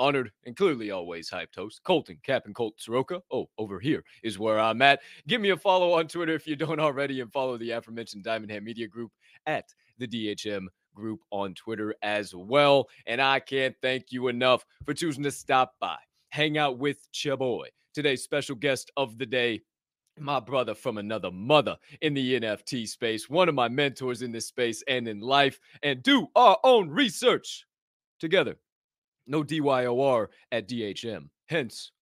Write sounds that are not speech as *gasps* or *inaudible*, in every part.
Honored and clearly always hyped host, Colton, Captain Colt Soroka. Oh, over here is where I'm at. Give me a follow on Twitter if you don't already, and follow the aforementioned Diamond Hand Media Group at the DHM Group on Twitter as well. And I can't thank you enough for choosing to stop by, hang out with Chaboy. Today's special guest of the day, my brother from another mother in the NFT space, one of my mentors in this space and in life, and do our own research together. No DYOR at DHM, hence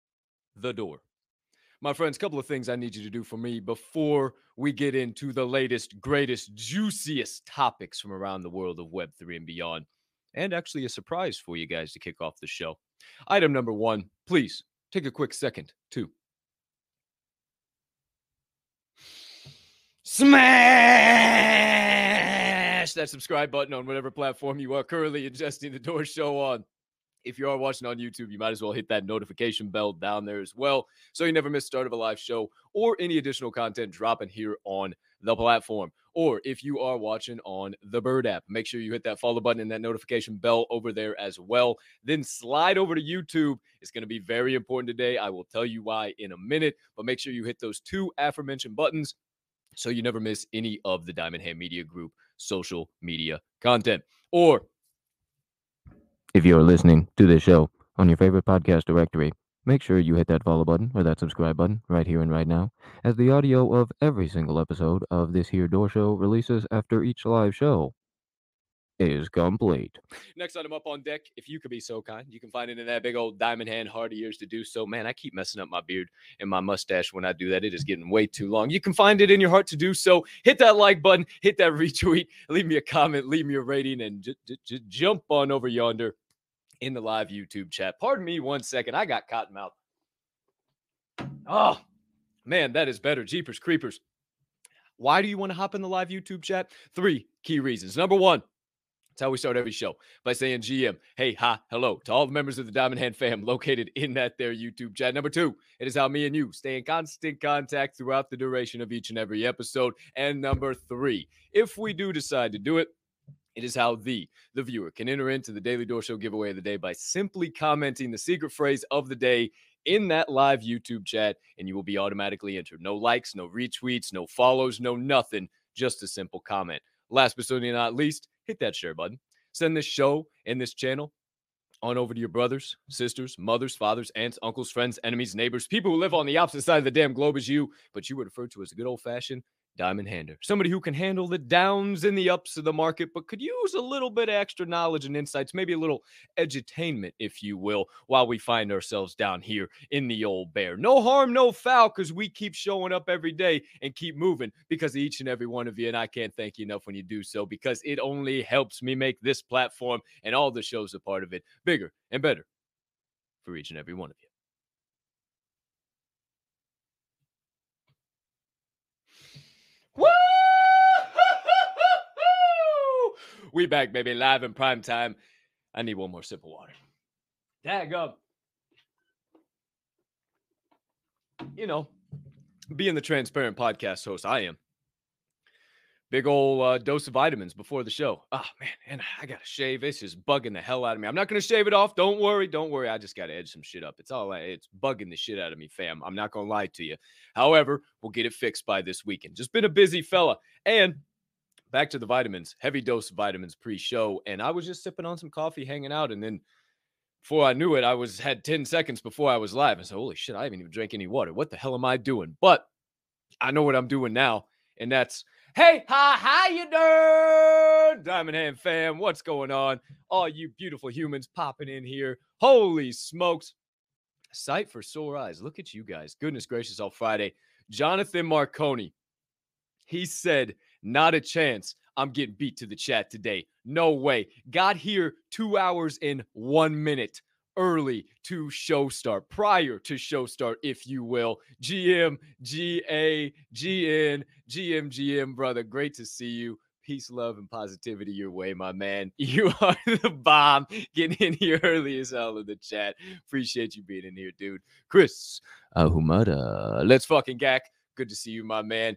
the door. My friends, couple of things I need you to do for me before we get into the latest, greatest, juiciest topics from around the world of Web3 and beyond. And actually, a surprise for you guys to kick off the show. Item number one, please take a quick second to smash that subscribe button on whatever platform you are currently ingesting the Door Show on. If you are watching on YouTube, you might as well hit that notification bell down there as well so you never miss start of a live show or any additional content dropping here on the platform. Or if you are watching on the Bird app, make sure you hit that follow button and that notification bell over there as well. Then slide over to YouTube. It's going to be very important today. I will tell you why in a minute, but make sure you hit those two aforementioned buttons so you never miss any of the Diamond Hand Media Group social media content. Or if you're listening to this show on your favorite podcast directory, make sure you hit that follow button or that subscribe button right here and right now, as the audio of every single episode of this here Door Show releases after each live show is complete. Next item up on deck, if you could be so kind, you can find it in that big old diamond hand, hard ears to do so. Man, I keep messing up my beard and my mustache when I do that. It is getting way too long. You can find it in your heart to do so. Hit that like button, hit that *laughs* retweet, leave me a comment, leave me a rating, and just, just jump on over yonder in the live YouTube chat. Pardon me one second. I got cotton mouth. Oh, man, that is better. Jeepers Creepers. Why do you want to hop in the live YouTube chat? Three key reasons. Number one, that's how we start every show by saying GM, hey, ha, hello to all the members of the Diamond Hand fam located in that there YouTube chat. Number two, it is how me and you stay in constant contact throughout the duration of each and every episode. And number three, if we do decide to do it, it is how the the viewer can enter into the Daily Door Show giveaway of the day by simply commenting the secret phrase of the day in that live YouTube chat, and you will be automatically entered. No likes, no retweets, no follows, no nothing. Just a simple comment. Last but certainly not least, hit that share button. Send this show and this channel on over to your brothers, sisters, mothers, fathers, aunts, uncles, friends, enemies, neighbors, people who live on the opposite side of the damn globe as you, but you were referred to as a good old fashioned diamond hander. Somebody who can handle the downs and the ups of the market, but could use a little bit of extra knowledge and insights, maybe a little edutainment, if you will, while we find ourselves down here in the old bear. No harm, no foul, because we keep showing up every day and keep moving because of each and every one of you. And I can't thank you enough when you do so because it only helps me make this platform and all the shows a part of it bigger and better for each and every one of you. We back, baby, live in prime time. I need one more sip of water. Tag up. You know, being the transparent podcast host I am, big old uh, dose of vitamins before the show. Oh man, and I gotta shave. It's just bugging the hell out of me. I'm not gonna shave it off. Don't worry, don't worry. I just gotta edge some shit up. It's all it's bugging the shit out of me, fam. I'm not gonna lie to you. However, we'll get it fixed by this weekend. Just been a busy fella. And back to the vitamins, heavy dose vitamins pre-show, and I was just sipping on some coffee, hanging out, and then before I knew it, I was had 10 seconds before I was live. I said, Holy shit, I haven't even drank any water. What the hell am I doing? But I know what I'm doing now, and that's Hey, hi, how you doing? Diamond Hand fam, what's going on? All you beautiful humans popping in here. Holy smokes. Sight for sore eyes. Look at you guys. Goodness gracious, all Friday. Jonathan Marconi, he said, not a chance. I'm getting beat to the chat today. No way. Got here two hours and one minute early to show start, prior to show start, if you will. GM, GA, GN, GM, GM, brother. Great to see you. Peace, love, and positivity your way, my man. *laughs* You are the bomb. Getting in here early as hell in the chat. Appreciate you being in here, dude. Chris Ahumada. Let's fucking gack. Good to see you, my man.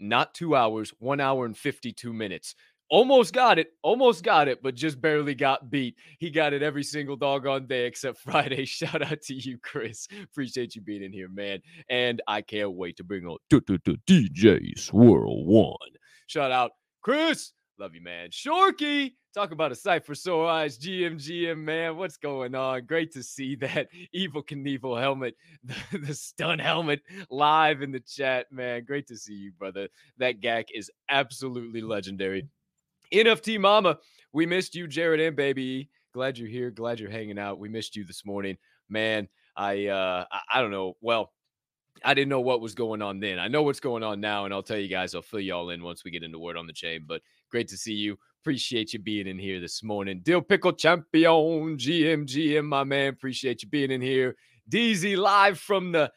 Not two hours, one hour and 52 minutes. Almost got it, almost got it, but just barely got beat. He got it every single doggone day except *laughs* Friday. Shout out to you, Chris. Appreciate you being in here, man. And I can't wait to bring on DJ Swirlone. Shout out, Chris. Love you, man. Shorky, talk about a sight for sore eyes. GM, GM, man. What's going on? Great to see that *laughs* Evel Knievel helmet, *laughs* the, the stun helmet live in the chat, man. Great to see you, brother. That gack is absolutely legendary. NFT Mama, we missed you, Jared and baby. Glad you're here. Glad you're hanging out. We missed you this morning, man. I uh, I, I don't know. Well, I didn't know what was going on then. I know what's going on now, and I'll tell you guys. I'll fill y'all in once we get into word on the chain. But great to see you. Appreciate you being in here this morning. Dill Pickle Champion, GM, GM, my man. Appreciate you being in here. DZ live from the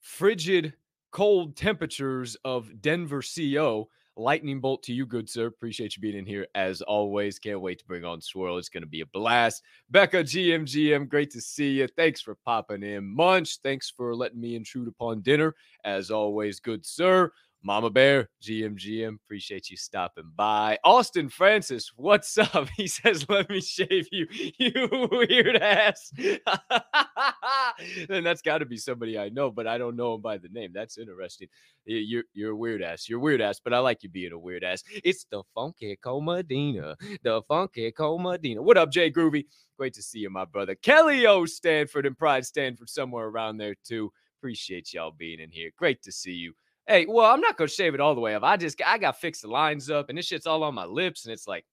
frigid, cold temperatures of Denver, CO. Lightning bolt to you, good sir. Appreciate you being in here as always. Can't wait to bring on Swirl. It's going to be a blast. Becca, GM, GM, great to see you. Thanks for popping in. Munch, thanks for letting me intrude upon dinner. As always, good sir. Mama Bear, GM, GM, appreciate you stopping by. Austin Francis, what's *laughs* up? He says, Let me shave you, *laughs* you weird ass. *laughs* then that's got to be somebody I know, but I don't know him by the name. That's interesting. You're, you're a weird ass. You're a weird ass, but I like you being a weird ass. It's the Funky Comadina, the Funky Comadina. What up, Jay Groovy? Great to see you, my brother. Kelly O. Stanford and Pride Stanford, somewhere around there, too. Appreciate y'all being in here. Great to see you. Hey, well, I'm not gonna shave it all the way off. I just I got fixed the lines up, and this shit's all on my lips, and it's like,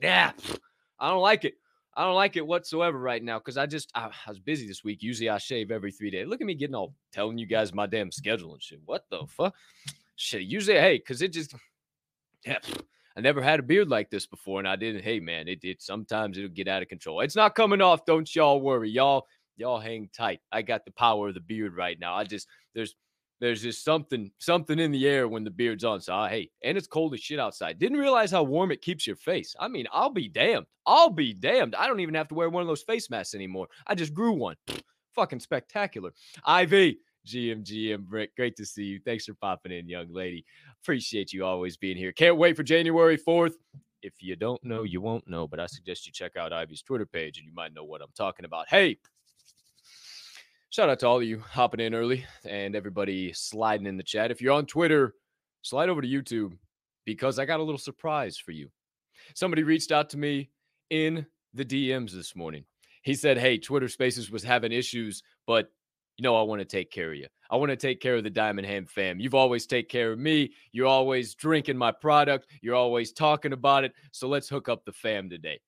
yeah, I don't like it. I don't like it whatsoever right now because I just I, I, was busy this week. Usually I shave every three days. Look at me getting all telling you guys my damn schedule and shit. What the fuck? Shit. Usually, hey, because it just yeah. I never had a beard like this before, and I didn't. Hey, man, it, it sometimes it'll get out of control. It's not coming off. Don't y'all worry, y'all. Y'all hang tight. I got the power of the beard right now. I just there's there's just something something in the air when the beard's on. So uh, hey, and it's cold as shit outside. Didn't realize how warm it keeps your face. I mean, I'll be damned. I'll be damned. I don't even have to wear one of those face masks anymore. I just grew one. Fucking spectacular. IV. GM, GM, Brick. Great to see you. Thanks for popping in, young lady. Appreciate you always being here. Can't wait for January 4th. If you don't know, you won't know, but I suggest you check out Ivy's Twitter page and you might know what I'm talking about. Hey, shout out to all of you hopping in early and everybody sliding in the chat. If you're on Twitter, slide over to YouTube because I got a little surprise for you. Somebody reached out to me in the DMs this morning. He said, Hey, Twitter Spaces was having issues, but you know, I want to take care of you. I want to take care of the Diamond Ham fam. You've always take care of me. You're always drinking my product. You're always talking about it. So let's hook up the fam today.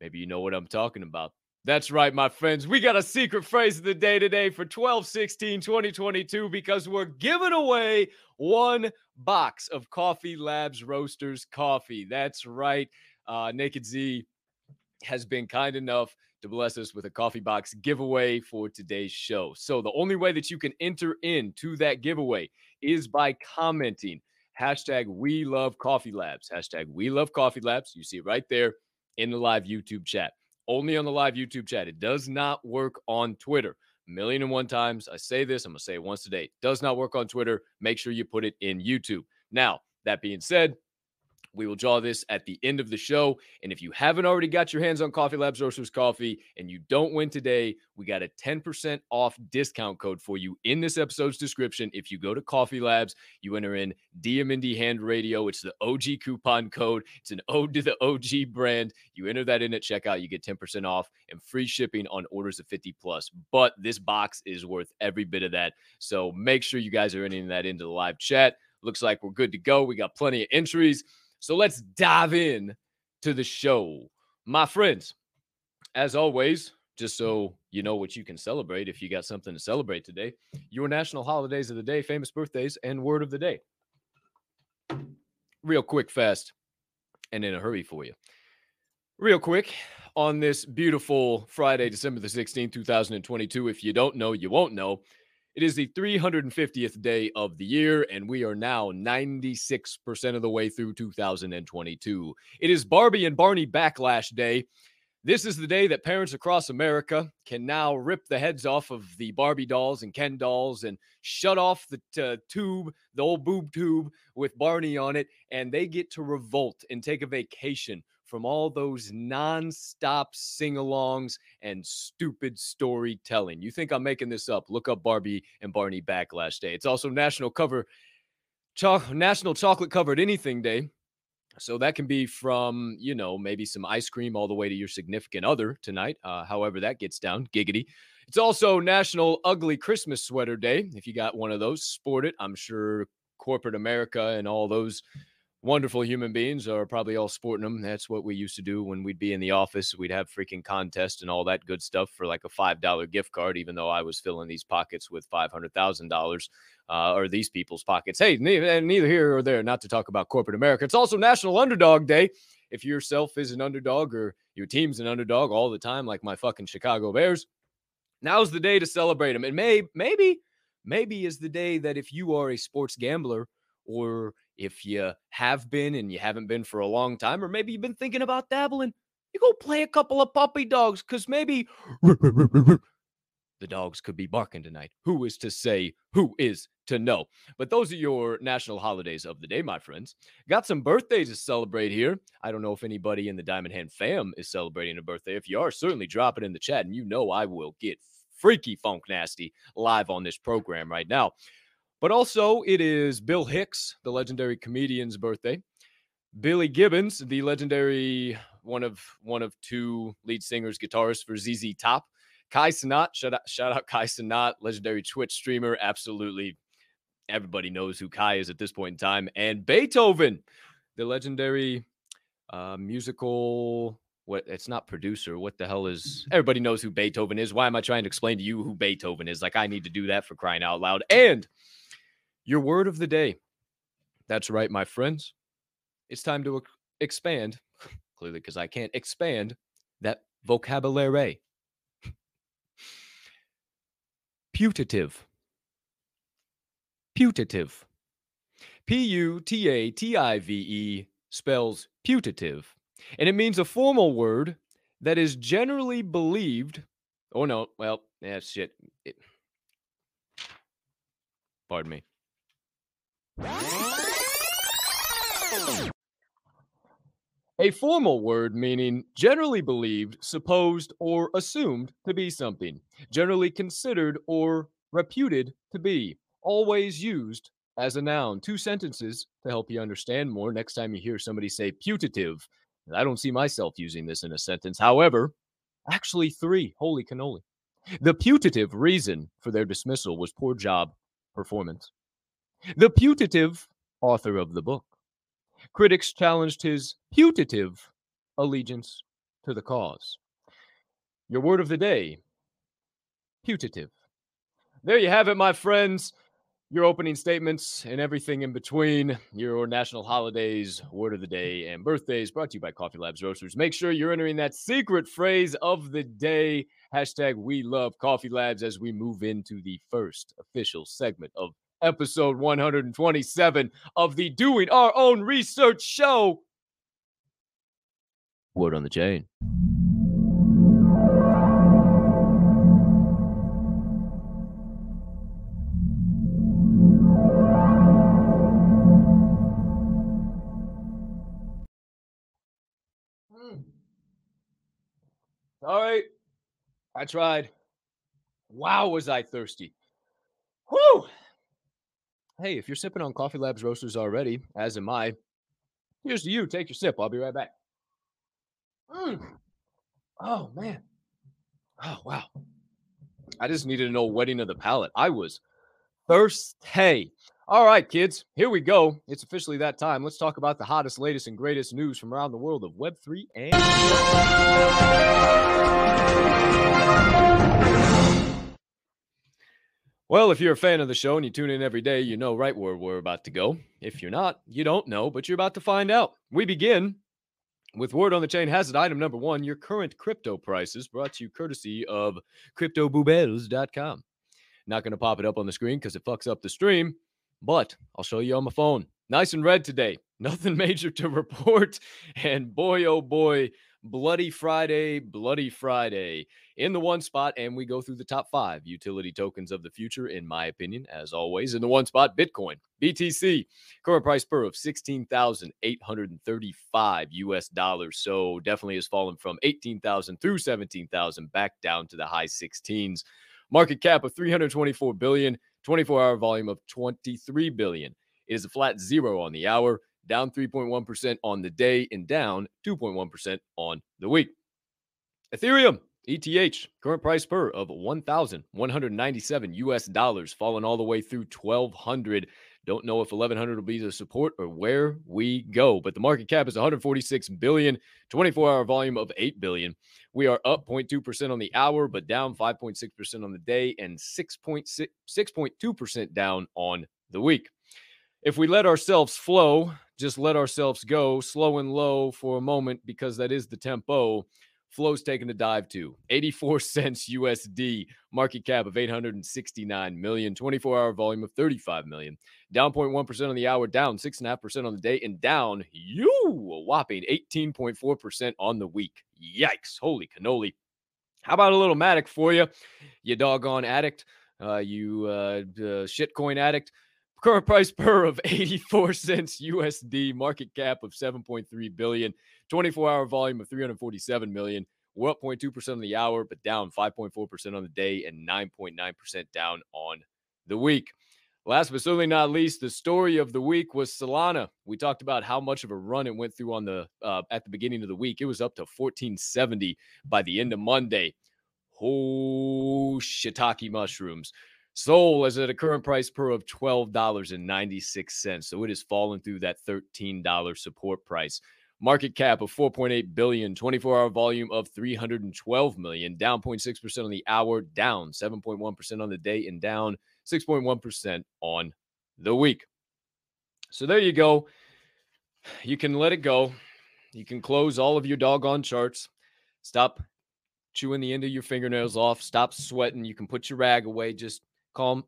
Maybe you know what I'm talking about. That's right, my friends. We got a secret phrase of the day today for 12 16 2022 because we're giving away one box of Coffee Labs Roasters coffee. That's right. Uh, Naked Z has been kind enough to bless us with a coffee box giveaway for today's show. So, the only way that you can enter into that giveaway is by commenting hashtag we love coffee labs, hashtag we love coffee labs. You see it right there in the live YouTube chat only on the live YouTube chat. It does not work on Twitter. A million and one times I say this, I'm going to say it once today. Does not work on Twitter. Make sure you put it in YouTube. Now, that being said, we will draw this at the end of the show. And if you haven't already got your hands on Coffee Labs Roasters coffee and you don't win today, we got a 10% off discount code for you in this episode's description. If you go to Coffee Labs, you enter in DMND Hand Radio. It's the OG coupon code. It's an ode to the OG brand. You enter that in at checkout, you get 10% off and free shipping on orders of 50 plus. But this box is worth every bit of that. So make sure you guys are entering that into the live chat. Looks like we're good to go. We got plenty of entries. So let's dive in to the show. My friends, as always, just so you know what you can celebrate if you got something to celebrate today, your national holidays of the day, famous birthdays, and word of the day. Real quick, fast, and in a hurry for you. Real quick on this beautiful Friday, December the 16th, 2022. If you don't know, you won't know. It is the 350th day of the year, and we are now 96% of the way through 2022. It is Barbie and Barney Backlash Day. This is the day that parents across America can now rip the heads off of the Barbie dolls and Ken dolls and shut off the t- uh, tube, the old boob tube with Barney on it, and they get to revolt and take a vacation from all those nonstop sing alongs and stupid storytelling. You think I'm making this up? Look up Barbie and Barney Backlash Day. It's also National Cover Cho- National Chocolate Covered Anything Day. So that can be from, you know, maybe some ice cream all the way to your significant other tonight, uh, however that gets down. Giggity. It's also National Ugly Christmas Sweater Day. If you got one of those, sport it. I'm sure corporate America and all those wonderful human beings are probably all sporting them. That's what we used to do when we'd be in the office. We'd have freaking contests and all that good stuff for like a five dollar gift card, even though I was filling these pockets with five hundred thousand uh, dollars, or these people's pockets. Hey, neither, neither here or there. Not to talk about corporate America. It's also National Underdog Day. If yourself is an underdog or your team's an underdog all the time, like my fucking Chicago Bears, now's the day to celebrate them. And may maybe maybe is the day that if you are a sports gambler or if you have been and you haven't been for a long time, or maybe you've been thinking about dabbling, you go play a couple of puppy dogs because maybe the dogs could be barking tonight. Who is to say? Who is to know? But those are your national holidays of the day, my friends. Got some birthdays to celebrate here. I don't know if anybody in the Diamond Hand fam is celebrating a birthday. If you are, certainly drop it in the chat, and you know I will get freaky funk nasty live on this program right now. But also, it is Bill Hicks, the legendary comedian's birthday. Billy Gibbons, the legendary one of one of two lead singers, guitarists for ZZ Top. Kai Cenat, shout out, shout out Kai Cenat, legendary Twitch streamer. Absolutely, everybody knows who Kai is at this point in time. And Beethoven, the legendary uh, musical. What it's not producer. What the hell is? Everybody knows who Beethoven is. Why am I trying to explain to you who Beethoven is? Like I need to do that for crying out loud. And your word of the day. That's right, my friends. It's time to expand, *laughs* clearly, because I can't expand that vocabulary. Putative. Putative. P U T A T I V E spells putative, and it means a formal word that is generally believed. Oh, no. Well, yeah, shit. It, pardon me. A formal word meaning generally believed, supposed, or assumed to be something, generally considered or reputed to be, always used as a noun. Two sentences to help you understand more next time you hear somebody say putative. I don't see myself using this in a sentence. However, actually, three. Holy cannoli. The putative reason for their dismissal was poor job performance. The putative author of the book. Critics challenged his putative allegiance to the cause. Your word of the day putative. There you have it, my friends. Your opening statements and everything in between, your national holidays, word of the day, and birthdays brought to you by Coffee Labs Roasters. Make sure you're entering that secret phrase of the day. Hashtag we love Coffee Labs as we move into the first official segment of episode 127 of the Doing Our Own Research Show. Word on the chain. Mm. All right. I tried. Wow, was I thirsty. Whew. Hey, if you're sipping on Coffee Labs Roasters already, as am I, here's to you. Take your sip. I'll be right back. Mm. Oh, man. Oh, wow. I just needed an old wetting of the palate. I was thirsty. All right, kids, here we go. It's officially that time. Let's talk about the hottest, latest, and greatest news from around the world of Web3 and. Well, if you're a fan of the show and you tune in every day, you know right where we're about to go. If you're not, you don't know, but you're about to find out. We begin With word on the chain has it item number one, your current crypto prices brought to you courtesy of cryptobubbles.com. Not going to pop it up on the screen because it fucks up the stream, but I'll show you on my phone. Nice and red today. *laughs* Nothing major to report. And boy, oh boy, Bloody Friday, Bloody Friday in the one spot. And we go through the top five utility tokens of the future, in my opinion, as always. In the one spot, Bitcoin, BTC, current price per of 16,835 US dollars. So definitely has fallen from 18,000 through 17,000 back down to the high 16s. Market cap of 324 billion, 24 hour volume of 23 billion. It is a flat zero on the hour down 3.1% on the day and down 2.1% on the week. Ethereum, ETH, current price per of 1,197 US dollars, falling all the way through 1,200. Don't know if 1,100 will be the support or where we go, but the market cap is 146 billion, 24 hour volume of 8 billion. We are up 0.2% on the hour, but down 5.6% on the day and 6.6, 6.2% down on the week. If we let ourselves flow, just let ourselves go slow and low for a moment because that is the tempo. Flow's taking a dive to 84 *laughs* cents USD, market cap of 869 million, 24 hour volume of 35 million, down 0.1% on the hour, down 6.5% on the day, and down you a whopping 18.4% on the week. Yikes. Holy cannoli. How about a little Matic for you, you doggone addict, uh, you uh, uh, shitcoin addict? Current price per of *laughs* 84 cents USD, market cap of 7.3 billion, 24 hour volume of 347 million. We're up 0.2% on the hour, but down 5.4% on the day and 9.9% down on the week. Last but certainly not least, the story of the week was Solana. We talked about how much of a run it went through on the uh, at the beginning of the week. It was up to 1470 by the end of Monday. Oh, shiitake mushrooms. Sol is at a current price per of $12.96. So it has fallen through that $13 support price. Market cap of 4.8 billion, 24-hour volume of 312 million, down 0.6% on the hour, down 7.1% on the day, and down 6.1% on the week. So there you go. You can let it go. You can close all of your doggone charts. Stop chewing the end of your fingernails off. Stop sweating. You can put your rag away. Just calm,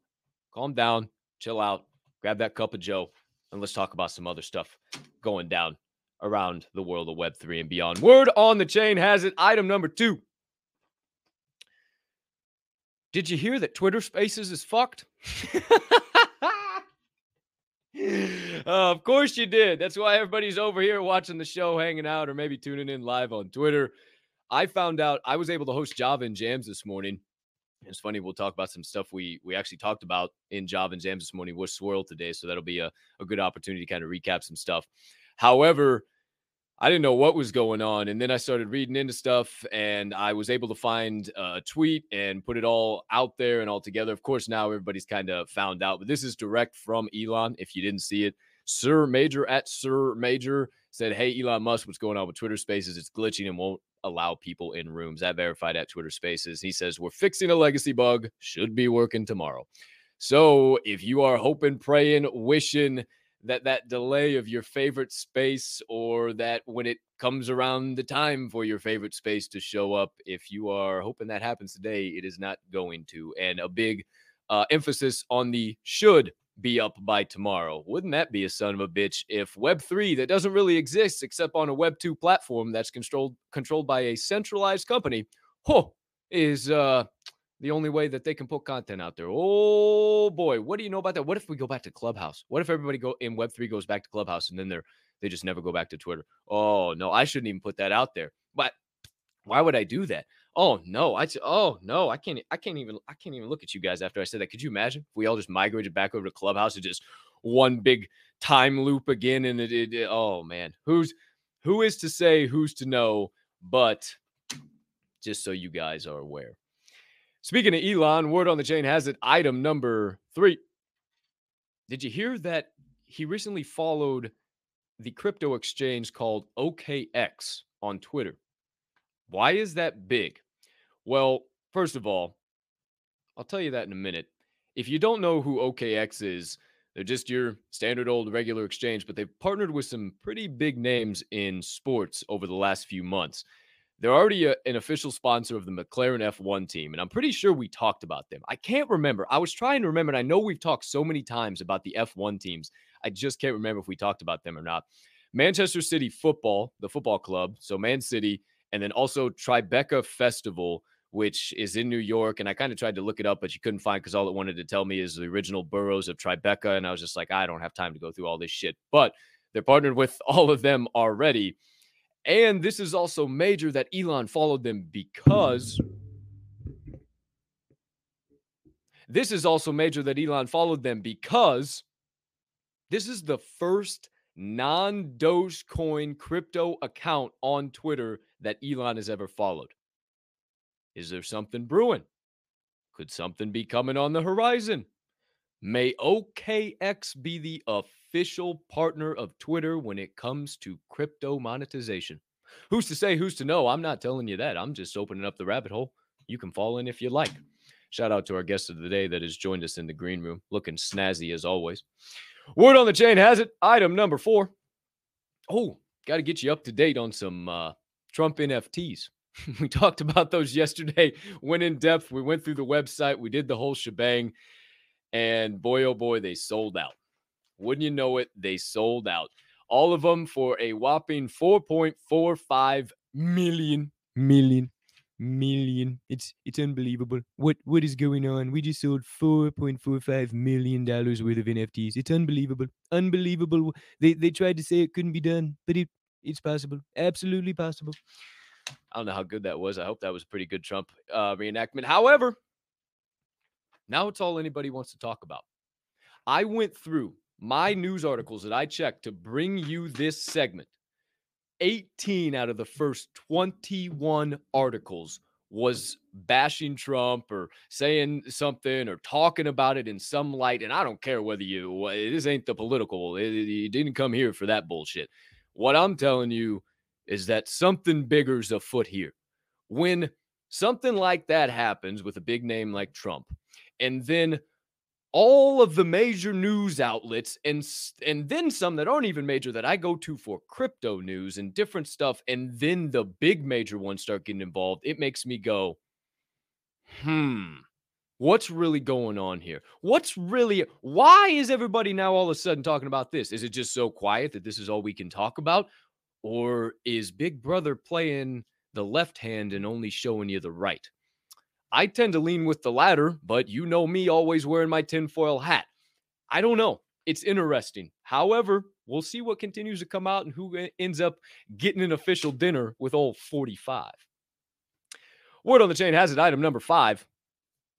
calm down, chill out, grab that cup of Joe, and let's talk about some other stuff going down around the world of Web3 and beyond. Word on the chain has it. Item number two. Did you hear that Twitter Spaces is fucked? uh, *laughs* of course you did. That's why everybody's over here watching the show, hanging out, or maybe tuning in live on Twitter. I found out I was able to host Java and Jams this morning it's funny. We'll talk about some stuff we we actually talked about in Java and Jams this morning with Swirl today. So that'll be a, a good opportunity to kind of recap some stuff. However, I didn't know what was going on. And then I started reading into stuff and I was able to find a tweet and put it all out there and all together. Of course, now everybody's kind of found out, but this is direct from Elon. If you didn't see it, Sir Major at Sir Major said, Hey, Elon Musk, what's going on with Twitter Spaces? It's glitching and won't allow people in rooms. That verified at Twitter Spaces. He says, We're fixing a legacy bug, should be working tomorrow. So if you are hoping, praying, wishing that that delay of your favorite space or that when it comes around the time for your favorite space to show up, if you are hoping that happens today, it is not going to. And a big uh, emphasis on the should be up by tomorrow. Wouldn't that be a son of a bitch if Web3 that doesn't really exist except on a Web2 platform that's controlled controlled by a centralized company, huh, is uh the only way that they can put content out there. Oh boy, what do you know about that? What if we go back to Clubhouse? What if everybody go in Web3 goes back to Clubhouse and then they're they just never go back to Twitter? Oh no, I shouldn't even put that out there. But why would I do that? Oh no, I oh no, I can't I can't even I can't even look at you guys after I said that. Could you imagine if we all just migrated back over to Clubhouse and just one big time loop again? And it, it, it oh man, who's who is to say, who's to know? But just so you guys are aware. Speaking of Elon, word on the chain has it. Item number three. Did you hear that he recently followed the crypto exchange called OKX on Twitter? Why is that big? Well, first of all, I'll tell you that in a minute. If you don't know who OKX is, They're just your standard old regular exchange, but they've partnered with some pretty big names in sports over the last few months. They're already a, an official sponsor of the McLaren F1 team, and I'm pretty sure we talked about them. I can't remember. I was trying to remember, and I know we've talked so many times about the F1 teams. I just can't remember if we talked about them or not. Manchester City Football, the football club, so Man City, and then also Tribeca Festival, which is in New York. And I kind of tried to look it up, but you couldn't find because all it wanted to tell me is the original boroughs of Tribeca. And I was just like, I don't have time to go through all this shit. But they're partnered with *laughs* all of them already. And this is also major that Elon followed them because this is also major that Elon followed them because this is the first non Dogecoin crypto account on Twitter that Elon has ever followed. Is there something brewing? Could something be coming on the horizon? May OKX be the official partner of Twitter when it comes to crypto monetization. Who's to say, who's to know? I'm not telling you that. I'm just opening up the rabbit hole. You can fall in if you like. Shout out to our guest of the day that has joined us in the green room, looking snazzy as always. Word on the chain has it. Item number four. Oh, got to get you up to date on some uh, Trump NFTs. *laughs* we talked about those yesterday, went in depth. We went through the website, we did the whole shebang. And boy, oh boy, they sold out. Wouldn't you know it? They sold out. All of them for a whopping 4.45 million, million, million. It's it's unbelievable. What what is going on? We just sold 4.45 million dollars worth of NFTs. It's unbelievable. Unbelievable. They they tried to say it couldn't be done, but it it's possible. Absolutely possible. I don't know how good that was. I hope that was a pretty good Trump uh, reenactment. However, now it's all anybody wants to talk about. I went through my news articles that I checked to bring you this segment. 18 out of the first 21 articles was bashing Trump or saying something or talking about it in some light. And I don't care whether you, this ain't the political, you didn't come here for that bullshit. What I'm telling you is that something bigger's afoot here. When something like that happens with a big name like Trump, and then all of the major news outlets and and then some that aren't even major that I go to for crypto news and different stuff and then the big major ones start getting involved it makes me go hmm what's really going on here what's really why is everybody now all of a sudden talking about this is it just so quiet that this is all we can talk about or is Big Brother playing the left hand and only showing you the right? I tend to lean with the latter, but you know me always wearing my tinfoil hat. I don't know. It's interesting. However, we'll see what continues to come out and who ends up getting an official dinner with old 45. Word on the chain has it. Item number five.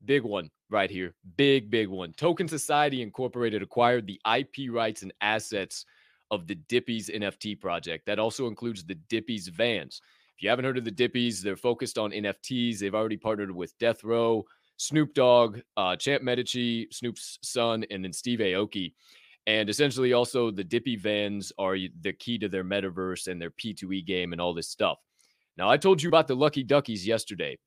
Big one right here. Big, big one. Token Society Incorporated acquired the IP rights and assets of the Dippies NFT project. That also includes the Dippies vans. If you haven't heard of the Dippies, they're focused on NFTs. They've already partnered with Death Row, Snoop Dogg, uh, Champ Medici, Snoop's son, and then Steve Aoki. And essentially, also the Dippy vans are the key to their metaverse and their P2E game and all this stuff. Now, I told you about the Lucky Duckies yesterday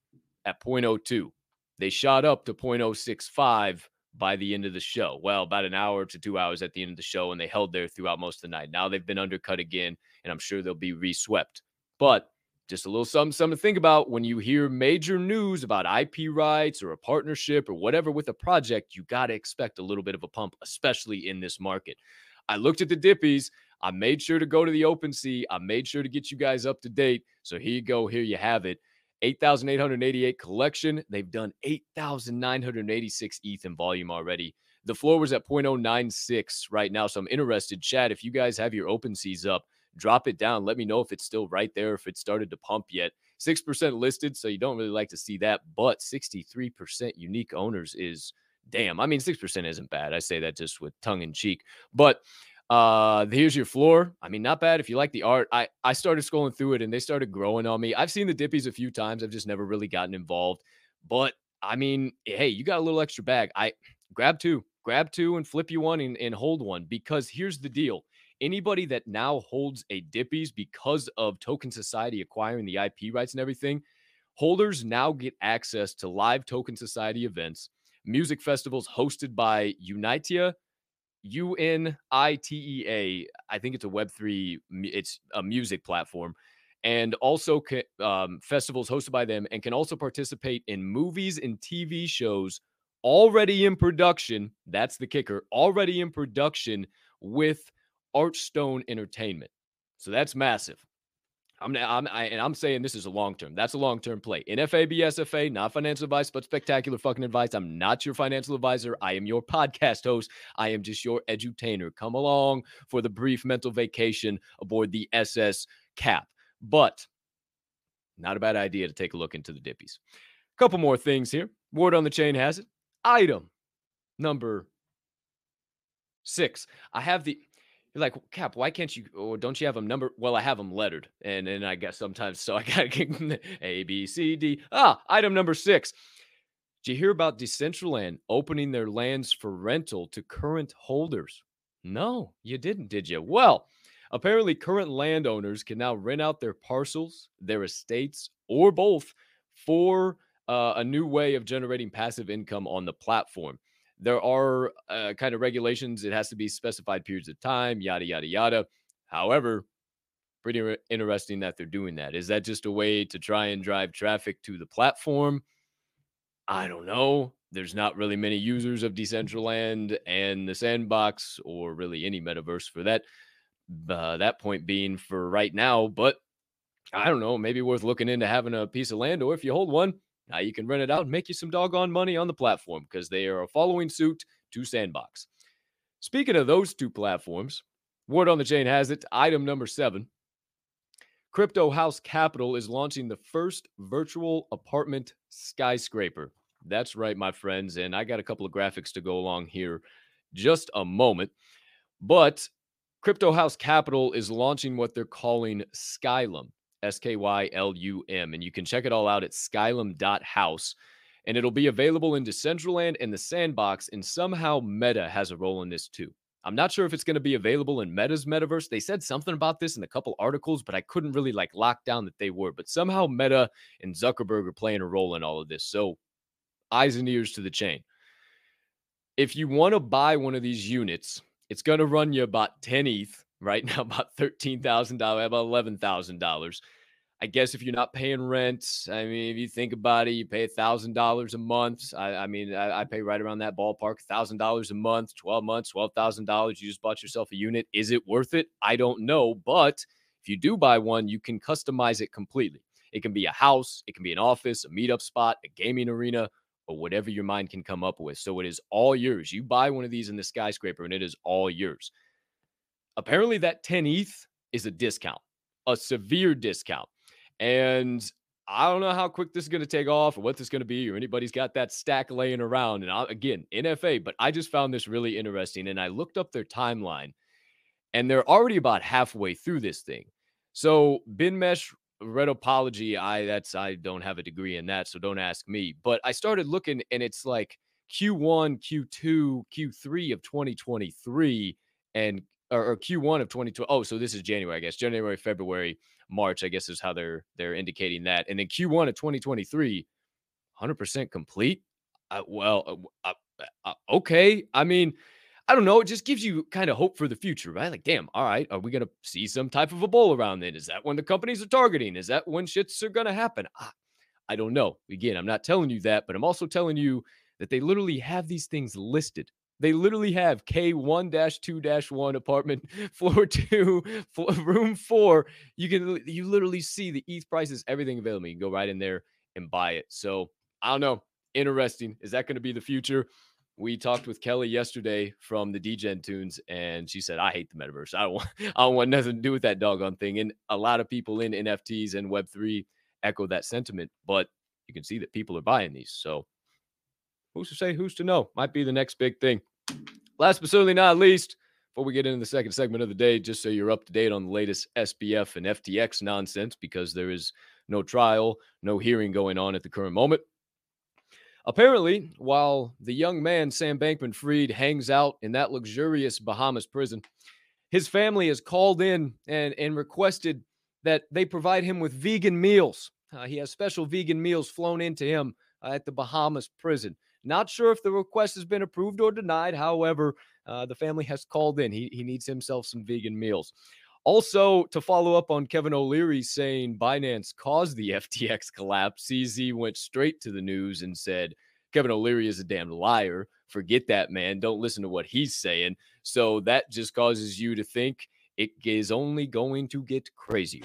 at 0.02. They shot up to 0.065 by the end of the show. Well, about an hour to two hours at the end of the show, and they held there throughout most of the night. Now they've been undercut again, and I'm sure they'll be reswept. But just a little something, something to think about when you hear major news about IP rights or a partnership or whatever with a project, you got to expect a little bit of a pump, especially in this market. I looked at the Dippies. I made sure to go to the OpenSea. I made sure to get you guys up to date. So here you go. Here you have it. 8,888 collection. They've done 8,986 ETH in volume already. The floor was at 0.096 right now. So I'm interested, Chad, if you guys have your OpenSeas up, drop it down. Let me know if it's still right there, if it started to pump yet. 6% listed, so you don't really like to see that, but 63% unique owners is damn. I mean, 6% isn't bad. I say that just with tongue in cheek. But uh, here's your floor. I mean, not bad if you like the art. I I started scrolling through it and they started growing on me. I've seen the dippies a few times. I've just never really gotten involved. But I mean, hey, you got a little extra bag. I grab two, grab two and flip you one and, and hold one because here's the deal. Anybody that now holds a dippies because of Token Society acquiring the IP rights and everything, holders now get access to live Token Society events, music festivals hosted by Unitia U N I T E A. I think it's a Web3, it's a music platform. And also um, festivals hosted by them, and can also participate in movies and TV shows already in production. That's the kicker, already in production with Archstone Entertainment. So that's massive. I'm, I'm I, and I'm saying this is a long term. That's a long term play. NFA, BSFA, not financial advice, but spectacular fucking advice. I'm not your financial advisor. I am your podcast host. I am just your edutainer. Come along for the brief mental vacation aboard the SS Cap. But not a bad idea to take a look into the dippies. Couple more things here. Word on the chain has it. Item number six. I have the you're like, Cap, why can't you, or don't you have them number? Well, I have them lettered. And then I guess sometimes, so I got to get *laughs* A, B, C, D. Ah, item number six. Did you hear about Decentraland opening their lands for rental to current holders? No, you didn't, did you? Well, apparently, current landowners can now rent out their parcels, their estates, or both for uh, a new way of generating passive income on the platform. There are uh, kind of regulations. It has to be specified periods of time, yada, yada, yada. However, pretty re- interesting that they're doing that. Is that just a way to try and drive traffic to the platform? I don't know. There's not really many users of Decentraland and the sandbox, or really any metaverse for that. Uh, that point being for right now, but I don't know. Maybe worth looking into having a piece of land, or if you hold one, now you can rent it out and make you some doggone money on the platform because they are following suit to Sandbox. Speaking of those two platforms, word on the chain has it, item number seven. Crypto House Capital is launching the first virtual apartment skyscraper. That's right, my friends. And I got a couple of graphics to go along here just a moment. But Crypto House Capital is launching what they're calling Skylum. S K Y L U M. And you can check it all out at skylum.house. And it'll be available in Decentraland and the Sandbox. And somehow Meta has a role in this too. I'm not sure if it's going to be available in Meta's metaverse. They said something about this in a couple articles, but I couldn't really like lock down that they were. But somehow Meta and Zuckerberg are playing a role in all of this. So eyes and ears to the chain. If you want to buy one of these units, it's going to run you about 10 ETH right now, *laughs* about $13,000, about $11,000. I guess if you're not paying rent, I mean, if you think about it, you pay a thousand dollars a month. I, I mean, I, I, pay right around that ballpark, thousand dollars a month, 12 months, twelve thousand dollars. You just bought yourself a unit. Is it worth it? I don't know. But if you do buy one, you can customize it completely. It can be a house, it can be an office, a meetup spot, a gaming arena, or whatever your mind can come up with. So it is all yours. You buy one of these in the skyscraper, and it is all yours. Apparently, that 10 ETH is a discount, a severe discount. And I don't know how quick this is going to take off or what this is going to be, or anybody's got that stack laying around. And I, again, NFA, but I just found this really interesting. And I looked up their timeline, and they're already about halfway through this thing. So, BinMesh Retopology, I that's I don't have a degree in that, so don't ask me. But I started looking, and it's like Q1, Q2, Q3 of 2023, and or, or Q1 of 2020. Oh, so this is January, I guess. January, February, March, I guess is how they're they're indicating that. And then Q1 of 2023, 100% complete. Uh, well, uh, uh, okay. I mean, I don't know. It just gives you kind of hope for the future, right? Like, damn, all right, are we going to see some type of a bull around then? Is that when the companies are targeting? Is that when shits are going to happen? I, I don't know. Again, I'm not telling you that, but I'm also telling you that they literally have these things listed they literally have K1 2 1 apartment, *laughs* floor two, floor, room four. You can, you literally see the ETH prices, everything available. You can go right in there and buy it. So I don't know. Interesting. Is that going to be the future? We talked with Kelly yesterday from the DGen tunes, and she said, I hate the metaverse. I don't want, *laughs* I don't want nothing to do with that doggone thing. And a lot of people in NFTs and Web3 echo that sentiment, but you can see that people are buying these. So who's to say, who's to know? Might be the next big thing. Last but certainly not least, before we get into the second segment of the day, just so you're up to date on the latest SBF and FTX nonsense, because there is no trial, no hearing going on at the current moment. Apparently, while the young man, Sam Bankman Fried, hangs out in that luxurious Bahamas prison, his family has called in and, and requested that they provide him with vegan meals. Uh, he has special vegan meals flown into him uh, at the Bahamas prison. Not sure if the request has been approved or denied. However, uh, the family has called in. He, he needs himself some vegan meals. Also, to follow up on Kevin O'Leary saying Binance caused the *laughs* FTX collapse, CZ went straight to the news and said, Kevin O'Leary is a damn liar. Forget that, man. Don't listen to what he's saying. So that just causes you to think it is only going to get crazier.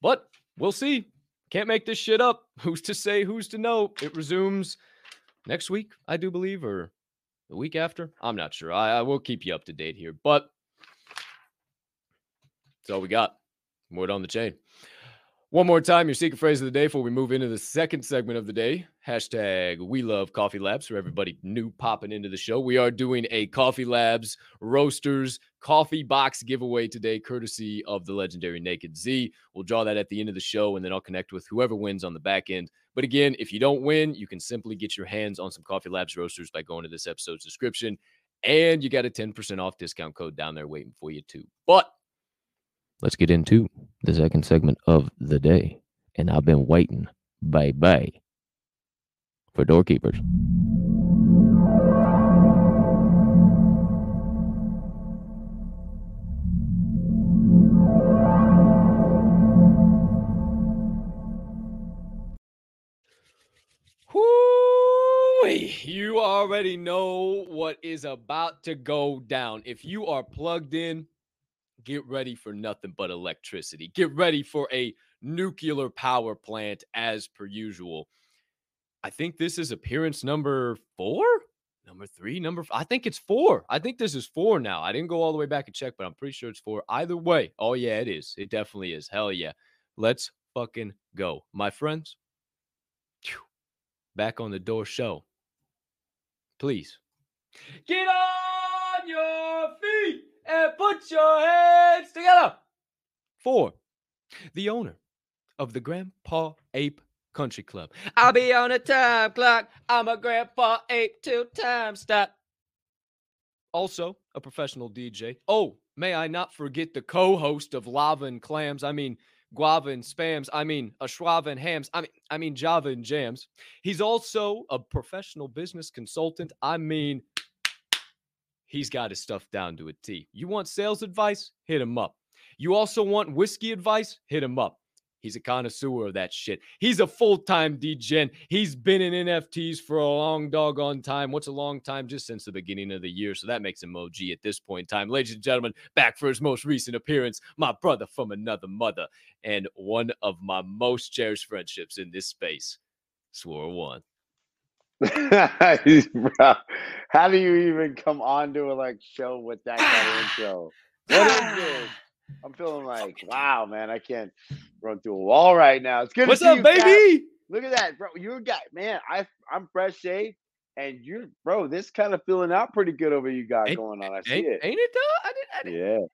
But we'll see. Can't make this shit up. Who's to say? Who's to know? It resumes next week, I do believe, or the week after. I'm not sure. I, I will keep you up to date here, but that's all we got. Word on the chain. One more time, your secret phrase of the day before we move into the second segment of the day. Hashtag we love coffee labs for everybody new popping into the show. We are doing a coffee labs roasters coffee box giveaway today, courtesy of the legendary Naked Z. We'll draw that at the end of the show and then I'll connect with whoever wins on the back end. But again, if you don't win, you can simply get your hands on some coffee labs roasters by going to this episode's description. And you got a 10% off discount code down there waiting for you too. But let's get into the second segment of the day. And I've been waiting, bye bye, for doorkeepers. You already know what is about to go down. If you are plugged in, get ready for nothing but electricity. Get ready for a nuclear power plant as per usual. I think this is appearance number four, number three, number. I think it's four. I think this is four now. I didn't go all the way back and check, but I'm pretty sure it's four. Either way, oh yeah, it is. It definitely is. Hell yeah. Let's fucking go, my friends. Back on the door show. Please get on your feet and put your hands together Four, the owner of the Grandpa Ape Country Club. I'll be on a time clock. I'm a Grandpa Ape till time stop. Also, a professional DJ. Oh, may I not forget the co host of Lava and Clams. I mean, guava and spams. I mean, Ashwava and hams. I mean, I mean Java and jams. He's also a professional business consultant. I mean, he's got his stuff down to a T. You want sales advice? Hit him up. You also want whiskey advice? Hit him up. He's a connoisseur of that shit. He's a full time degen. He's been in NFTs for a long doggone time. What's a long time? Just since the beginning of the year. So that makes him OG at this point in time. Ladies and gentlemen, back for his most recent appearance, my brother from another mother and one of my most cherished friendships in this space. Swirlone. *laughs* Bro, how do you even come on to a like show with that kind of *sighs* intro? What is this? *sighs* I'm feeling like, wow, man, I can't run through a wall right now. It's good. What's up, you, baby? Look at that, bro. You're a guy, man. I I'm fresh shaved, and you're, bro. This kind of filling out pretty good over you got Ain't- going on. I see Ain't, it. ain't it though? I did. I did. Yeah,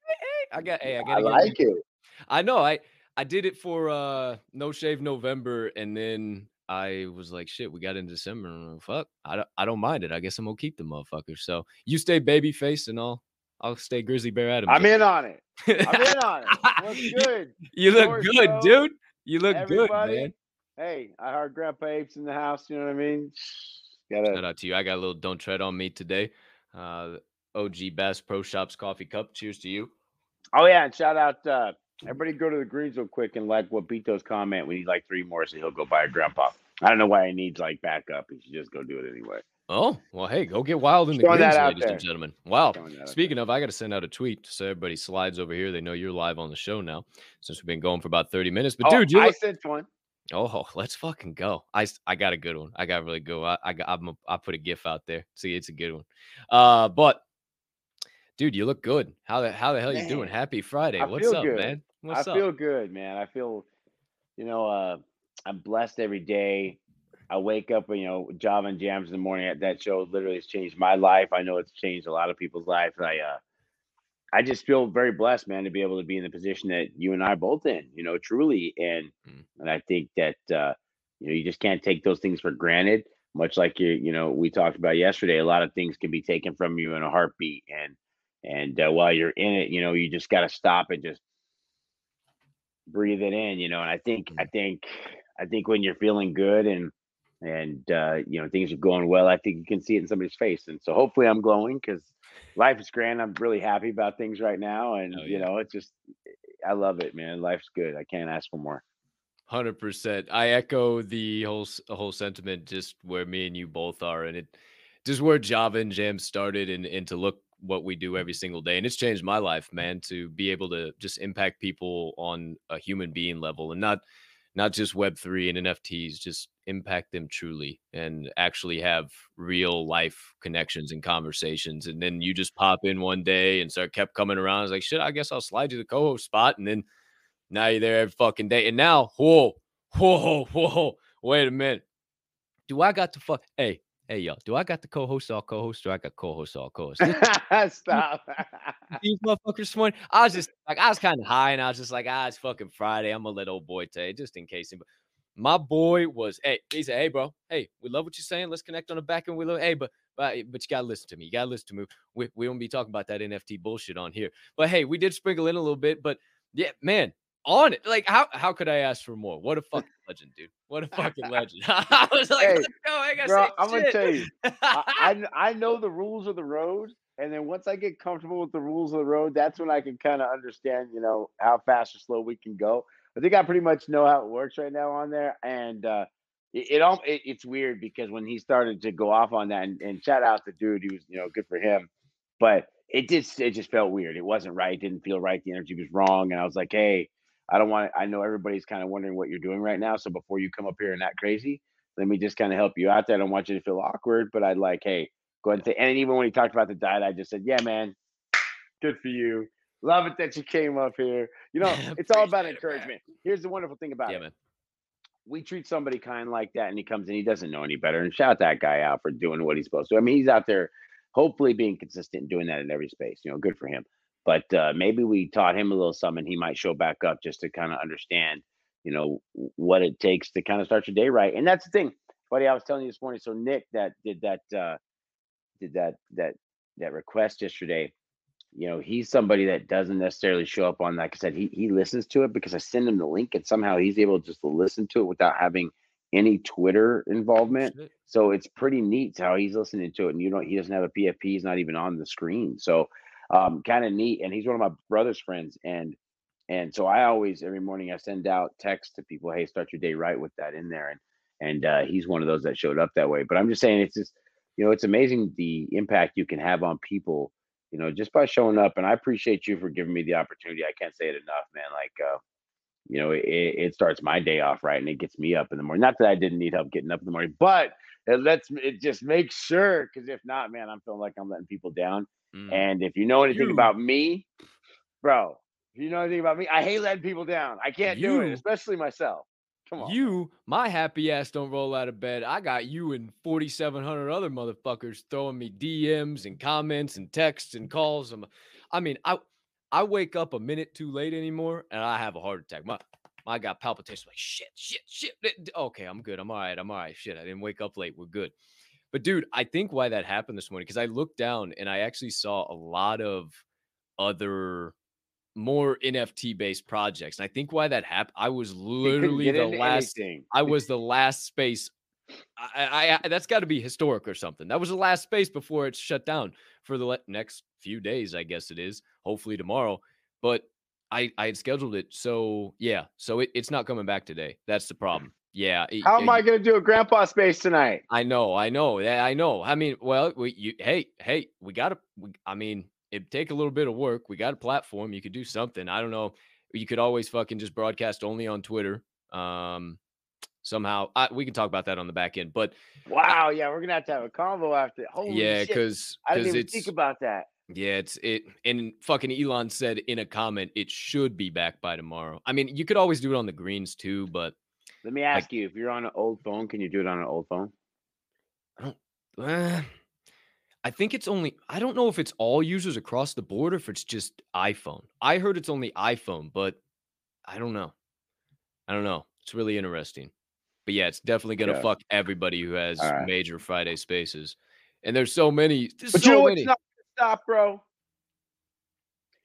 I got. Hey, I I gotta get like it. I know. I I did it for uh No Shave November, and then I was like, shit, we got in December. Like, fuck, I don't, I don't mind it. I guess I'm gonna keep the motherfucker. So you stay baby face, and I'll I'll stay Grizzly Bear Adams. I'm in on it. I'm in on it. What's *laughs* good? you look good, show, dude. You look good, man. Hey, I heard Grandpa Apes in the house. You know what I mean? Shout Gotta. out to you. I got a little don't tread on me today. Uh, OG Bass Pro Shops coffee cup. Cheers to you. Oh yeah, and shout out. uh Everybody go to the greens real quick and like what Bito's comment. We need like three more, so he'll go buy a grandpa. I don't know why he needs like backup. He should just go do it anyway. Oh well, hey, go get wild in the Throwing greens, ladies there. and gentlemen. Wow. Throwing that out Speaking of, I got to send out a tweet so everybody slides over here. They know you're live on the show now, since we've been going for about 30 minutes. But Oh, dude, you I look, sent one. oh, let's fucking go. I, I got a good one. I got really good. I I got I'm a, I put a gif out there. See, it's a good one. Uh, but dude, you look good. How the how the hell you doing? Happy Friday. I What's up, good. man? What's I up? feel good, man. I feel, you know, uh, I'm blessed every day. I wake up, you know, Java and Jams in the morning. That show literally has changed my life. I know it's changed a lot of people's lives. I, uh, I just feel very blessed, man, to be able to be in the position that you and I are both in. You know, truly, and Mm. and I think that uh, you know you just can't take those things for granted. Much like you, you know, we talked about yesterday. A lot of things can be taken from you in a heartbeat, and and uh, while you're in it, you know, you just got to stop and just breathe it in, you know. And I think I think I think when you're feeling good and and uh, you know things are going well, I think you can see it in somebody's face. And so hopefully I'm glowing because life is grand. I'm really happy about things right now, and Oh, you know it's just I love it, man. Life's good. I can't ask for more. Hundred percent. I echo the whole whole sentiment, just where me and you both are, and it just where Java and Jam started, and and to look what we do every single day, and it's changed my life, man. To be able to just impact people on a human being level, and not not just Web three and NFTs, just impact them truly, and actually have real life connections and conversations. And then you just pop in one day and start kept coming around. I was like, shit, I guess I'll slide you the co-host spot, and then now you're there every fucking day. And now, whoa, whoa, *laughs* whoa, wait a minute. Do I got to fuck? Hey, hey, y'all. Do I got the co-host all co-host or I got co-host all co-host? This- *laughs* Stop. *laughs* These *laughs* motherfuckers this morning. I was just like, I was kind of high, and I was just like, ah, it's fucking Friday. I'm gonna let old boy you just in case. But my boy was, hey, he said, hey, bro, hey, we love what you're saying. Let's connect on the back end. We love, hey, but but but you gotta listen to me. You gotta listen to me. We we don't be talking about that NFT bullshit on here. But hey, we did sprinkle in a little bit. But yeah, man, on it. Like, how how could I ask for more? What a *laughs* fucking legend, dude. What a *laughs* fucking legend. *laughs* I was like, Hey, let's go. I gotta Bro, I'm gonna tell you, I, I I know the rules of the road, and then once I get comfortable with the rules of the road, that's when I can kind of understand, you know, how fast or slow we can go. I think I pretty much know how it works right now on there, and uh, it, it all it, it's weird because when he started to go off on that, and, and shout out the dude, he was you know good for him, but it just it just felt weird. It wasn't right. It didn't feel right. The energy was wrong, and I was like, hey, I don't want. I know everybody's kind of wondering what you're doing right now, so before you come up here and act crazy, let me just kind of help you out there. I don't want you to feel awkward, but I'd like, hey, go ahead and say. And even when he talked about the diet, I just said, yeah, man, good for you. Love it that you came up here. You know, *laughs* it's all about encouragement. Here's the wonderful thing about Yeah, it. man. We treat somebody kind like that, and he comes in, he doesn't know any better. And shout that guy out for doing what he's supposed to. I mean, he's out there, hopefully being consistent and doing that in every space. You know, good for him. But uh, maybe we taught him a little something. He might show back up just to kind of understand, you know, what it takes to kind of start your day right. And that's the thing, buddy. I was telling you this morning. So Nick, that did that, uh, did that that that request yesterday. You know, he's somebody that doesn't necessarily show up on like I said, he he listens to it because I send him the link and somehow he's able to just to listen to it without having any Twitter involvement. So it's pretty neat how he's listening to it, and you know he doesn't have a PFP. He's not even on the screen. So um, kind of neat. And he's one of my brother's friends, and and so I always every morning I send out text to people, hey, start your day right with that in there. And and uh, he's one of those that showed up that way. But I'm just saying, it's just you know, it's amazing the impact you can have on people, you know, just by showing up. And I appreciate you for giving me the opportunity. I can't say it enough, man. Like, uh, you know, it, it starts my day off right, and it gets me up in the morning. Not that I didn't need help getting up in the morning, but it lets. It just makes sure, because if not, man, I'm feeling like I'm letting people down. Mm. And if you know anything You- about me, bro, if you know anything about me, I hate letting people down. I can't do it, especially myself. Come on. You, my happy ass don't roll out of bed. I got you and 4,700 other motherfuckers throwing me DMs and comments and texts and calls. I'm- I mean, I I wake up a minute too late anymore and I have a heart attack. My I got palpitations like shit, shit, shit. Okay, I'm good. I'm all right. I'm all right. Shit, I didn't wake up late. We're good. But dude, I think why that happened this morning because I looked down and I actually saw a lot of other more NFT based projects. And I think why that happened, I was literally the last anything. I was the last space. I, I, that's got to be historic or something. That was the last space before it's shut down for the le- next few days. I guess it is. Hopefully tomorrow. But I I had scheduled it. So yeah. So it, it's not coming back today. That's the problem. Yeah. How am I going to do a grandpa space tonight? I know, I know, I know. I mean, well, we, you, hey, hey, we got to. I mean, it'd take a little bit of work. We got a platform. You could do something. I don't know. You could always fucking just broadcast only on Twitter. Um, somehow I, we can talk about that on the back end. But Wow, yeah, we're gonna have to have a convo after. Holy shit. yeah, because I didn't even think about that. yeah, it's it. And fucking Elon said in a comment it should be back by tomorrow. I mean, you could always do it on the greens too, but Let me ask you: If you're on an old phone, can you do it on an old phone? I don't. Uh, I think it's only I don't know if it's all users across the board or if it's just iPhone. I heard it's only iPhone, but I don't know. I don't know. It's really interesting. But yeah, it's definitely gonna Yeah. fuck everybody who has right. major Friday spaces. And there's so many. There's But so you know many. not gonna stop, bro?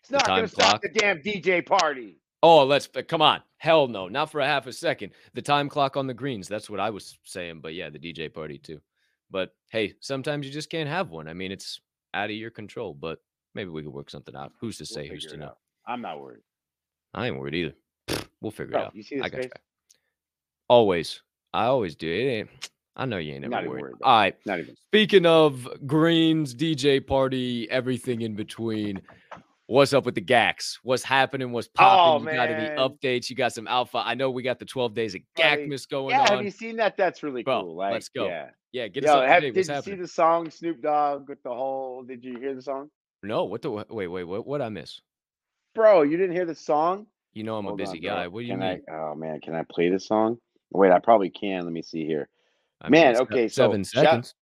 It's not gonna stop the damn DJ party. Oh, let's come on. Hell no, not for a half a second. The time clock on the greens. That's what I was saying. But yeah, the DJ party too. But hey, sometimes you just can't have one. I mean, it's out of your control. But maybe we could work something out. Who's to We'll say? Who's to know? out. I'm not worried. I ain't worried either. *sniffs* We'll figure Bro, it out. you see this I got face? Always. I always do. It ain't. *sniffs* I know you ain't Not worried. worried All right. Not even. Speaking of greens, DJ party, everything in between. What's up with the GAX? What's happening? What's oh, popping? Oh, you got any updates? You got some alpha. I know we got the 12 days of GACmas going on. Yeah, have you seen that? That's really Bro, cool. Like, let's go. Yeah. Yeah, get us Yo, up have, did What's you happening? see the song Snoop Dogg with the whole? Did you hear the song, No, what the wait, wait, what what I miss? bro? You didn't hear the song? You know I'm Hold a busy on, guy. What do you can mean? I, oh man, can I play the song? Wait, I probably can. Let me see here. I Man, se- okay, so seven shout- seconds.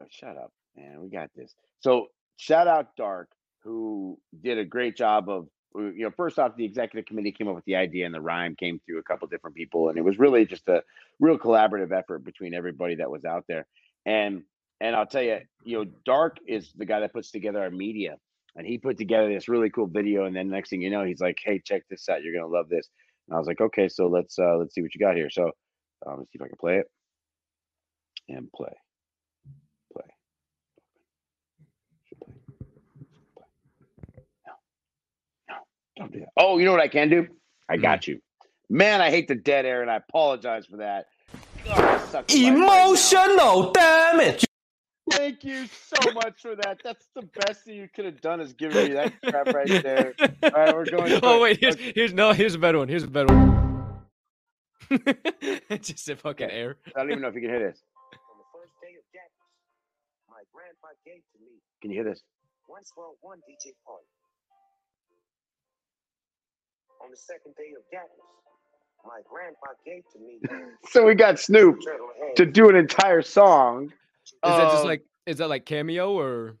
Oh, shut up, man. We got this. So shout out Dark, who did a great job of uh, you know, first off, the executive committee came up with the idea and the rhyme came through a couple different people, and it was really just a real collaborative effort between everybody that was out there. And and I'll tell you, you know, Dark is the guy that puts together our media, and he put together this really cool video. And then next thing you know, he's like, "Hey, check this out. You're gonna love this." And I was like, "Okay, so let's uh let's see what you got here." So um, let's see if I can play it and play, play, Should play. Play. No, no, don't do that. Oh, you know what I can do? I Mm. got you. Man, I hate the dead air, and I apologize for that. God, I suck right. Emotional damage. Thank you so much for that. That's the best thing you could have done is giving me that crap right there. All right, we're going. oh wait, here's here's no here's a better one. Here's a better one. *laughs* Just a fucking Okay. air. I don't even know if you can hear this. On the first day of Jackmas, my grandpa gave to me Can you hear this? one twelve one DJ party. On the second day of Jackmas, my grandpa gave to me *laughs* So we got Snoop to do an entire song. Is that just like is that like cameo or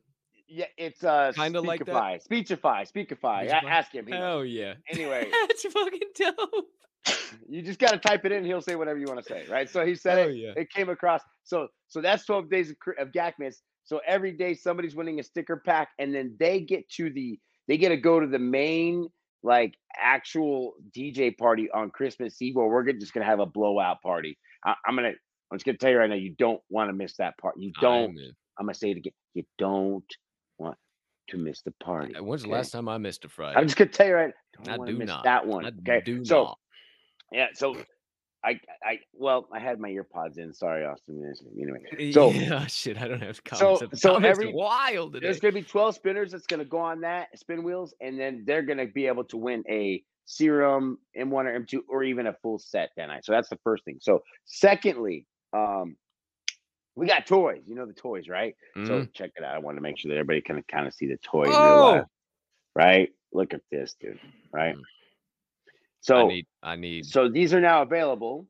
Yeah, it's uh Kinda like that? Speakify, Speechify, Speakify. A- Ask him. he knows. hell yeah? Anyway, *laughs* That's fucking dope. you just gotta type it in. He'll say whatever you want to say, right? So he said Hell it. yeah. It came across. So so that's twelve days of, cr- of GACmas. So every day somebody's winning a sticker pack, and then they get to the they get to go to the main like actual DJ party on Christmas Eve, where we're just gonna have a blowout party. I, I'm gonna I'm just gonna tell you right now, you don't want to miss that part. You don't. I'm gonna say it again. You don't want to miss the party. When's the last time I missed a Friday? I'm just gonna tell you right. Don't I do miss not. that one. I okay. so not. yeah. So I I well I had my AirPods in. Sorry, Austin. Anyway, so yeah, *laughs* shit, I don't have so- comments. The so comments every- wild today. there's gonna be 12 spinners that's gonna go on that spin wheels, and then they're gonna be able to win a serum M1 or M2 or even a full set that night. So that's the first thing. So secondly, um, we got toys. You know the toys, right? Mhm. So check it out. I want to make sure that everybody can kind of see the toy in real Oh! life, right? Look at this, dude. Right. Mm. I So need I need so these are now available.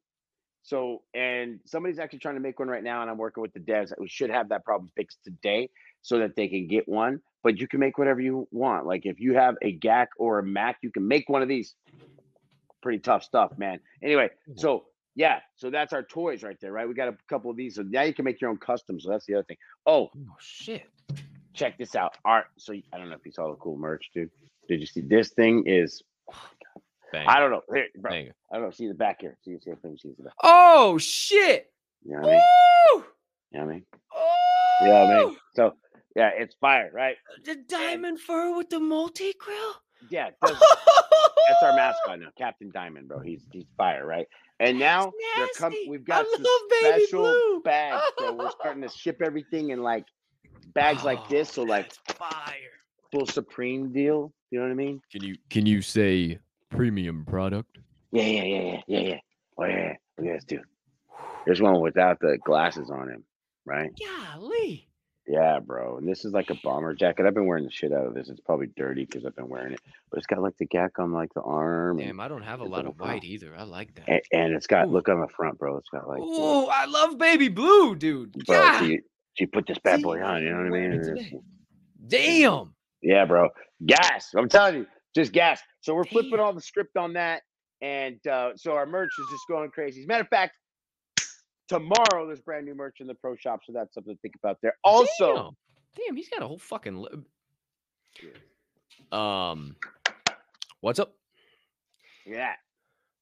So and somebody's actually trying to make one right now, and I'm working with the devs. We should have that problem fixed today so that they can get one. But you can make whatever you want. Like if you have a GAC or a Mac, you can make one of these. Pretty tough stuff, man. Anyway, so yeah, so that's our toys right there, right? We got a couple of these. So now you can make your own custom. So that's the other thing. Oh, Oh shit. check this out. Art. So I don't know if you saw the cool merch, dude. Did you see this thing is Bang. I don't know. Here, bro, I don't know. See the back here. See, see if you see the back. Oh shit. You know what I mean? You know what I mean? Oh, Yeah, man. So yeah, it's fire, right? The diamond fur with the multi grill. Yeah, *laughs* that's, that's our mascot now, Captain Diamond, bro. He's he's fire, right? And now they're com- we've got I some special blue. bags, bro. We're *laughs* starting to ship everything in like bags like this, so Oh, like fire. full Supreme deal. You know what I mean? Can you can you say premium product? Yeah, yeah, yeah, yeah, yeah, yeah. Oh yeah, look at this dude. There's one without the glasses on him, right? Golly. Yeah, bro. And this is like a bomber jacket. I've been wearing the shit out of this. It's probably dirty because I've been wearing it, but it's got like the gack on like the arm, Damn, I don't have a lot of the front. white either. I like that. and, and it's got Ooh. look on the front, bro. It's got like, Oh, I love baby blue, dude. bro. God So you, so you put this bad boy on. You know what I mean? it And it's- today. damn. Yeah, bro. Gas. I'm telling you, just gas. So we're flipping all the script on that, and uh, so our merch is just going crazy. As a matter of fact, tomorrow there's brand new merch in the pro shop, so that's something to think about there. Also, damn, damn he's got a whole fucking. Li- um, what's up? Yeah.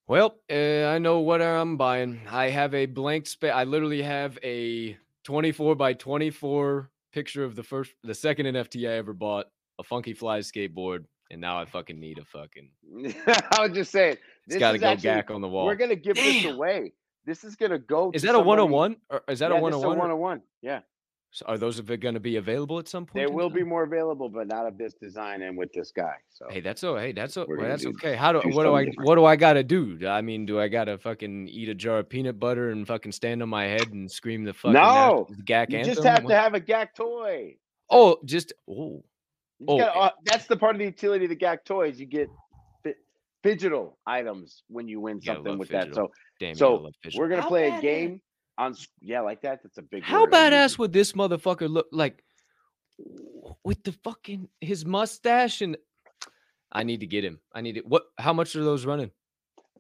Well, uh, I know what I'm buying. I have a blank space. I literally have a 24 by 24 picture of the first, the second NFT I ever bought, a Funky Fly skateboard, and now I fucking need a fucking. *laughs* I was just saying. It's This got to go actually, gack on the wall. We're gonna give this away. This is gonna go. Is to that a somebody- 101? Or is that yeah, a this is 101? or- 101. Yeah. So are those going to be available at some point? There will be more available, but not of this design and with this guy. So Hey, that's oh, hey, that's oh, We're well, that's do- okay. How do do what do I different. what do I gotta do? Do- I mean, do I gotta fucking eat a jar of peanut butter and fucking stand on my head and scream the fucking No, national- GAC you anthem? just have What- to have a GAC toy. Oh, just oh, Oh, gotta- uh, that's the part of the utility of the GAC toys. You get fi- digital items when you win something with phygital. that. So damn. So, gotta love fish. we're gonna How play a badass- game on. Yeah, like that. That's a big. How badass would this motherfucker look like with the fucking his mustache and? I need to get him. I need it. What? How much are those running?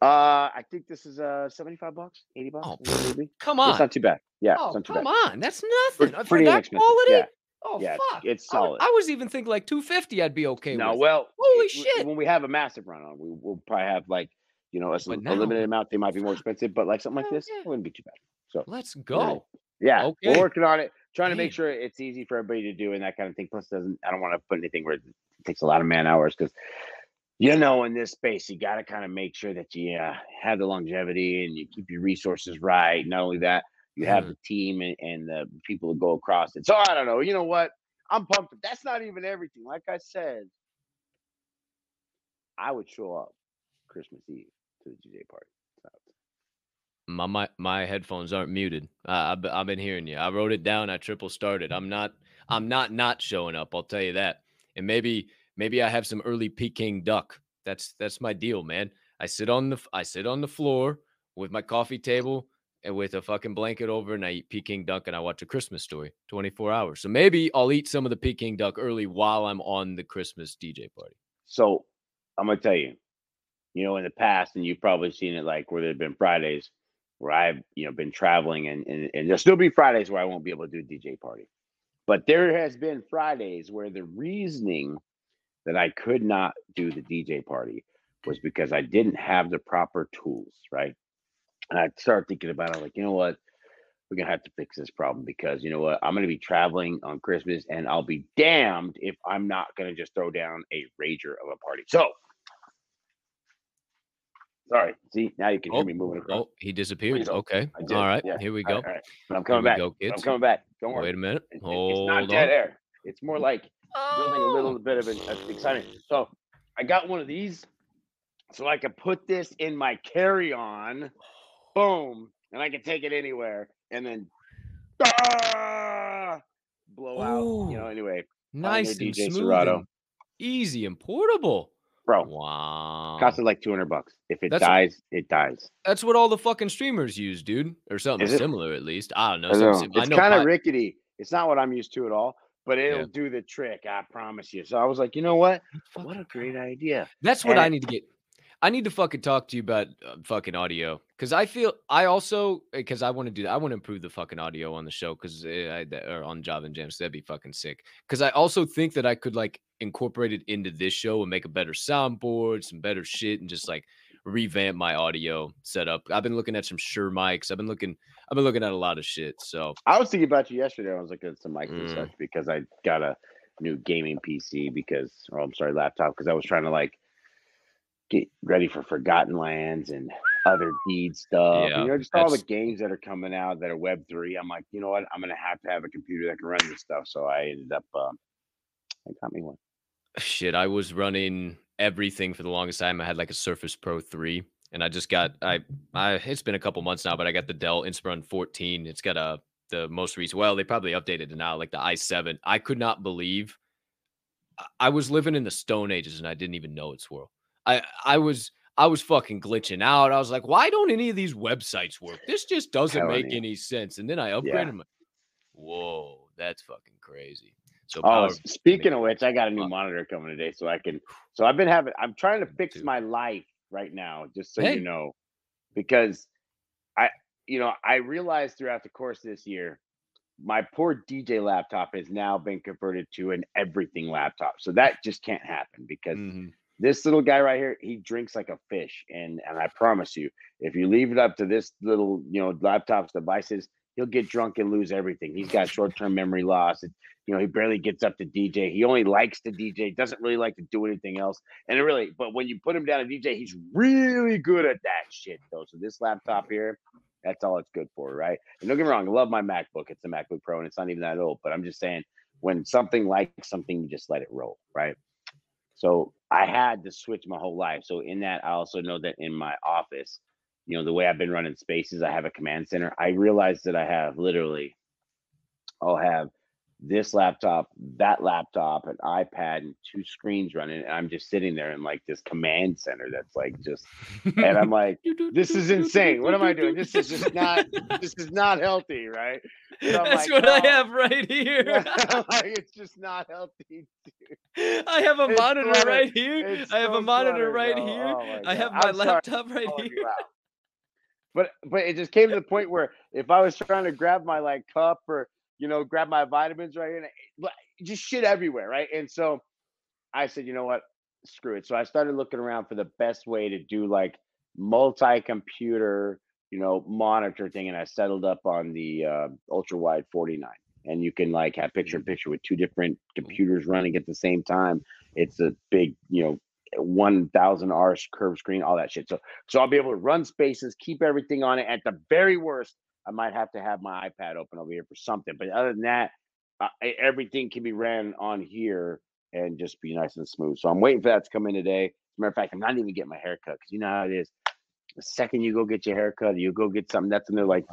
Uh, I think this is uh 75 bucks, 80 bucks. Oh, maybe. Come on, It's not too bad. Yeah, oh, it's not too come bad. on. That's nothing. For pretty that quality? Yeah, Oh yeah, fuck. it's solid. I, was even thinking like 250 I'd be okay with. No, with. well, Holy it- shit. When we have a massive run on, we will probably have like you know a, But a limited amount. They might be more expensive, but like something like this, yeah. it wouldn't be too bad. So Let's go. yeah, Okay. we're working on it, trying to make sure it's easy for everybody to do and that kind of thing. Plus, doesn't I don't want to put anything where it takes a lot of man hours because you know in this space you got to kind of make sure that you uh, have the longevity and you keep your resources right. Not only that, you have Mhm. the team and, and the people that go across it. So I don't know. You know what? I'm pumped. That's not even everything. Like I said, I would show up Christmas Eve to the DJ party. My my, my headphones aren't muted. Uh, I've, I've been hearing you. I wrote it down. I triple started. I'm not I'm not not showing up. I'll tell you that. And maybe maybe I have some early Peking duck. That's that's my deal, man. I sit on the I sit on the floor with my coffee table and with a fucking blanket over, and I eat Peking duck and I watch a Christmas story. 24 hours. So maybe I'll eat some of the Peking duck early while I'm on the Christmas DJ party. so I'm gonna tell you, you know, in the past, and you've probably seen it like where there've been Fridays where I've you know been traveling and and, and there'll still be Fridays where I won't be able to do DJ party. But there has been Fridays where the reasoning that I could not do the DJ party was because I didn't have the proper tools, right? And I started thinking about it, like, you know what? We're gonna have to fix this problem because you know what? I'm gonna be traveling on Christmas, and I'll be damned if I'm not gonna just throw down a rager of a party. So, sorry. See, now you can hear me moving across. oh, he disappeared. Okay. All right. yeah. Here we go. right, all right. But I'm coming back. go, I'm coming back. Don't worry. Wait a minute. Hold it's not on. dead air. It's more like building a Oh. little bit of an uh, excitement. So I got one of these, so I can put this in my carry-on. Boom, and I can take it anywhere, and then ah, blow out. You know. Anyway, Nice and DJ smooth Serato. easy and portable. bro, Wow. costed like two hundred bucks. If it That's- dies, it dies. That's what all the fucking streamers use, dude, or something similar at least. I don't know. I know. It's kind of rickety. It's not what I'm used to at all, but it'll Yeah. do the trick. I promise you. So I was like, you know what? What a great idea. That's what I need to get. I need to fucking talk to you about uh, fucking audio because I feel I also because I want to do that. I want to improve the fucking audio on the show because I, or on Java and Jams. That'd be fucking sick. Because I also think that I could like incorporate it into this show and make a better soundboard, some better shit, and just like revamp my audio setup. I've been looking at some Shure mics. I've been looking. I've been looking at a lot of shit. So I was thinking about you yesterday. I was looking at some mics and Mm. such because I got a new gaming PC because, or I'm sorry, laptop because I was trying to like get ready for Forgotten Lands and other deed stuff. Yeah, you know, just all the games that are coming out that are Web three. I'm like, you know what? I'm gonna have to have a computer that can run this stuff. So I ended up, um, I got me one. shit i was running everything for the longest time i had like a surface pro 3 and i just got i i it's been a couple months now but i got the dell inspiron 14 it's got a the most recent well they probably updated it now like the i7 i could not believe I- i was living in the stone ages and i didn't even know it swirl i i was i was fucking glitching out i was like why don't any of these websites work this just *laughs* doesn't make you. any sense and then i Yeah. upgraded my whoa that's fucking crazy so Oh, speaking of which, I got a new monitor coming today, so I can. So I've been having. I'm trying to fix my life right now, just so Hey. you know, because I, you know, I realized throughout the course of this year, my poor DJ laptop has now been converted to an everything laptop. So that just can't happen because Mhm. This little guy right here, he drinks like a fish, and and I promise you, if you leave it up to this little, you know, laptops devices, he'll get drunk and lose everything. He's got short term memory loss. It, you know, he barely gets up to DJ. He only likes to DJ, doesn't really like to do anything else. And it really, but when you put him down to DJ, he's really good at that shit, though. So this laptop here, that's all it's good for, right? And don't get me wrong, I love my MacBook. It's a MacBook Pro, and it's not even that old. But I'm just saying, when something like something, you just let it roll, right? So I had to switch my whole life. So in that, I also know that in my office, you know, the way I've been running spaces, I have a command center. I realized that I have literally, I'll have this laptop, that laptop, an iPad, and two screens running. And I'm just sitting there in like this command center that's like just, *laughs* and I'm like, this is insane. What am I doing? This is just not, *laughs* this is not healthy, right? I'm That's like, what I "Oh." have right here. *laughs* like, it's just not healthy. I have a It's monitor cluttered. right here. It's I have a monitor cluttered, right bro. here. Oh I have my I'm laptop right here. But but it just came to the point where if I was trying to grab my like cup or you know grab my vitamins right here, and eh, just shit everywhere, right? And so I said, you know what, screw it. So I started looking around for the best way to do like multi-computer, you know, monitor thing, and I settled up on the uh, ultra wide 49. And you can like have picture in mm-hmm. picture with two different mm-hmm. computers running at the same time. It's a big, you know, eh, 1000 R curved screen, all that shit. So so I'll be able to run spaces, keep everything on it. At the very worst, I might have to have my iPad open over here for something. But other than that, uh, everything can be ran on here and just be nice and smooth. So I'm waiting for that to come in today. As a matter of fact, I'm not even getting my hair cut because you know how it is. The second you go get your hair cut, you go get something that's and they're like,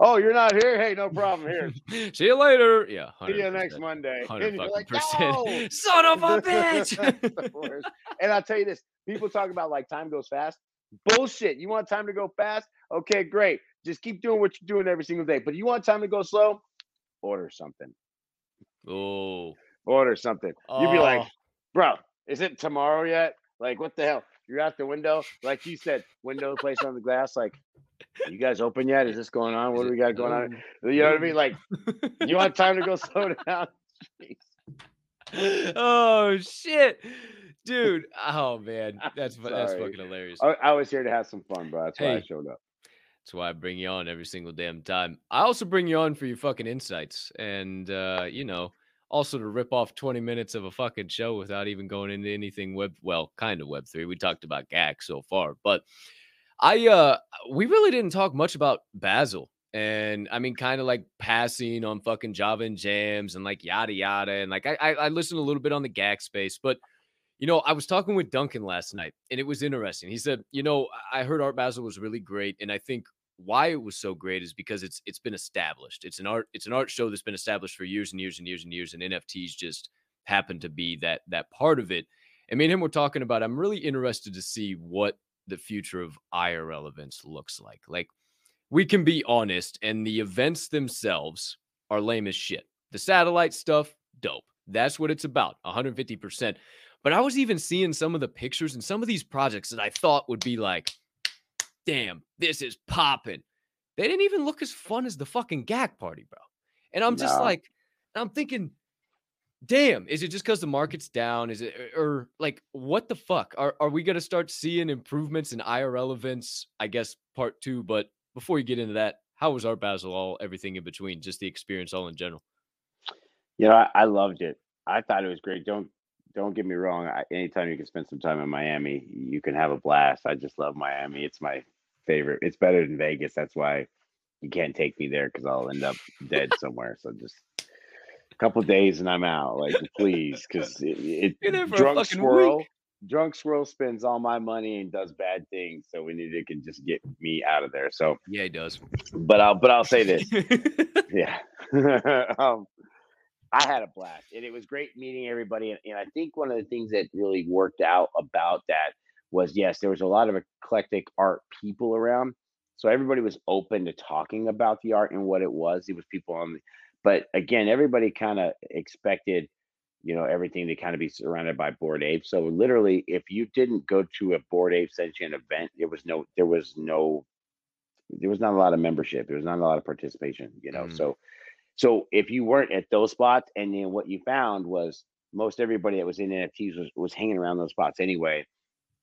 oh, you're not here? Hey, no problem. Here, *laughs* See you later. Yeah. see you next 100%. Monday. And Hundred you're like, percent. no. *laughs* Son of a *laughs* bitch. and I'll tell you this: people talk about like time goes fast. Bullshit. You want time to go fast? Okay, great. Just keep doing what you're doing every single day. But you want time to go slow? Order something. oh. Order something. You'd be like, Oh. bro, is it tomorrow yet? Like, what the hell? You're out the window, like you said, window placed on the glass. Like, you guys open yet? Is this going on? What do we got going on? You know what I mean? Like, *laughs* you want time to go slow *laughs* down? Jeez. oh shit, dude. *laughs* Oh man, that's that's fucking hilarious. I, I was here to have some fun, bro. That's why I showed up. That's why I bring you on every single damn time. I also bring you on for your fucking insights and uh, you know, also to rip off 20 minutes of a fucking show without even going into anything web well, kind of web 3. We talked about GAC so far, but I uh we really didn't talk much about Basel. And I mean, kind of like passing on fucking Java and jams and like yada yada. And like I, I I listened a little bit on the GAC space, but you know, I was talking with Duncan last night and it was interesting. He said, you know, I heard Art Basel was really great. And I think why it was so great is because it's it's been established. It's an art, it's an art show that's been established for years and years and years and years. And NFTs just happen to be that that part of it. And me and him were talking about I'm really interested to see what the future of IRL events looks like. Like we can be honest, and the events themselves are lame as shit. The satellite stuff, dope. That's what it's about, 150%. But I was even seeing some of the pictures and some of these projects that I thought would be like, damn, this is popping. They didn't even look as fun as the fucking GAC party, bro. And I'm just No. like, I'm thinking, damn, is it just because the market's down? Is it or, or, like what the fuck? Are are we gonna start seeing improvements in IRL events? I guess part two. But before you get into that, how was Art Basel all everything in between? Just the experience all in general. You know, I, I loved it. I thought it was great. Don't don't get me wrong. I, anytime you can spend some time in Miami, you can have a blast. I just love Miami. It's my favorite. It's better than Vegas. That's why you can't take me there because I'll end up dead somewhere. So just a couple days and I'm out. Like please, because it, it drunk squirrel. week. Drunk squirrel spends all my money and does bad things. So we need to can just get me out of there. So, Yeah, he does. but I'll but I'll say this *laughs* yeah. *laughs* um, I had a blast, and it was great meeting everybody. And, and I think one of the things that really worked out about that was yes, there was a lot of eclectic art people around, so everybody was open to talking about the art and what it was. It was people on, the, but again, everybody kind of expected, you know, everything to kind of be surrounded by Bored Apes. So literally, if you didn't go to a Bored Ape sentient event, there was no, there was no there was not a lot of membership. There was not a lot of participation, you know. Mm. So, so if you weren't at those spots, and then what you found was most everybody that was in NFTs was was hanging around those spots anyway,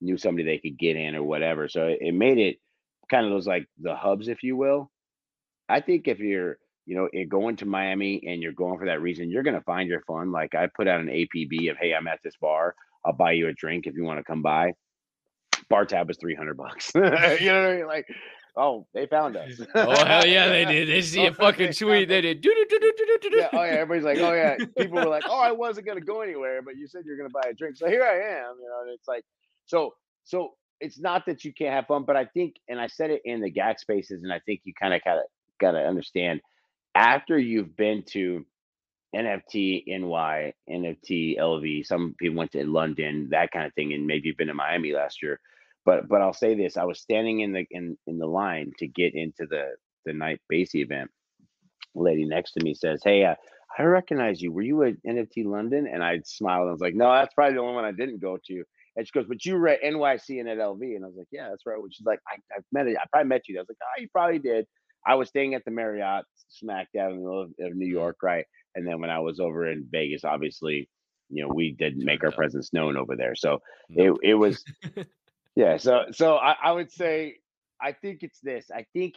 knew somebody they could get in or whatever. So it, it made it kind of those like the hubs, if you will. I think if you're you know it going to Miami and you're going for that reason, you're gonna find your fun. Like I put out an APB of hey, I'm at this bar. I'll buy you a drink if you want to come by. Bar tab is three hundred bucks. *laughs* you know what I mean? Like, oh, they found us. *laughs* Oh hell yeah, they did. They see a *laughs* fucking tweet. They did. Yeah, oh yeah, everybody's like, oh yeah. People were like, oh, I wasn't gonna go anywhere, but you said you're gonna buy a drink, so here I am. You know, and it's like, so, so it's not that you can't have fun, but I think, and I said it in the GAC spaces, and I think you kind of gotta gotta understand after you've been to NFT NY, NFT LV. Some people went to London, that kind of thing, and maybe you've been to Miami last year. But but I'll say this: I was standing in the in in the line to get into the the night BAYC event. Lady next to me says, "Hey, uh, I recognize you. Were you at NFT London?" And I smiled. And I was like, "No, that's probably the only one I didn't go to." And she goes, "But you were at NYC and at LV." And I was like, "Yeah, that's right." She's like, I, "I've met it. I probably met you." I was like, "Oh, you probably did." I was staying at the Marriott, smack dab in the middle of, of New mm-hmm. York, right? And then when I was over in Vegas, obviously, you know, we didn't make our presence known over there. So Nope. it it was *laughs* yeah. So so I, I would say I think it's this. I think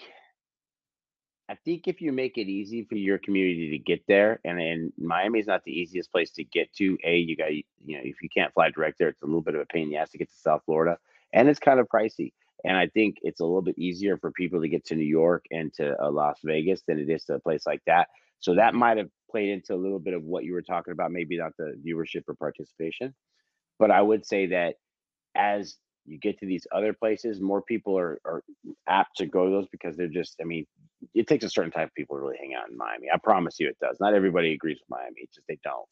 I think if you make it easy for your community to get there, and and Miami is not the easiest place to get to. A, you got you know if you can't fly direct there, it's a little bit of a pain in the ass to get to South Florida, and it's kind of pricey. And I think it's a little bit easier for people to get to New York and to uh, Las Vegas than it is to a place like that. So that might have played into a little bit of what you were talking about, maybe not the viewership or participation. But I would say that as you get to these other places, more people are, are apt to go to those because they're just, I mean, it takes a certain type of people to really hang out in Miami. I promise you it does. Not everybody agrees with Miami, it's just they don't.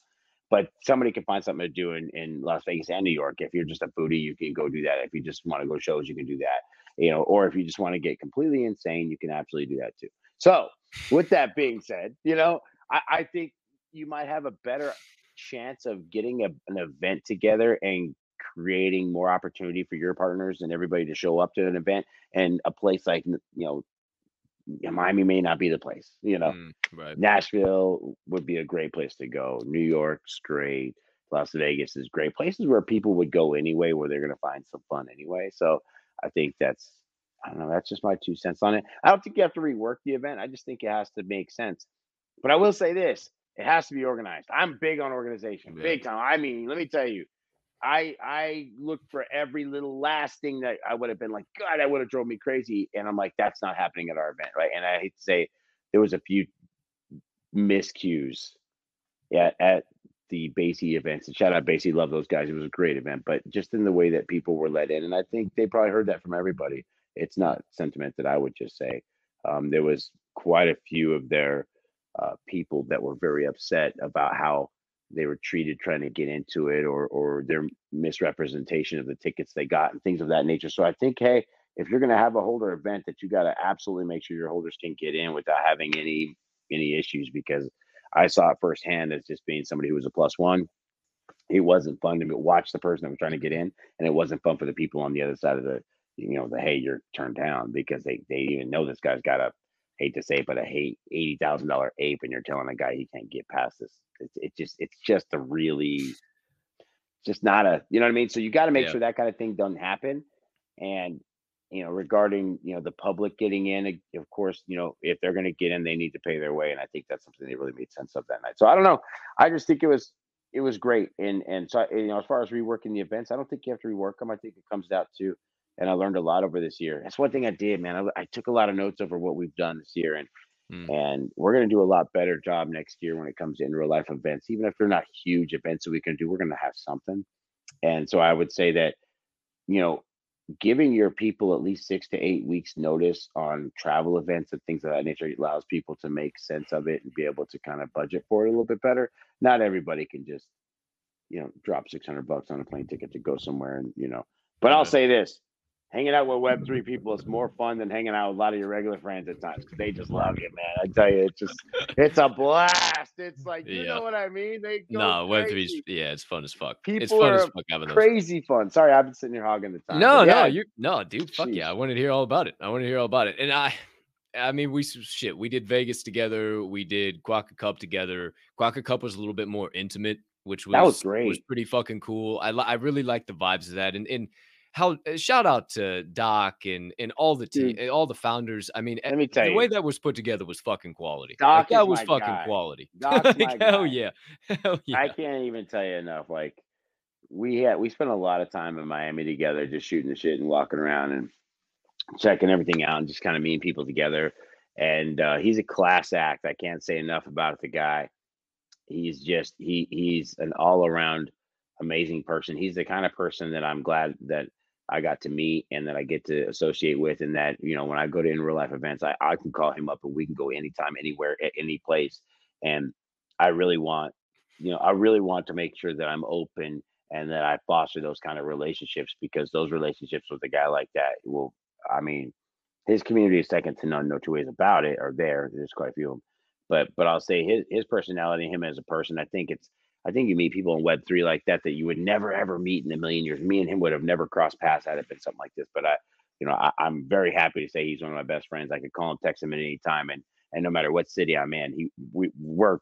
But somebody can find something to do in, in Las Vegas and New York. If you're just a booty, you can go do that. If you just want to go shows, you can do that. You know, or if you just want to get completely insane, you can absolutely do that too. So, with that being said, you know, I, I think you might have a better chance of getting a, an event together and creating more opportunity for your partners and everybody to show up to an event and a place like you know yeah, Miami may not be the place. You know, Mm, right. Nashville would be a great place to go. New York's great. Las Vegas is great. Places where people would go anyway, where they're going to find some fun anyway. So I think that's, I don't know, that's just my two cents on it. I don't think you have to rework the event. I just think it has to make sense. But I will say this it has to be organized. I'm big on organization, Yeah. big time. I mean, let me tell you, I I looked for every little last thing that I would have been like, God, that would have drove me crazy. And I'm like, that's not happening at our event, right? And I hate to say there was a few miscues at, at the BAYC events. And shout out BAYC, love those guys. It was a great event, but just in the way that people were let in, and I think they probably heard that from everybody. It's not sentiment that I would just say. Um, there was quite a few of their uh, people that were very upset about how they were treated trying to get into it or or their misrepresentation of the tickets they got and things of that nature. So I think, hey, if you're going to have a holder event, that you got to absolutely make sure your holders can get in without having any any issues because I saw it firsthand as just being somebody who was a plus one. It wasn't fun to watch the person that was trying to get in, and it wasn't fun for the people on the other side of the, you know, the hey, you're turned down because they they even know this guy's got a hate to say it, but a hate eighty thousand dollar ape, and you're telling a guy he can't get past this. It's it just it's just a really just not a you know what I mean. So you got to make Yeah. sure that kind of thing doesn't happen. And you know, regarding you know the public getting in, of course, you know if they're going to get in, they need to pay their way, and I think that's something they really made sense of that night. So I don't know. I just think it was it was great, and and so you know as far as reworking the events, I don't think you have to rework them. I think it comes out to, and I learned a lot over this year. That's one thing I did, man. I, I took a lot of notes over what we've done this year, and Mm. and we're going to do a lot better job next year when it comes to in real life events. Even if they're not huge events that we can do, we're going to have something. And so I would say that, you know, giving your people at least six to eight weeks notice on travel events and things of that nature allows people to make sense of it and be able to kind of budget for it a little bit better. Not everybody can just, you know, drop 600 bucks on a plane ticket to go somewhere and, you know, but I'll say this hanging out with Web3 people is more fun than hanging out with a lot of your regular friends at times because they just love you, man. I tell you, it's just, *laughs* it's a blast. It's like, you Yeah. know what I mean? They go No, Web crazy. yeah, it's fun as fuck. it's People fun as are fuck having those. crazy fun. Sorry, I've been sitting here hogging the time. No, but no, yeah, you no, dude. Fuck yeah, I wanted to hear all about it. I want to hear all about it. And I, I mean, we shit. We did Vegas together. We did Quaka Cup together. Quaka Cup was a little bit more intimate which was That was great. was pretty fucking cool. I I really like the vibes of that, and and how uh, shout out to Doc and and all the team, Dude. all the founders. I mean, Let me tell the you. way that was put together was fucking quality. Doc like, that was fucking guy. quality. Doc's *laughs* Like, my hell yeah, *laughs* hell yeah. I can't even tell you enough. Like we had, we spent a lot of time in Miami together, just shooting the shit and walking around and checking everything out, and just kind of meeting people together. And uh, he's a class act. I can't say enough about the guy. He's just he he's an all around amazing person. He's the kind of person that I'm glad that I got to meet and that I get to associate with, and that you know when I go to in real life events, I, I can call him up and we can go anytime, anywhere, at any place. And I really want, you know, I really want to make sure that I'm open and that I foster those kind of relationships because those relationships with a guy like that will, I mean, his community is second to none, no two ways about it. Are there? There's quite a few of them, but but I'll say his his personality, him as a person, I think it's. I think you meet people in Web three like that that you would never ever meet in a million years. Me and him would have never crossed paths had it been something like this. But I, you know, I, I'm very happy to say he's one of my best friends. I could call him, text him at any time, and and no matter what city I'm in, he we we're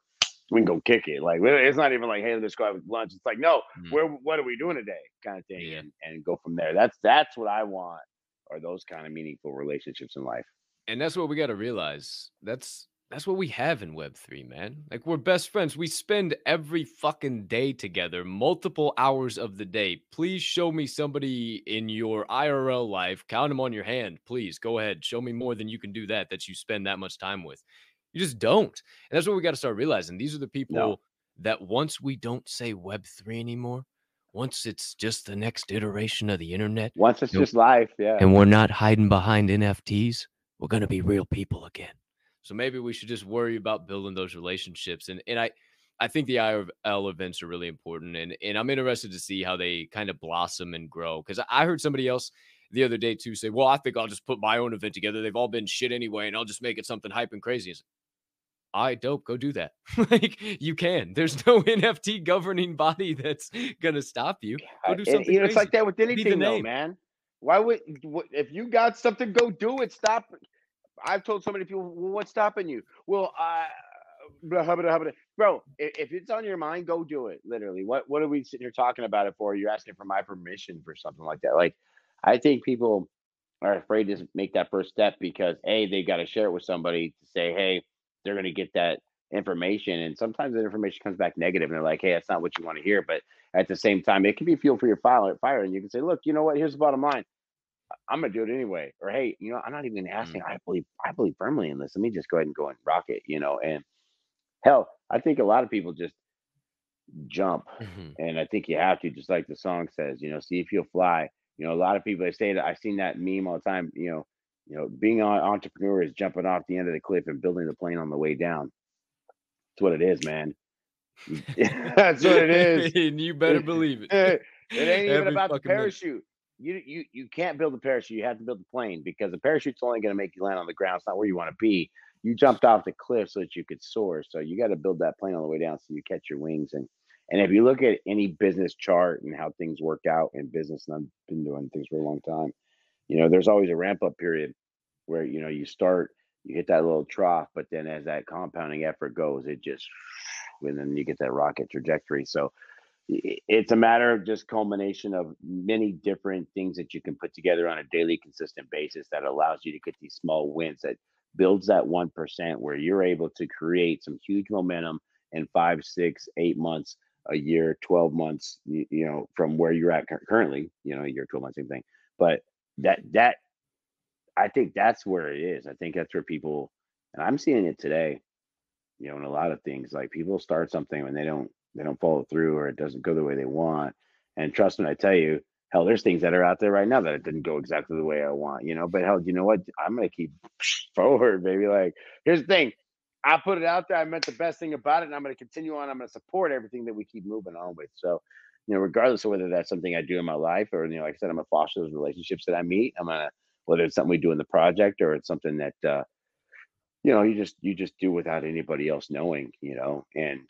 we can go kick it. Like it's not even like, hey, let's go have lunch. It's like, no, Mm. where what are we doing today? Kind of thing, Yeah. and and go from there. That's that's what I want, are those kind of meaningful relationships in life. and that's what we got to realize. That's that's what we have in Web three, man. Like we're best friends. We spend every fucking day together, multiple hours of the day. Please show me somebody in your IRL life. Count them on your hand, please. Go ahead, show me more than you can do that. That you spend that much time with. You just don't. And that's what we got to start realizing. These are the people that once we don't say Web three anymore, once it's just the next iteration of the internet, Once it's Nope. just life, yeah. and we're not hiding behind NFTs, we're gonna be real people again. So maybe we should just worry about building those relationships. And and I I think the IRL events are really important. And and I'm interested to see how they kind of blossom and grow. Because I heard somebody else the other day too say, Well, I think I'll just put my own event together. They've all been shit anyway, and I'll just make it something hype and crazy. All right, dope. Go do that. *laughs* like you can. There's no *laughs* NFT governing body that's gonna stop you. Go do something you know, it's crazy. like that with anything, though, man. Why would if you got something, go do it. Stop. I've told so many people, well, what's stopping you? Well, blah. bro, if it's on your mind, go do it. Literally, what what are we sitting here talking about it for? You're asking for my permission for something like that. Like, I think people are afraid to make that first step because a they got to share it with somebody to say, hey, they're going to get that information, and sometimes that information comes back negative, and they're like, hey, that's not what you want to hear, but at the same time, it can be fuel for your fire, and you can say, look, you know what? Here's the bottom line. I'm gonna do it anyway. Or hey, you know, I'm not even asking. I believe I believe firmly in this. Let me just go ahead and go and rock it, you know. And hell, I think a lot of people just jump. Mhm. And I think you have to, just like the song says, you know, see if you'll fly. You know, a lot of people they say that I've seen that meme all the time, you know, you know, being an entrepreneur is jumping off the end of the cliff and building the plane on the way down. *laughs* That's what it is, man. That's *laughs* what it is. and you better *laughs* believe it. it ain't even Every about the parachute. minute. You you you can't build a parachute. You have to build a plane because the parachute's only going to make you land on the ground. It's not where you want to be. You jumped off the cliff so that you could soar. So you got to build that plane all the way down so you catch your wings. And and if you look at any business chart and how things work out in business, and I've been doing things for a long time, you know, there's always a ramp up period where you know you start, you hit that little trough, but then as that compounding effort goes, it just and then you get that rocket trajectory. So it's a matter of just culmination of many different things that you can put together on a daily consistent basis that allows you to get these small wins that builds that 1% where you're able to create some huge momentum in five six eight months a year 12 months you, you know from where you're at currently you know year 12 months same thing. But that that i think that's where it is. I think that's where people and i'm seeing it today you know in a lot of things like people start something and they don't they don't follow through or it doesn't go the way they want. And trust me i tell you hell there's things that are out there right now that it didn't go exactly the way i want you know but hell you know what? I'm gonna keep *laughs* forward baby like here's the thing. I put it out there i meant the best thing about it and i'm gonna continue on i'm gonna support everything that we keep moving on with. So you know regardless of whether that's something i do in my life or you know like i said i'm gonna foster those relationships that i meet. I'm gonna whether it's something we do in the project or it's something that uh you know you just you just do without anybody else knowing you know and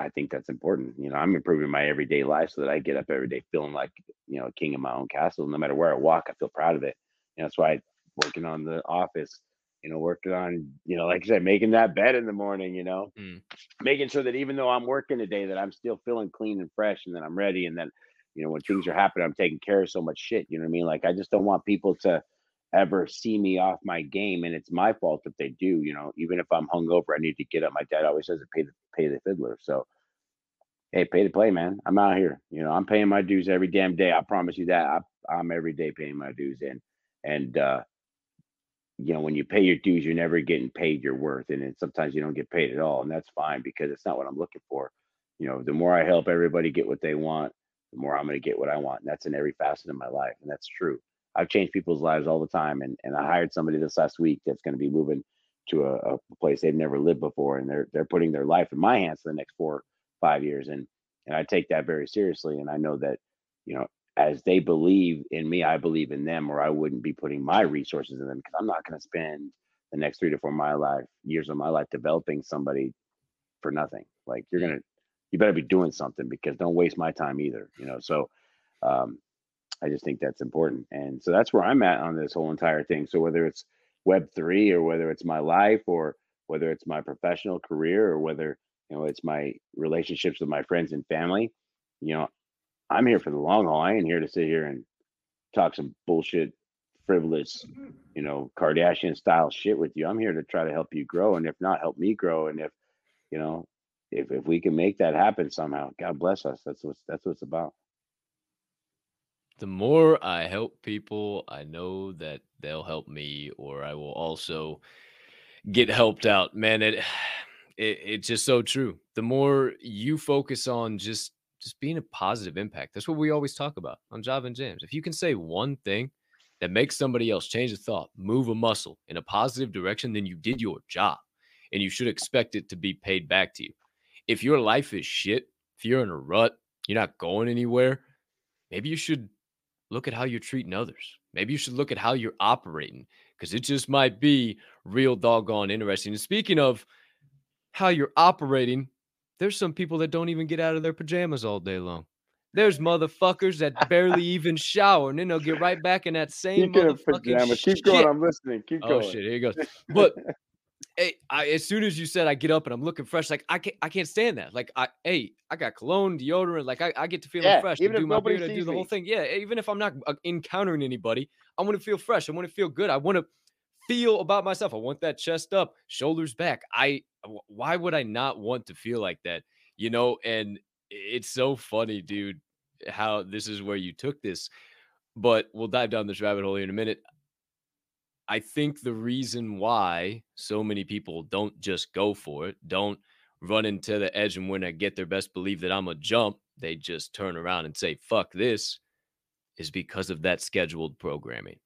i think that's important you know i'm improving my everyday life so that i get up every day feeling like you know a king of my own castle no matter where i walk i feel proud of it you know that's why working on the office you know, working on, you know, like I said, making that bed in the morning, you know, Mm. making sure that even though I'm working today, that I'm still feeling clean and fresh and that I'm ready. And then, you know, when things are happening, I'm taking care of so much shit. You know what I mean? Like, I just don't want people to ever see me off my game. And it's my fault if they do, you know, even if I'm hungover, I need to get up. My dad always says pay the, pay the fiddler. So, hey, pay to play, man. I'm out here. You know, I'm paying my dues every damn day. I promise you that. I, I'm every day paying my dues. And, and, uh, you know, when you pay your dues, you're never getting paid your worth. And then sometimes you don't get paid at all. And that's fine because it's not what I'm looking for. You know, the more I help everybody get what they want, the more I'm going to get what I want. And that's in every facet of my life. And that's true. I've changed people's lives all the time. And, and I hired somebody this last week that's going to be moving to a, a place they've never lived before. And they're, they're putting their life in my hands for the next four, five years. And, and I take that very seriously. And I know that, you know, as they believe in me, I believe in them, or I wouldn't be putting my resources in them because I'm not going to spend the next three to four my life years of my life developing somebody for nothing. Like you're gonna, you better be doing something because don't waste my time either. You know, so um, I just think that's important, and so that's where I'm at on this whole entire thing. So whether it's Web three or whether it's my life or whether it's my professional career or whether you know it's my relationships with my friends and family, you know, I'm here for the long haul. I ain't here to sit here and talk some bullshit, frivolous, you know, Kardashian style shit with you. I'm here to try to help you grow, and if not, help me grow. And if you know, if if we can make that happen somehow, God bless us. That's what that's what it's about. The more I help people, I know that they'll help me, or I will also get helped out. Man, it, *sighs* it it's just so true. The more you focus on just just being a positive impact, that's what we always talk about on Java and Jams. If you can say one thing that makes somebody else change a thought, move a muscle in a positive direction, then you did your job, and you should expect it to be paid back to you. If your life is shit, if you're in a rut, you're not going anywhere, maybe you should look at how you're treating others. Maybe you should look at how you're operating because it just might be real doggone interesting. And speaking of how you're operating, there's some people that don't even get out of their pajamas all day long. There's motherfuckers that barely *laughs* even shower and then they'll get right back in that same of motherfucking pajamas, shit. keep going. I'm listening. Keep Oh going. shit, here he goes. *laughs* But hey, I, as soon as you said I get up and I'm looking fresh, like I can't, I can't stand that. Like I, hey, I got cologne, deodorant, like I, I get to feeling Yeah, fresh. even I if do my nobody beard, I do the whole me. thing. Yeah, even if I'm not uh, encountering anybody, I want to feel fresh. I want to feel good. I want to feel about myself. I want that chest up, shoulders back. I, why would I not want to feel like that? You know, and it's so funny, dude, how this is where you took this. But we'll dive down this rabbit hole here in a minute. I think the reason why so many people don't just go for it, don't run into the edge and when I get their best believe that I'm a jump, they just turn around and say, fuck this, is because of that scheduled programming.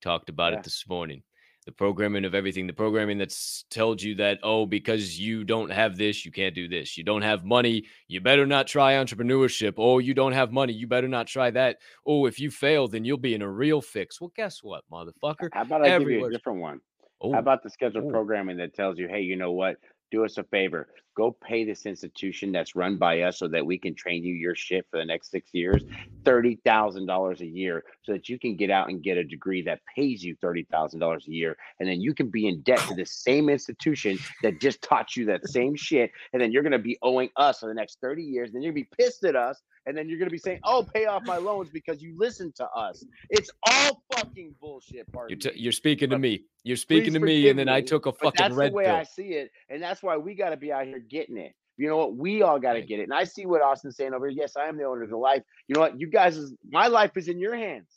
Talked about Yeah. it this morning. The programming of everything, the programming that's told you that, oh, because you don't have this, you can't do this. You don't have money, you better not try entrepreneurship. Oh, you don't have money, you better not try that. Oh, if you fail, then you'll be in a real fix. Well, guess what, motherfucker? How about I give you a different one? Oh, How about the scheduled Ooh. programming that tells you, hey, you know what? Do us a favor. Go pay this institution that's run by us so that we can train you your shit for the next six years, $30,000 a year, so that you can get out and get a degree that pays you $30,000 a year. And then you can be in debt to the same institution that just taught you that same shit. And then you're going to be owing us for the next 30 years. Then you're going to be pissed at us. And then you're going to be saying, oh, pay off my loans because you listened to us. It's all fucking bullshit, You're, t- you're speaking to me. You're speaking please to me, and then I took a fucking that's red the way pill. I see it, and that's why we got to be out here getting it. You know what? We all got to get it. And I see what Austin's saying over here. Yes, I am the owner of the life. You know what? You guys, is my life is in your hands.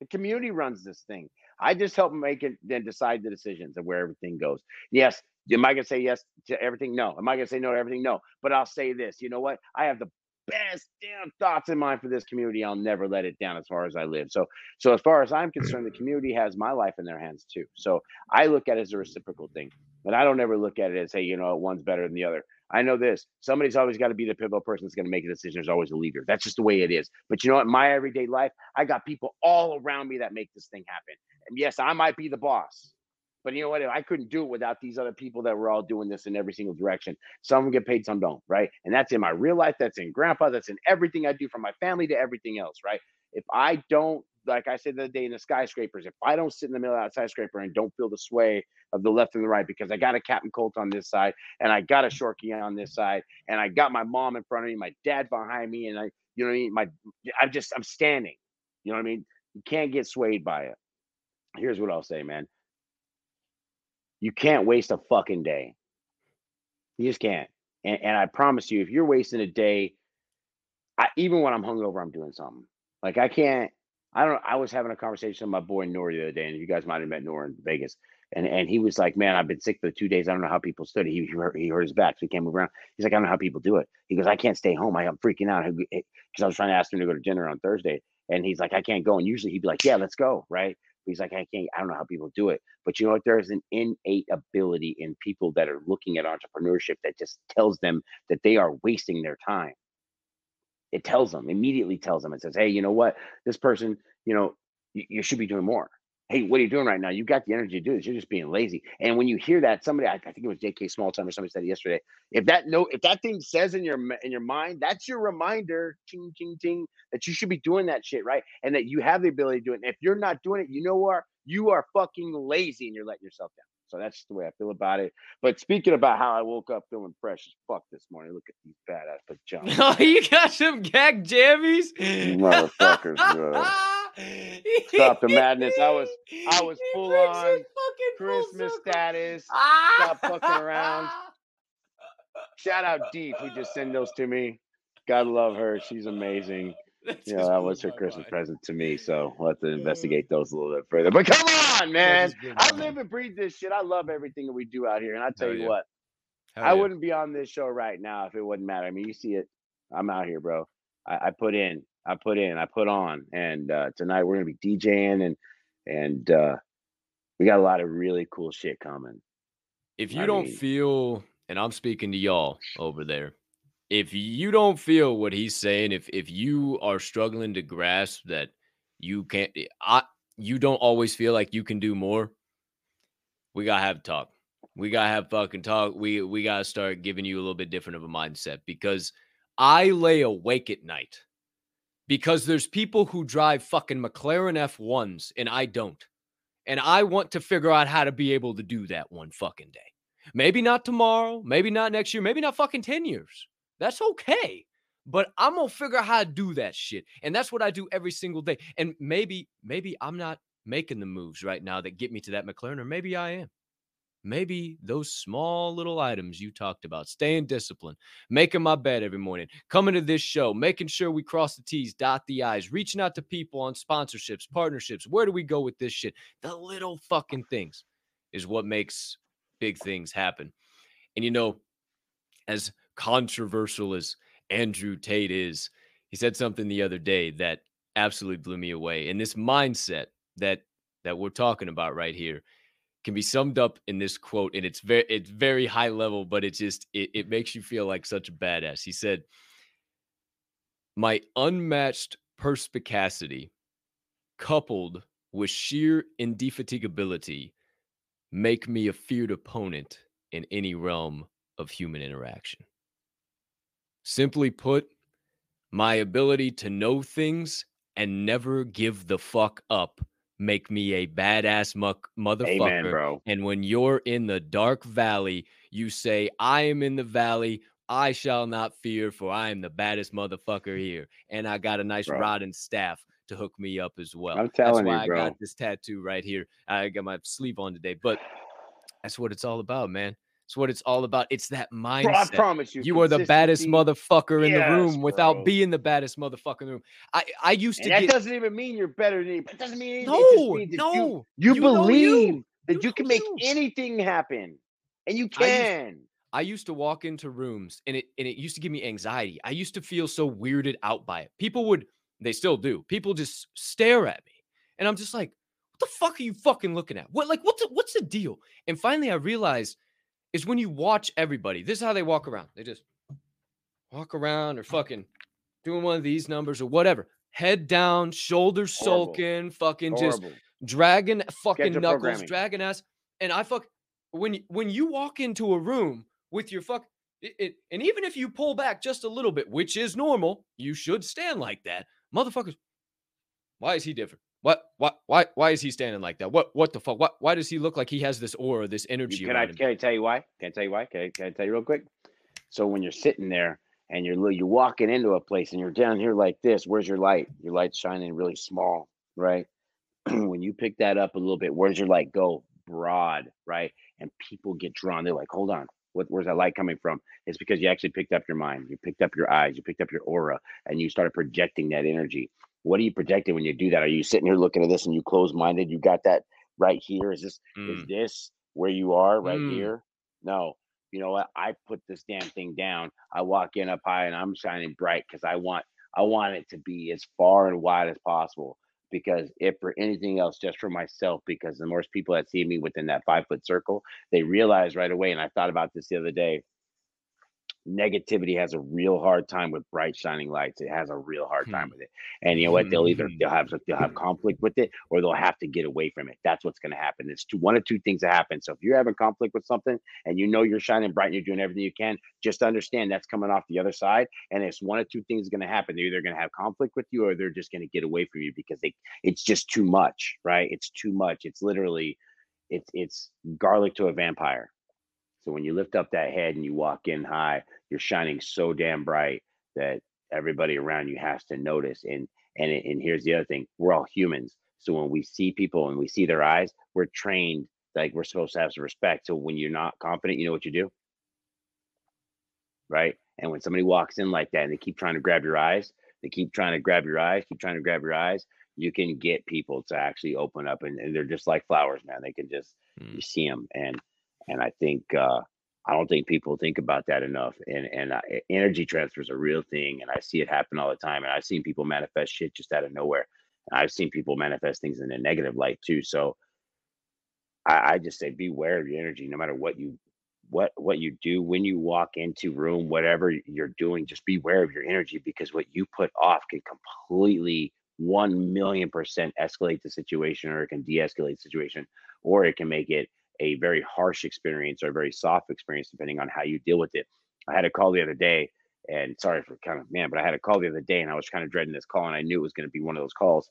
The community runs this thing. I just help make it, then decide the decisions of where everything goes. Yes. Am I gonna say yes to everything? No. Am I gonna say no to everything? No. But I'll say this. You know what? I have the best damn thoughts in mind for this community. I'll never let it down as far as I live. So, so as far as I'm concerned, the community has my life in their hands too. So I look at it as a reciprocal thing. But I don't ever look at it as, hey, you know, one's better than the other. I know this. Somebody's always got to be the pivotal person that's going to make a decision. There's always a leader. That's just the way it is. But you know what? In my everyday life, I got people all around me that make this thing happen. And yes, I might be the boss. But you know what? I couldn't do it without these other people that were all doing this in every single direction. Some get paid, some don't, right? And that's in my real life, that's in grandpa, that's in everything I do from my family to everything else, right? If I don't like I said the other day in the skyscrapers, if I don't sit in the middle of that skyscraper and don't feel the sway of the left and the right, because I got a Captain Colt on this side and I got a Shorty on this side, and I got my mom in front of me, my dad behind me, and I, you know what I mean? My, I'm just, I'm standing. You know what I mean? You can't get swayed by it. Here's what I'll say, man. You can't waste a fucking day. You just can't. And, and I promise you, if you're wasting a day, I, even when I'm hungover, I'm doing something. Like I can't. I don't. I was having a conversation with my boy Nor the other day, and you guys might have met Nor in Vegas. And and he was like, "Man, I've been sick for two days. I don't know how people it. He he hurt, he hurt his back, so he can't move around. He's like, I don't know how people do it. He goes, I can't stay home. I, am freaking out because I was trying to ask him to go to dinner on Thursday, and he's like, I can't go. And usually he'd be like, Yeah, let's go, right? But he's like, I can't. I don't know how people do it. But you know what? There is an innate ability in people that are looking at entrepreneurship that just tells them that they are wasting their time it tells them immediately tells them. It says hey you know what? This person you know you, you, should be doing more. Hey what are you doing right now? You've got the energy to do this. You're just being lazy. And when you hear that somebody i, I think it was jk smalltime or somebody said yesterday if that no if that thing says in your in your mind that's your reminder ching ching ching that you should be doing that shit right? And that you have the ability to do it. And if you're not doing it you know what? You are fucking lazy and you're letting yourself down so that's the way I feel about it. But speaking about how I woke up feeling fresh as fuck this morning, look at these badass pajamas. *laughs* Oh, you got some gag jammies, motherfuckers. *laughs* Stop the madness. I was I was full on fucking Christmas status. Stop fucking around. Ah! Shout out Deep who just sent those to me. God love her. She's amazing. *laughs* Yeah, that was her Christmas mind. present to me. So we'll have to investigate those a little bit further. But come on, man. I live and breathe this shit. I love everything that we do out here. And I tell Hell you yeah. what, Hell I yeah. wouldn't be on this show right now if it wouldn't matter. I mean, you see it. I'm out here, bro. I, I put in, I put in, I put on. And uh, tonight we're gonna be DJing and and uh, we got a lot of really cool shit coming. If you I don't mean, feel, and I'm speaking to y'all over there, if you don't feel what he's saying, if if you are struggling to grasp that you can't, eh, I you don't always feel like you can do more. We gotta have talk. We gotta have fucking talk. We we gotta start giving you a little bit different of a mindset because I lay awake at night because there's people who drive fucking McLaren F1s and I don't. And I want to figure out how to be able to do that one fucking day. Maybe not tomorrow, maybe not next year, maybe not fucking 10 years. That's okay. But I'm gonna figure out how to do that shit. And that's what I do every single day. And maybe, maybe I'm not making the moves right now that get me to that McLaren, or maybe I am. Maybe those small little items you talked about, staying disciplined, making my bed every morning, coming to this show, making sure we cross the T's, dot the I's, reaching out to people on sponsorships, partnerships. Where do we go with this shit? The little fucking things is what makes big things happen. And you know, as controversial as Andrew Tate is, he said something the other day that absolutely blew me away. And this mindset that that we're talking about right here can be summed up in this quote and it's very it's very high level but it just it, it makes you feel like such a badass he said my unmatched perspicacity coupled with sheer indefatigability make me a feared opponent in any realm of human interaction Simply put, my ability to know things and never give the fuck up make me a badass muck motherfucker. Amen, bro. And when you're in the dark valley, you say, I am in the valley. I shall not fear, for I am the baddest motherfucker *laughs* here. And I got a nice bro. rod and staff to hook me up as well. I'm telling that's why you, bro. I got this tattoo right here. I got my sleeve on today, but that's what it's all about, man. It's what it's all about. It's that mindset. Bro, I promise you, you are the baddest motherfucker in yes, the room without being the baddest motherfucker in the room. I I used to. And that get... doesn't even mean you're better than. It doesn't mean anything. no, no. You, you, you believe you. that you, can make anything happen, and you can. I used, I used to walk into rooms, and it and it used to give me anxiety. I used to feel so weirded out by it. People would, they still do. People just stare at me, and I'm just like, "What the fuck are you fucking looking at? What like what's the, what's the deal?" And finally, I realized is when you watch everybody. This is how they walk around. They just walk around or fucking doing one of these numbers or whatever. Head down, shoulders Horrible. sulking, fucking Horrible. just dragging fucking knuckles, dragging ass. And I fuck when when you walk into a room with your fuck it, it, and even if you pull back just a little bit, which is normal, you should stand like that. Motherfuckers, why is he different? What? What? Why? Why is he standing like that? What? What the fuck? What? Why does he look like he has this aura, this energy Can I him? can I tell you why? Can I tell you why? Can I, can I tell you real quick? So when you're sitting there and you're you're walking into a place and you're down here like this, where's your light? Your light's shining really small, right? *clears throat* when you pick that up a little bit, where's your light go? Broad, right? And people get drawn. They're like, hold on, what, where's that light coming from? It's because you actually picked up your mind, you picked up your eyes, you picked up your aura, and you started projecting that energy. What are you projecting when you do that? Are you sitting here looking at this and you close minded? You got that right here? Is this is Mm, this where you are right Mm. here? No. You know what? I put this damn thing down. I walk in up high and I'm shining bright because I want I want it to be as far and wide as possible. Because if for anything else, just for myself, because the more people that see me within that five foot circle, they realize right away. And I thought about this the other day negativity has a real hard time with bright shining lights. It has a real hard time Hmm. with it. And you know what? They'll either Hmm. they'll have they'll have conflict with it or they'll have to get away from it. That's what's going to happen. It's two one of two things that happen. So if you're having conflict with something and you know you're shining bright and you're doing everything you can just understand that's coming off the other side and it's one of two things going to happen. They're either going to have conflict with you or they're just going to get away from you because they it's just too much right? It's too much. It's literally it's it's garlic to a vampire so when you lift up that head and you walk in high, you're shining so damn bright that everybody around you has to notice. And and and here's the other thing: we're all humans. So when we see people and we see their eyes, we're trained like we're supposed to have some respect. So when you're not confident, you know what you do, right? And when somebody walks in like that and they keep trying to grab your eyes, they keep trying to grab your eyes, keep trying to grab your eyes. You can get people to actually open up, and, and they're just like flowers, man. They can just Mm. you see them and and i think uh i don't think people think about that enough and and uh, energy transfer is a real thing and i see it happen all the time and i've seen people manifest shit just out of nowhere and i've seen people manifest things in a negative light too so i, I just say beware of your energy no matter what you what what you do when you walk into room whatever you're doing just beware of your energy because what you put off can completely 1 million percent escalate the situation or it can de-escalate the situation or it can make it a very harsh experience or a very soft experience depending on how you deal with it i had a call the other day and sorry for kind of man but i had a call the other day and i was kind of dreading this call and i knew it was going to be one of those calls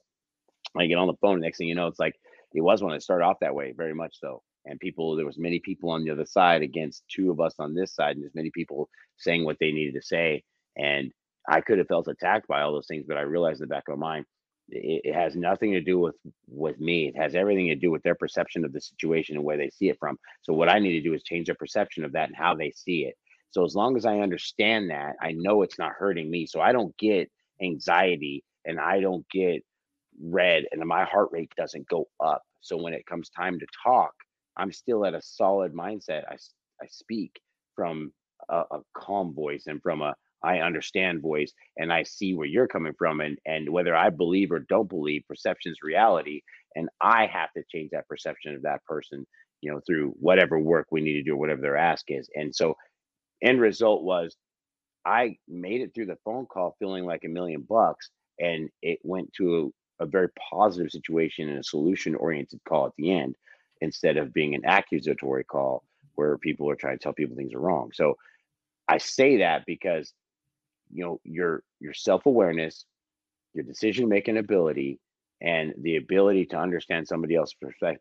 I get on the phone. Next thing you know, it's like it was when it started off that way, very much so. And people, there was many people on the other side against two of us on this side, and there's many people saying what they needed to say. And I could have felt attacked by all those things, but I realized in the back of my mind, it, it has nothing to do with with me. It has everything to do with their perception of the situation and where they see it from. So what I need to do is change their perception of that and how they see it. So as long as I understand that, I know it's not hurting me. So I don't get anxiety and I don't get red and my heart rate doesn't go up. So when it comes time to talk, I'm still at a solid mindset. I, I speak from a, a calm voice and from a I understand voice and I see where you're coming from and and whether I believe or don't believe perception is reality and I have to change that perception of that person you know through whatever work we need to do whatever their ask is and so end result was I made it through the phone call feeling like a million bucks and it went to a, a very positive situation and a solution oriented call at the end instead of being an accusatory call where people are trying to tell people things are wrong. So I say that because you know your your self-awareness, your decision making ability and the ability to understand somebody else's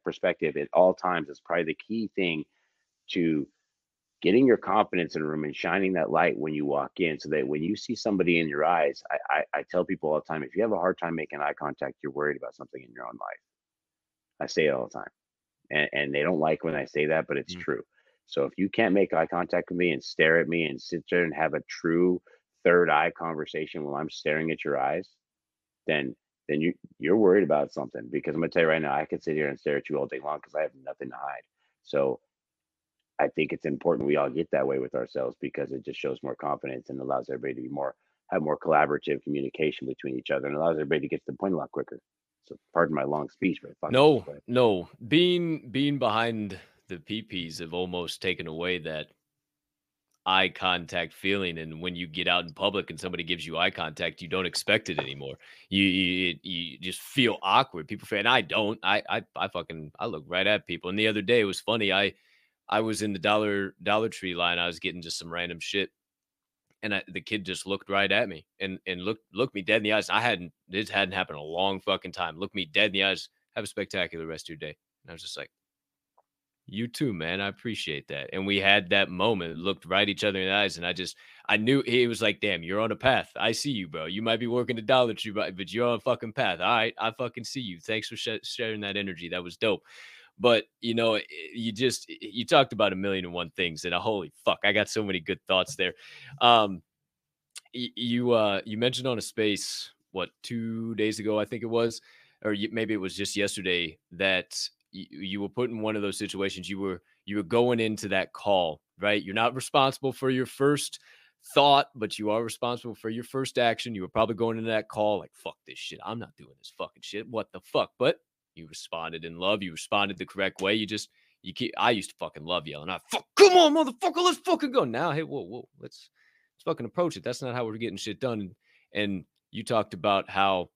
perspective at all times is probably the key thing to getting your confidence in a room and shining that light when you walk in so that when you see somebody in your eyes I, I, I tell people all the time if you have a hard time making eye contact you're worried about something in your own life i say it all the time and, and they don't like when i say that but it's Mm. true so if you can't make eye contact with me and stare at me and sit there and have a true third eye conversation while i'm staring at your eyes then then you you're worried about something because i'm going to tell you right now i could sit here and stare at you all day long because i have nothing to hide so I think it's important we all get that way with ourselves because it just shows more confidence and allows everybody to be more have more collaborative communication between each other and allows everybody to get to the point a lot quicker. So pardon my long speech, but No, no. Being being behind the PFPs have almost taken away that eye contact feeling. And when you get out in public and somebody gives you eye contact, you don't expect it anymore. You you, you just feel awkward. People feel, and I don't. I I I fucking I look right at people. And the other day it was funny. I I was in the dollar Dollar Tree line. I was getting just some random shit, and I, the kid just looked right at me and and looked looked me dead in the eyes. I hadn't this hadn't happened a long fucking time. Looked me dead in the eyes. Have a spectacular rest of your day. And I was just like, you too, man. I appreciate that. And we had that moment, looked right each other in the eyes, and I just I knew he was like, damn, you're on a path. I see you, bro. You might be working a Dollar Tree, but you're on a fucking path. All right, I fucking see you. Thanks for sh- sharing that energy. That was dope. But you know, eh, you just you talked about a million and one things, and a holy fuck, I got so many good thoughts there. Um, you uh you mentioned on a space what two days ago, I think it was, or maybe it was just yesterday that you, you were put in one of those situations. You were you were going into that call, right? You're not responsible for your first thought, but you are responsible for your first action. You were probably going into that call like, fuck this shit. I'm not doing this fucking shit. What the fuck? But you responded in love. You responded the correct way. You just you keep I used to fucking love yelling. I fuck come on, motherfucker, let's fucking go. Now, hey, whoa, whoa, let's let's fucking approach it. That's not how we're getting shit done. And, and you talked about how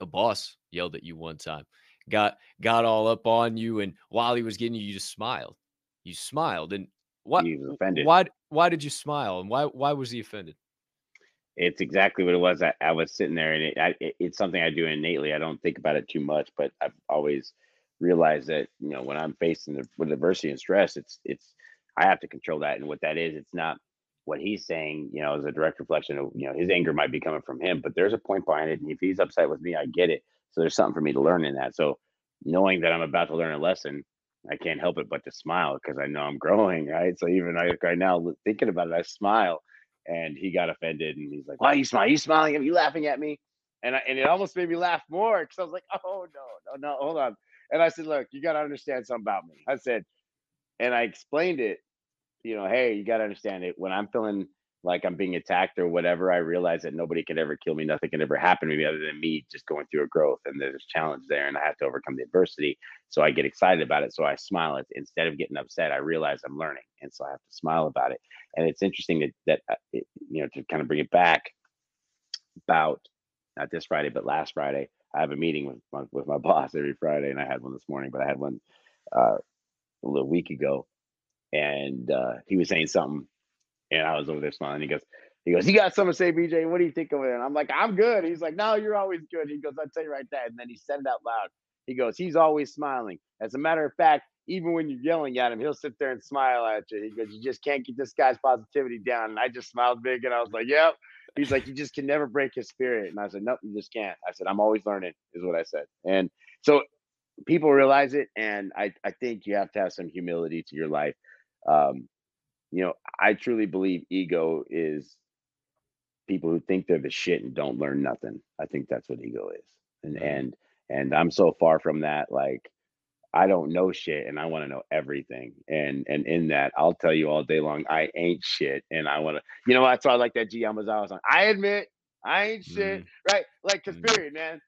a boss yelled at you one time, got got all up on you, and while he was getting you, you just smiled. You smiled, and what? He was offended. Why? Why did you smile, and why? Why was he offended? it's exactly what it was. I, I was sitting there, and it, I, it, it's something I do innately. I don't think about it too much, but I've always realized that you know when I'm facing the, with adversity and stress, it's it's I have to control that, and what that is, it's not what he's saying. You know, as a direct reflection of you know his anger might be coming from him, but there's a point behind it, and if he's upset with me, I get it. So there's something for me to learn in that. So knowing that I'm about to learn a lesson, I can't help it but to smile because I know I'm growing, right? So even right now, thinking about it, I smile and he got offended and he's like, "Why are you smiling? Are you smiling? Are you laughing at me?" And I, and it almost made me laugh more because I was like, *laughs* "Oh no, no, no, hold on." And I said, "Look, you got to understand something about me." I said, and I explained it. You know, hey, you got to understand it. When I'm feeling like I'm being attacked or whatever, I realize that nobody can ever kill me. Nothing can ever happen to me other than me just going through a growth. And there's a challenge there, and I have to overcome the adversity. So I get excited about it. So I smile. Instead of getting upset, I realize I'm learning, and so I have to smile about it. And it's interesting that that uh, it, you know to kind of bring it back about not this Friday, but last Friday. I have a meeting with my, with my *laughs* boss every Friday, and I had one this morning, but I had one uh, a little week ago, and uh, he was saying something, and I was over there smiling. He goes, he goes, you got something to say, BJ? What do you think of it? And I'm like, I'm good. He's like, no, you're always good. He goes, I'll tell you right that. And then he said it out loud. He goes, he's always smiling. As a matter of fact, even when you're yelling at him, he'll sit there and smile at you. He goes, you just can't get this guy's positivity down. And I just smiled big, and I was like, yep. He's like, you just can never break his spirit. And I said, nope, you just can't. I said, I'm always learning, is what I said. And so people realize it, and I I think you have to have some humility to your life. Um, you know, I truly believe ego is people who think they're the shit and don't learn nothing. I think that's what ego is. And and and I'm so far from that. Like I don't know shit and I want to know everything. And and in that, I'll tell you all day long, I ain't shit. And I want to, you know, that's why I like that G Amazawa song. I admit I ain't shit. Right? Like, cause Mhm. period, man.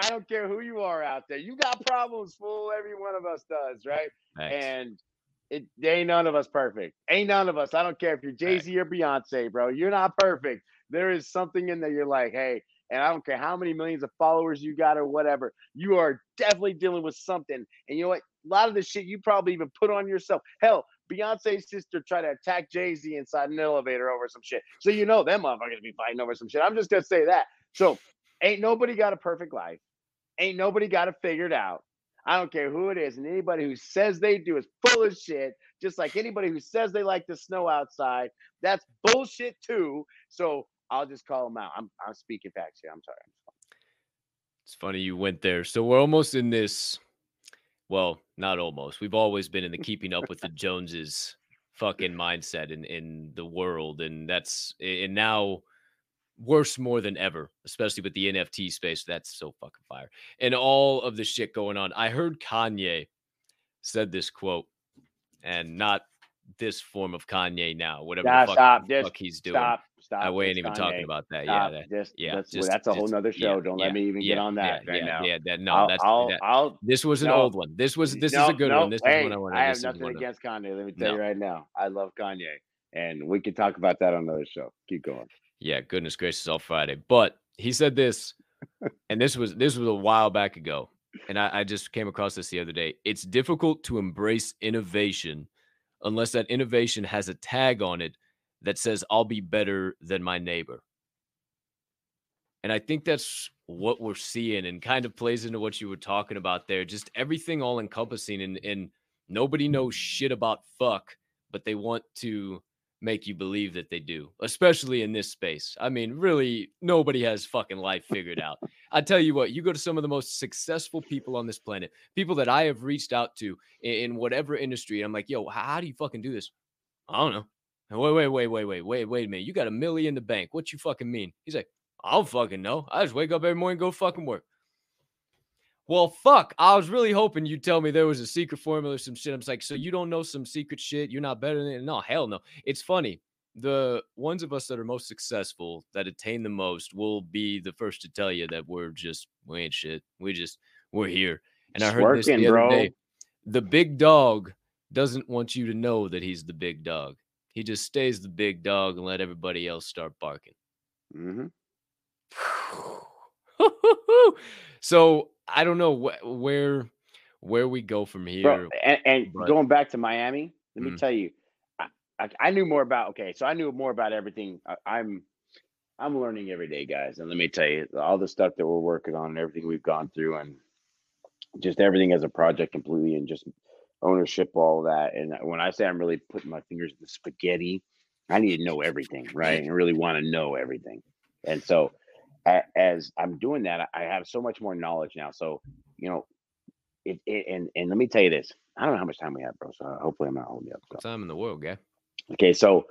I don't care who you are out there. You got problems, fool. Every one of us does, right? And it ain't none of us perfect. Ain't none of us. I don't care if you're Jay Z or Beyonce, bro. You're not perfect. There is something in there. You're like, hey, and I don't care how many millions of followers you got or whatever. You are definitely dealing with something. And you know what? A lot of the shit you probably even put on yourself. Hell, Beyonce's sister tried to attack Jay Z inside an elevator over some shit. So you know them motherfuckers be fighting over some shit. I'm just gonna say that. So ain't nobody got a perfect life. Ain't nobody got it figured out. I don't care who it is. And anybody who says they do is full of shit. Just like anybody who says they like the snow outside, that's bullshit too. So I'll just call them out. I'm I'm speaking facts here. I'm sorry. It's funny you went there. So we're almost in this. Well, not almost. We've always been in the keeping up with the Joneses fucking mindset in in the world, and that's and now worse more than ever, especially with the NFT space. That's so fucking fire, and all of the shit going on. I heard Kanye said this quote, and not this form of Kanye now. Whatever Nah, the fuck, stop. Just fuck he's doing. Stop. Stop. I It's even talking about that. Stop. Yeah, that, just, yeah. that's, just- that's a whole nother yeah, show. Don't yeah, let me even yeah, get on that yeah, right yeah, now. Yeah, that no, I'll, that's I'll, that, I'll, this was an no, old one. This was this is a good no, one. This hey, is one I want. to. I have nothing against Kanye. Let me tell you right now. I love Kanye, and we can talk about that on another show. Keep going. Yeah, goodness gracious, all Friday. But he said this, and this was this was a while back ago, and I, I just came across this the other day. It's difficult to embrace innovation unless that innovation has a tag on it that says, I'll be better than my neighbor. And I think that's what we're seeing and kind of plays into what you were talking about there. Just everything all encompassing and, and nobody knows shit about fuck, but they want to make you believe that they do, especially in this space. I mean, really, nobody has fucking life figured out. I tell you what, you go to some of the most successful people on this planet, people that I have reached out to in, whatever industry. I'm like, yo, how, how do you fucking do this? I don't know. Wait, wait, wait, wait, wait, wait, wait a minute. You got a million in the bank. What you fucking mean? He's like, I don't fucking know. I just wake up every morning, go fucking work. Well, fuck. I was really hoping you'd tell me there was a secret formula or some shit. I'm just like, so you don't know some secret shit? You're not better than it? No, hell no. It's funny. The ones of us that are most successful, that attain the most, will be the first to tell you that we're just we ain't shit. We just we're here. And I Just heard this working, the other day. The big dog doesn't want you to know that he's the big dog. He just stays the big dog and let everybody else start barking. Mm hmm *laughs* so I don't know wh- where where we go from here. Bro, and, and but- going back to Miami, let me Mhm. tell you, I, I, I knew more about. Okay, so I knew more about everything. I, I'm I'm learning every day, guys, and let me tell you, all the stuff that we're working on, and everything we've gone through, and just everything as a project completely, and just ownership, all that. And when I say I'm really putting my fingers in the spaghetti, I need to know everything, right? And really want to know everything. And so, as I'm doing that, I have so much more knowledge now. So, you know, it, it and and let me tell you this. I don't know how much time we have, bro. So hopefully I'm not holding you up. So. Time in the world, guy. Okay, so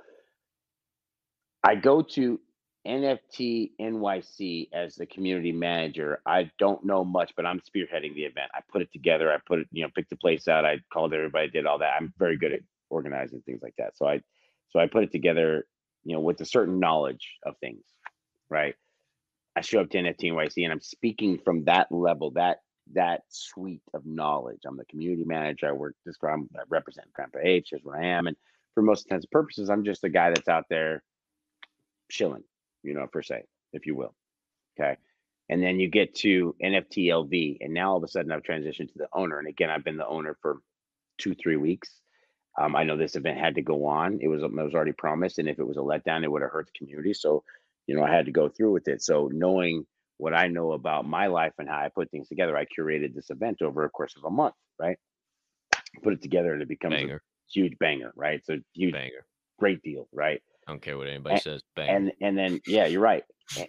I go to NFT NYC as the community manager. I don't know much, but I'm spearheading the event. I put it together. I put it, you know, picked the place out. I called everybody, did all that. I'm very good at organizing things like that. So I, so I put it together, you know, with a certain knowledge of things, right? I show up to NFT NYC and I'm speaking from that level, that that suite of knowledge. I'm the community manager. I work this. I'm, I represent Grandpa Ape. Is where I am, and for most intents and purposes, I'm just a guy that's out there chilling, you know, per se, if you will. Okay. And then you get to NFT LV, and now all of a sudden I've transitioned to the owner. And again, I've been the owner for two, three weeks. Um, I know this event had to go on. It was it was already promised, and if it was a letdown, it would have hurt the community. So, you know, I had to go through with it. So, knowing what I know about my life and how I put things together, I curated this event over a course of a month. Right, put it together, and it becomes a huge banger. Right, so huge, banger. great deal. Right, I don't care what anybody says. Banger. and and then yeah, you're right.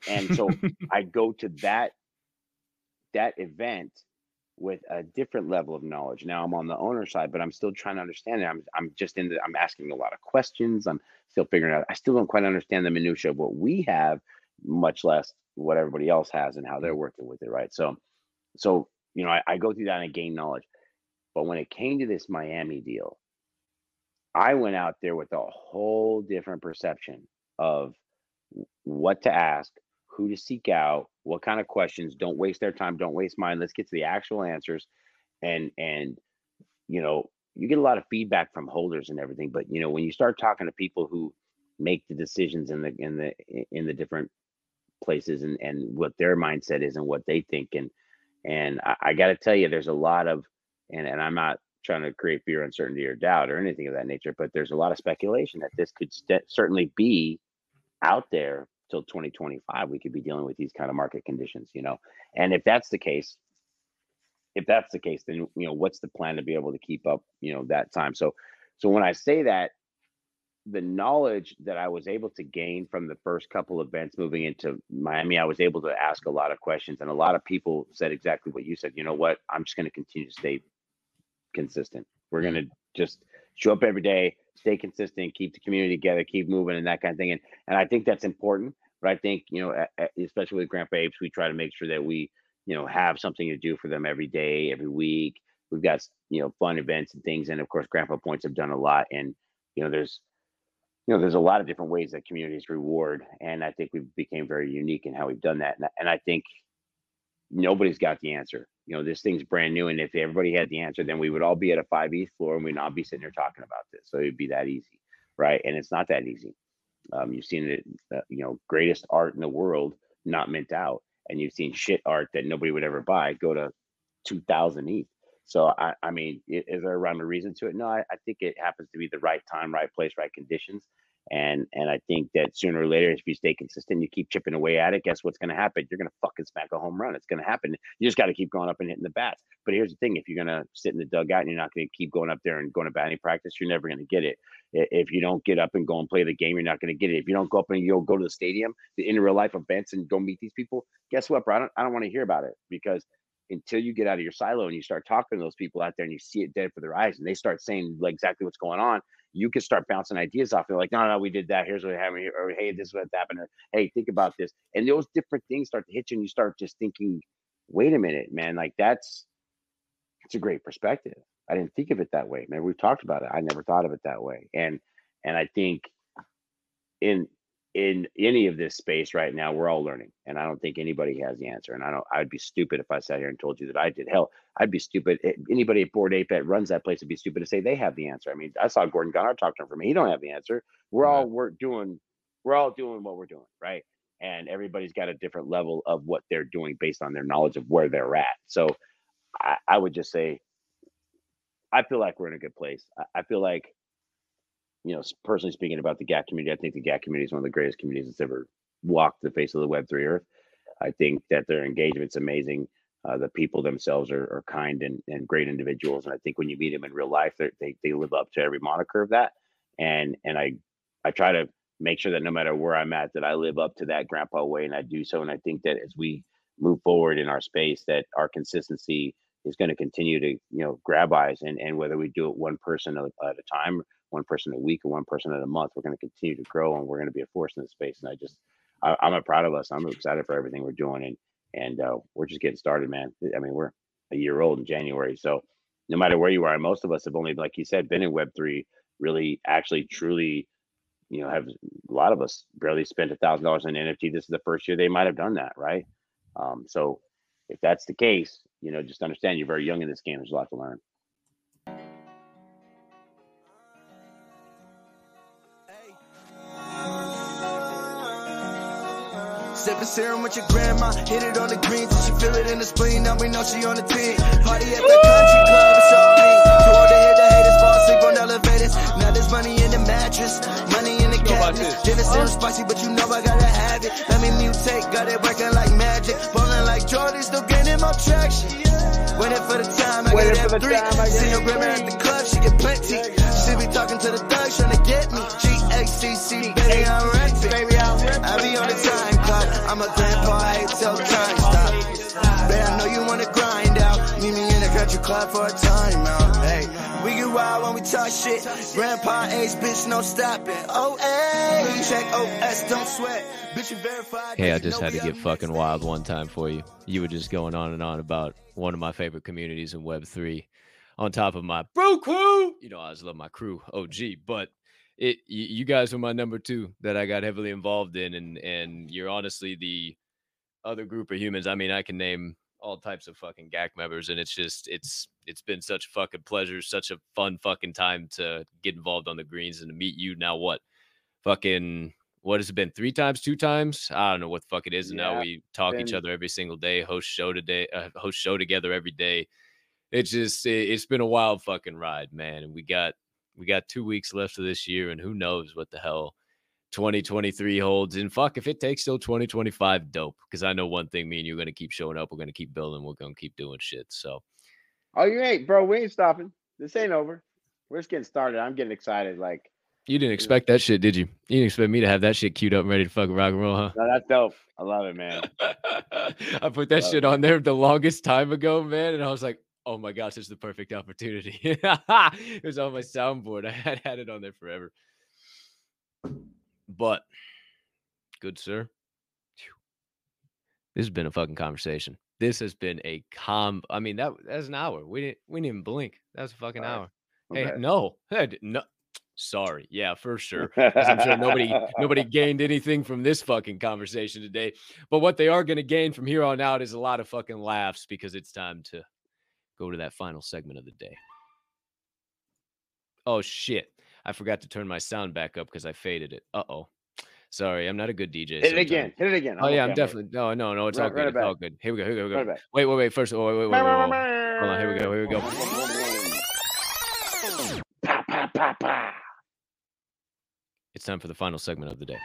And so *laughs* I go to that that event with a different level of knowledge. Now I'm on the owner side, but I'm still trying to understand it. I'm I'm just in the I'm asking a lot of questions. I'm still figuring out. I still don't quite understand the minutia of what we have, much less what everybody else has and how they're mm-hmm. working with it. Right. So so you know I, I go through that and I gain knowledge. But when it came to this Miami deal, I went out there with a whole different perception of what to ask, who to seek out, what kind of questions. Don't waste their time. Don't waste mine. Let's get to the actual answers. And and you know, you get a lot of feedback from holders and everything. But you know, when you start talking to people who make the decisions in the in the in the different places and and what their mindset is and what they think and and I, I got to tell you, there's a lot of and and I'm not trying to create fear, uncertainty, or doubt or anything of that nature, but there's a lot of speculation that this could st- certainly be out there till 2025. We could be dealing with these kind of market conditions, you know. And if that's the case, if that's the case, then you know what's the plan to be able to keep up, you know, that time. So, so when I say that, the knowledge that I was able to gain from the first couple events moving into Miami, I was able to ask a lot of questions, and a lot of people said exactly what you said. You know what? I'm just going to continue to stay consistent. We're going to just show up every day, stay consistent, keep the community together, keep moving, and that kind of thing. And and I think that's important. But I think you know, especially with Grandpa Apes, we try to make sure that we you know have something to do for them every day, every week. We've got you know fun events and things, and of course, Grandpa Points have done a lot. And you know, there's you know, there's a lot of different ways that communities reward, and I think we've became very unique in how we've done that. And, and I think nobody's got the answer. You know, this thing's brand new, and if everybody had the answer, then we would all be at a five ETH floor, and we'd not be sitting here talking about this. So it'd be that easy, right? And it's not that easy. Um, you've seen it, uh, you know, greatest art in the world not mint out, and you've seen shit art that nobody would ever buy go to two thousand ETH. So I, I mean, is there a rhyme or reason to it? No, I, I think it happens to be the right time, right place, right conditions. And and I think that sooner or later, if you stay consistent, you keep chipping away at it. Guess what's going to happen? You're going to fucking smack a home run. It's going to happen. You just got to keep going up and hitting the bats. But here's the thing: if you're going to sit in the dugout and you're not going to keep going up there and going to batting practice, you're never going to get it. If you don't get up and go and play the game, you're not going to get it. If you don't go up and you'll go to the stadium, the in real life events, and go meet these people, guess what, bro? I don't, I don't want to hear about it because until you get out of your silo and you start talking to those people out there and you see it dead for their eyes and they start saying like exactly what's going on, you can start bouncing ideas off. They're like, no, no, we did that. Here's what happened here. Or hey, this is what happened. Or hey, think about this. And those different things start to hit you and you start just thinking, wait a minute, man, like that's it's a great perspective. I didn't think of it that way. Man, we've talked about it. I never thought of it that way. And and I think in in any of this space right now, we're all learning. And I don't think anybody has the answer. And I don't I'd be stupid if I sat here and told you that I did. Hell, I'd be stupid. eh, Anybody at Bored Ape that runs that place would be stupid to say they have the answer. I mean, I saw Gordon Goner talk to him for me. He don't have the answer. We're Right. all we're doing, we're all doing what we're doing, right? And everybody's got a different level of what they're doing based on their knowledge of where they're at. So I, I would just say I feel like we're in a good place. I, I feel like, you know, personally speaking about the GAC community, I think the GAC community is one of the greatest communities that's ever walked the face of the Web3 earth. I think that their engagement's amazing. Uh, the people themselves are, are kind and, and great individuals. And I think when you meet them in real life, they, they live up to every moniker of that. And, and I, I try to make sure that no matter where I'm at, that I live up to that grandpa way and I do so. And I think that as we move forward in our space, that our consistency is going to continue to you know grab eyes and and whether we do it one person at a time one person a week or one person at a month we're going to continue to grow and we're going to be a force in the space and i just I, i'm proud of us i'm excited for everything we're doing and and uh, we're just getting started man i mean we're a year old in january so no matter where you are most of us have only like you said been in web 3 really actually truly you know have a lot of us barely spent a thousand dollars on nft this is the first year they might have done that right um, so if that's the case, you know, just understand you're very young in this game. There's a lot to learn. Sipping serum with your grandma, hit it on the greens, and she feel it in the spleen. Now we know she on the team. Party at the country club, it's all me. Too old to hear the haters fall asleep on elevators. Now there's money in the mattress, money in the cabinet. Dinner still spicy, but you know I gotta have it. Let me mutate, got it working like magic. Ballin' like Jordan, still gaining my traction. Waiting for the time I Waiting get for that the three. time See your grandma at the club, she get plenty. She be talking to the thugs trying to get me. G-A-C-C, baby, I'm rapping. Baby, I'm rapping. I be on the time clock. I'm a grandpa, I hate till time stop. Bet I know you wanna grind. Meet me in the country club for a timeout. Uh, hey, we get wild when we talk shit. Grandpa Ape, bitch, no stopping. Oh, hey, check OS, don't sweat. Bitch, you verified. Hey, I just had to get fucking wild one time for you. You were just going on and on about one of my favorite communities in Web3 on top of my bro crew. You know, I always love my crew, OG, but it you guys were my number two that I got heavily involved in, and and you're honestly the other group of humans. I mean, I can name all types of fucking GAC members, and it's just it's it's been such a fucking pleasure, such a fun fucking time to get involved on the greens and to meet you. Now what? Fucking what has it been? Three times, two times? I don't know what the fuck it is. And now we talk each other every single day, host show today, uh, host show together every day. It's just it, it's been a wild fucking ride, man. And we got we got two weeks left of this year, and who knows what the hell 2023 holds. And fuck, if it takes till 2025, dope. Because I know one thing, me and you're gonna keep showing up. We're gonna keep building. We're gonna keep doing shit. So Oh, you ain't, bro. We ain't stopping. This ain't over. We're just getting started. I'm getting excited. Like, you didn't expect that shit, did you? You didn't expect me to have that shit queued up and ready to fucking rock and roll, huh? no, that's dope. I love it, man. *laughs* I put that Love shit on there the longest time ago, man, and I was like, "Oh my gosh, this is the perfect opportunity." *laughs* it was on my soundboard. I had had it on there forever. But, good sir, this has been a fucking conversation. This has been a com. I mean, that that's an hour. We didn't we didn't even blink. That was a fucking Sorry. hour. Hey, Okay. no, I d- no. Sorry, yeah, for sure. *laughs* I'm sure nobody nobody gained anything from this fucking conversation today. But what they are going to gain from here on out is a lot of fucking laughs because it's time to go to that final segment of the day. Oh shit. I forgot to turn my sound back up because I faded it. Uh oh. Sorry, I'm not a good DJ. Hit it again. Hit it again. Oh yeah, I'm definitely no, no, no. It's all Run- run good. it It's all good. Here we go. Here we go. Here we go. it back. Wait, wait, wait. First, oh, wait, wait, wait, wait, wait, wait. Hold on. Here we go. Here we go. Pa, pa, pa, pa. It's time for the final segment of the day.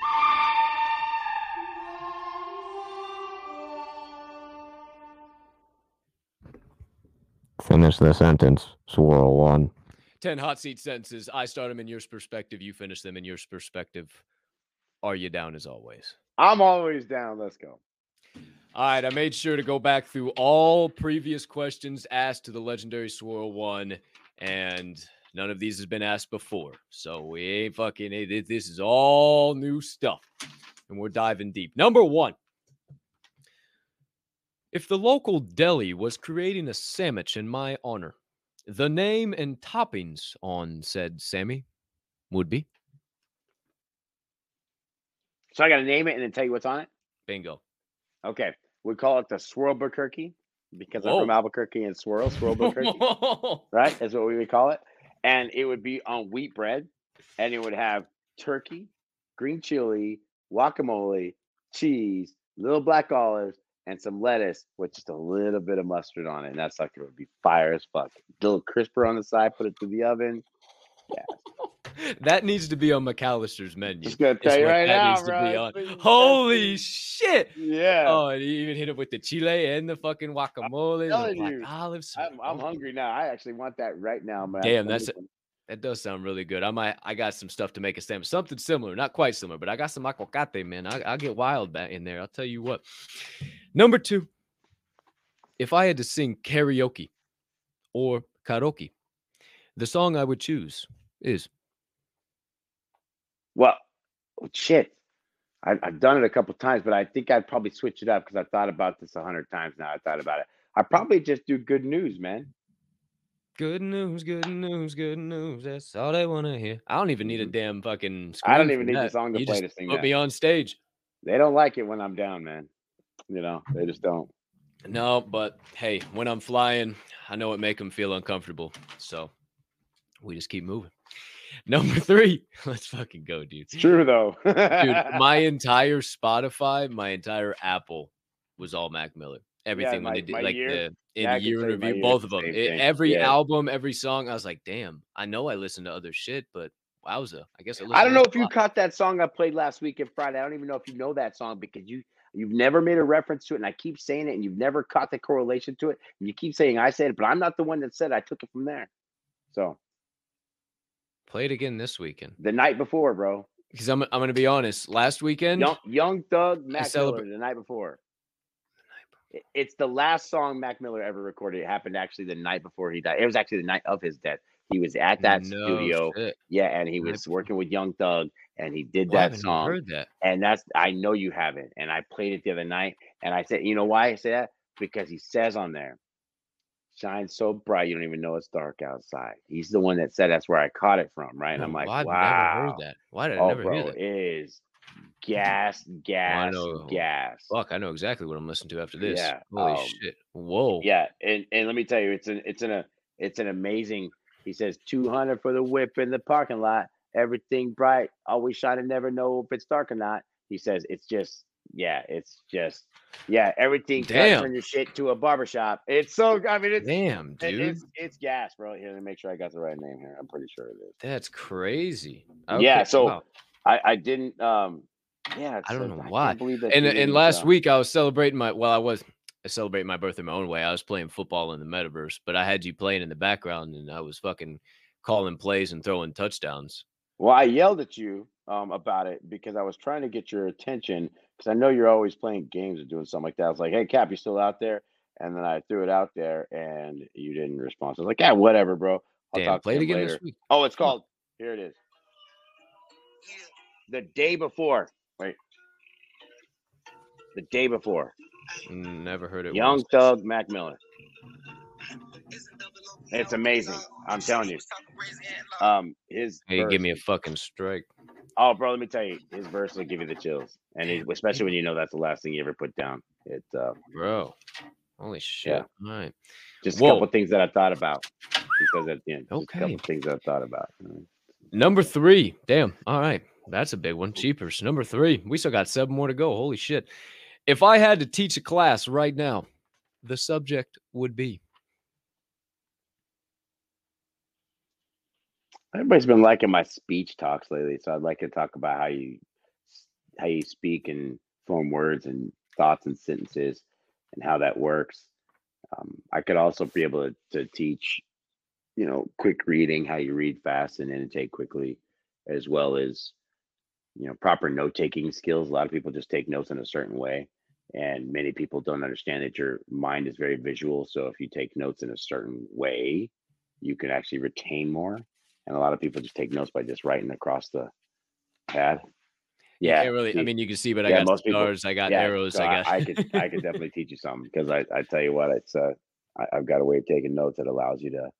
Finish the sentence. Swirlone. 10 hot seat sentences. I start them in your perspective. You finish them in your perspective. Are you down as always? I'm always down. Let's go. All right. I made sure to go back through all previous questions asked to the legendary Swirlone, and none of these has been asked before. So we ain't fucking, this is all new stuff. And we're diving deep. Number one If the local deli was creating a sandwich in my honor, the name and toppings on said Sammy would be So I got to name it and then tell you what's on it. bingo. Okay, we call it the Swirl Swirlbuquerque because I'm from Albuquerque and Swirl Swirl Swirlbuquerque, *laughs* right? That's what we would call it. And it would be on wheat bread, and it would have turkey, green chili, guacamole, cheese, little black olives, and some lettuce with just a little bit of mustard on it. And that sucker would be fire as fuck. A little crisper on the side, put it through the oven. Yeah. *laughs* that needs to be on McAllister's menu. Just gonna tell you right that now, needs to bro. be on. Holy shit! Yeah. Oh, and he even hit it with the chile and the fucking guacamole, the you, olives. I'm, I'm hungry now. I actually want that right now, man. Damn, that's just- That does sound really good. I might, I got some stuff to make a sandwich, something similar, not quite similar, but I got some aguacate, man. I, I'll get wild back in there. I'll tell you what. Number two, if I had to sing karaoke or karaoke, the song I would choose is Well, oh, shit. I, I've done it a couple times, but I think I'd probably switch it up because I've thought about this a hundred times now. I thought about it. I probably just do good news, man. Good news, good news, good news. That's all they want to hear. I don't even need a Mhm. damn fucking. I don't even need the song to You play to sing Put that. me on stage. They don't like it when I'm down, man. You know, they just don't. No, but hey, when I'm flying, I know it make them feel uncomfortable. So we just keep moving. *laughs* Number three, *laughs* let's fucking go, dude. It's true though. Dude, my *laughs* entire Spotify, my entire Apple was all Mac Miller. Everything when my- they did like year- the in yeah, year tell in you my review, both of them. It- every Yeah. album, every song, I was like, damn, I know I listen to other shit, but wowza, I guess I, don't know if you caught that song I played last week at Friday. I don't even know if you know that song because you you've never made a reference to it, and I keep saying it, and you've never caught the correlation to it. And you keep saying I said it, but I'm not the one that said it. I took it from there. So Play it again this weekend. the night before, bro. Because I'm I'm gonna be honest. Last weekend, Young, Young Thug, Mac celebra- the night before. It- It's the last song Mac Miller ever recorded. It happened actually the night before he died. It was actually the night of his death. He was at that mm, no studio, shit. yeah, and he was working with Young Thug, and he did Well, that song. heard that. And that's I know you haven't. And I played it the other night, and I said, you know why I say that? Because he says on there, "Shine so bright, you don't even know it's dark outside." He's the one that said that's where I caught it from, right? And I'm like, well, I've wow, never heard that. Why did I oh, never bro, hear it that? is gas, gas, know. gas. Fuck, I know exactly what I'm listening to after this. Yeah, Holy um, shit. Whoa. Yeah, and and let me tell you, it's an it's an a it's an amazing. He says 200 for the whip in the parking lot. Everything bright, always shining. Never know if it's dark or not. He says it's just yeah, it's just yeah. Everything Damn. from your shit to a barbershop. It's so. I mean, it's Damn, it- dude. it's it's gas, bro. Here, let me make sure I got the right name here. I'm pretty sure it is. That's crazy. Yeah, so wow. I I didn't um yeah. I don't know can't why. and and last uh, week I was celebrating my well, I was I celebrating my birthday my own way. I was playing football in the metaverse, but I had you playing in the background and I was fucking calling plays and throwing touchdowns. Well, I yelled at you um, about it because I was trying to get your attention because I know you're always playing games or doing something like that. I was like, "Hey, Cap, you still out there?" And then I threw it out there, and you didn't respond. So I was like, "Yeah, whatever, bro. I'll Damn, talk play to it again later." this week. Oh, it's called. Here it is. The day before. Wait. The day before. Never heard it. Young once. Thug Mac Miller. It's amazing. I'm telling you. Um, his Hey, verse- give me a fucking strike. Oh, bro, let me tell you, his verse will give you the chills, and it, especially when you know that's the last thing you ever put down. It uh, Bro. Holy shit. All right. just Whoa. a couple things that I thought about. He says at the end. Just a Okay. couple things that I thought about. Number three. Damn. All right. That's a big one. Cheapers. Number three. We still got seven more to go. Holy shit. If I had to teach a class right now, the subject would be Everybody's been liking my speech talks lately, so I'd like to talk about how you how you speak and form words and thoughts and sentences and how that works. Um, I could also be able to, to teach, you know, quick reading, how you read fast and intake quickly, as well as, you know, proper note taking skills. A lot of people just take notes in a certain way, and many people don't understand that your mind is very visual. So if you take notes in a certain way, you can actually retain more. And a lot of people just take notes by just writing across the pad. Yeah, really. I mean, you can see, but I got most people- I got yeah, arrows. so I got. I, could *laughs* I could definitely teach you something because I, I tell you what it's uh I, I've got a way of taking notes that allows you to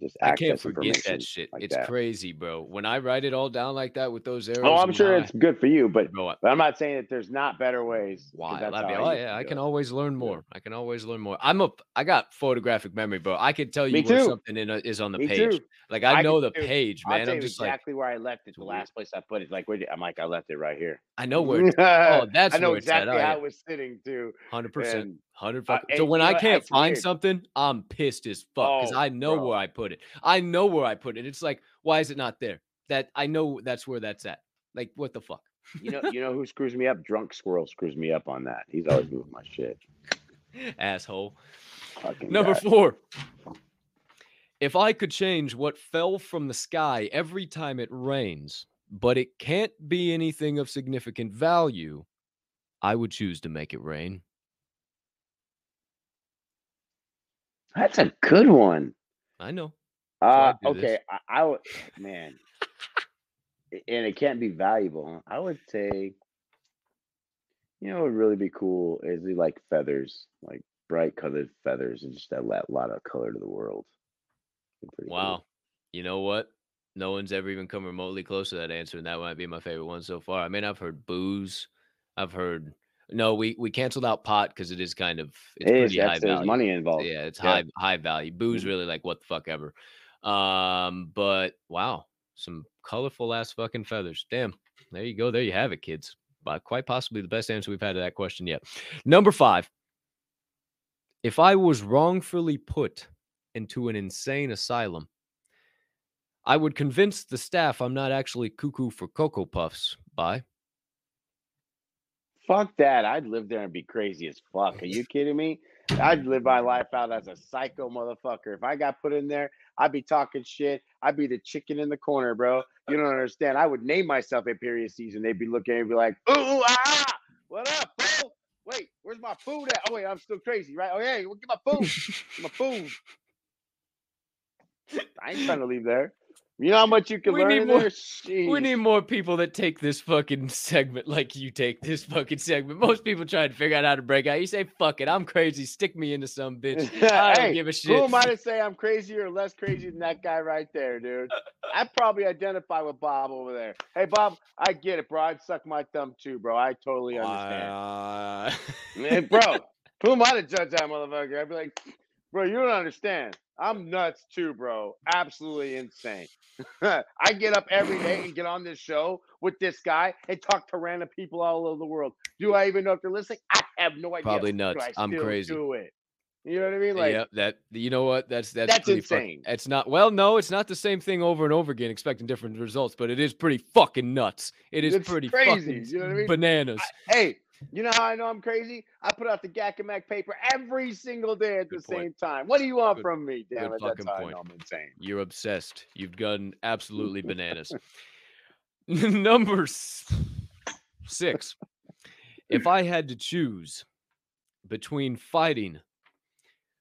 just I can't forget that shit. like it's that. crazy, bro. When I write it all down like that with those oh, arrows. Oh, I'm sure my- it's good for you, but Bro, I- but I'm not saying that there's not better ways. Why? be, oh yeah, I can it. always learn more. I can always learn more. I'm a, I got photographic memory, bro. I could tell you where something in a, is on the Me page. too. Like I, I know the too. page, man. I'm just like, exactly where I left it. It's The last place I put it, like where did, I'm like I left it right here. I know where. *laughs* Oh, that's I know where it's at. exactly Oh, how it was sitting too. Hundred percent. Hundred Uh, fucking. So when I can't It's find weird. something, I'm pissed as fuck because Oh, I know bro. where I put it. I know where I put it. It's like, why is it not there? That I know that's where that's at. Like, what the fuck? you know you know who screws me up? Drunk squirrel screws me up on that. He's always moving my shit. *laughs* Asshole. Fucking Number guy. four. If I could change what fell from the sky every time it rains, but it can't be anything of significant value, I would choose to make it rain. That's a good one. I know. Uh, I this. okay, I, I would, man, and it can't be valuable. I would say, you know, what would really be cool is like feathers, like bright colored feathers, and just a lot, of color to the world. Pretty cool. Wow. You know what? No one's ever even come remotely close to that answer, and that might be my favorite one so far. I mean, I've heard booze. I've heard no. We we canceled out pot because it is kind of it's It is. pretty high value. money involved. Yeah, it's Yeah. high high value. Booze Mhm. really like what the fuck ever. Um, but wow, some colorful ass fucking feathers. Damn. There you go. There you have it, kids. But quite possibly the best answer we've had to that question yet. Number five. If I was wrongfully put into an insane asylum, I would convince the staff I'm not actually cuckoo for Cocoa Puffs by Fuck that. I'd live there and be crazy as fuck. Are you *laughs* kidding me? I'd live my life out as a psycho motherfucker. If I got put in there, I'd be talking shit. I'd be the chicken in the corner, bro. You don't understand. I would name myself Imperious Season. They'd be looking at me and be like, ooh, ooh, ah, what up, bro? Wait, where's my food at? Oh, wait, I'm still crazy, right? Oh, yeah, well, get my food. Get my food. I ain't trying to leave there. You know how much you can We learn need more-? We need more people that take this fucking segment like you take this fucking segment. Most people try to figure out how to break out. You say, fuck it, I'm crazy. Stick me into some *laughs* bitch. I don't Hey, give a shit. Who am I to say I'm crazier or less crazy than that guy right there, dude? I probably identify with Bob over there. Hey, Bob, I get it, bro. I'd suck my thumb too, bro. I totally understand. Uh, *laughs* Man, bro, who am I to judge that motherfucker? I'd be like, bro, you don't understand. I'm nuts too, bro. Absolutely insane. *laughs* I get up every day and get on this show with this guy and talk to random people all over the world. Do I even know if they're listening? I have no idea. Probably nuts. I I'm crazy. Do it. You know what I mean? Like, yeah, that you know what? That's that's, That's pretty fuck- insane. it's not well, no, it's not the same thing over and over again, expecting different results, but it is pretty fucking nuts. It is It's pretty crazy, fucking you know what I mean? bananas. hey, you know how I know I'm crazy? I put out the GACmas paper every single day at Good the point. same time. What do you want Good- from me? Damn good it, that's how I point. know I'm insane. You're obsessed. You've gone absolutely *laughs* bananas. *laughs* Number six. If I had to choose between fighting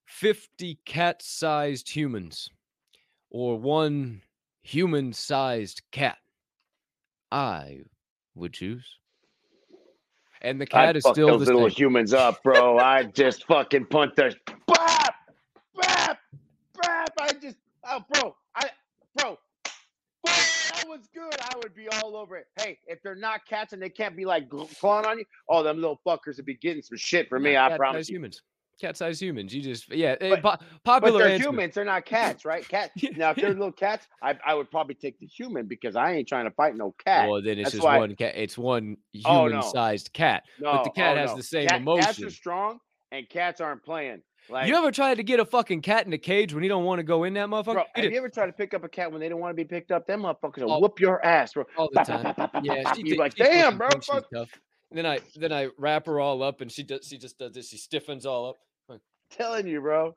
50 cat sized humans or one human sized cat, I would choose. And the cat I'd is still those the little humans up, bro. I just fucking punt their bap, bap, bap. I just, oh, bro, I, bro, boy, that was good. I would be all over it. Hey, if they're not cats and they can't be like clawing on you, oh, them little fuckers would be getting some shit for me. Yeah, I promise you. humans. Cat sized humans. You just, yeah. eh, But- po- But popular they're answer. humans. They're not *laughs* cats, right? Cat. Now, if they're little cats, I, I would probably take the human because I ain't trying to fight no cat. Well, then it's That's just why- one cat. It's one human-sized cat. no, the cat oh, has no. the same Cat- Cats are strong, and cats aren't playing. Like, you ever tried to get a fucking cat in a cage when he don't want to go in that motherfucker? bro, have you ever tried to pick up a cat when they don't want to be picked up? Them motherfuckers will All- whoop your ass, bro. all the Bop, time. bop, bop, bop, Yeah, bop, she you did- like, damn, bro. Fuck. Then I then I wrap her all up and she does she just does this. She stiffens all up. I'm telling you, bro.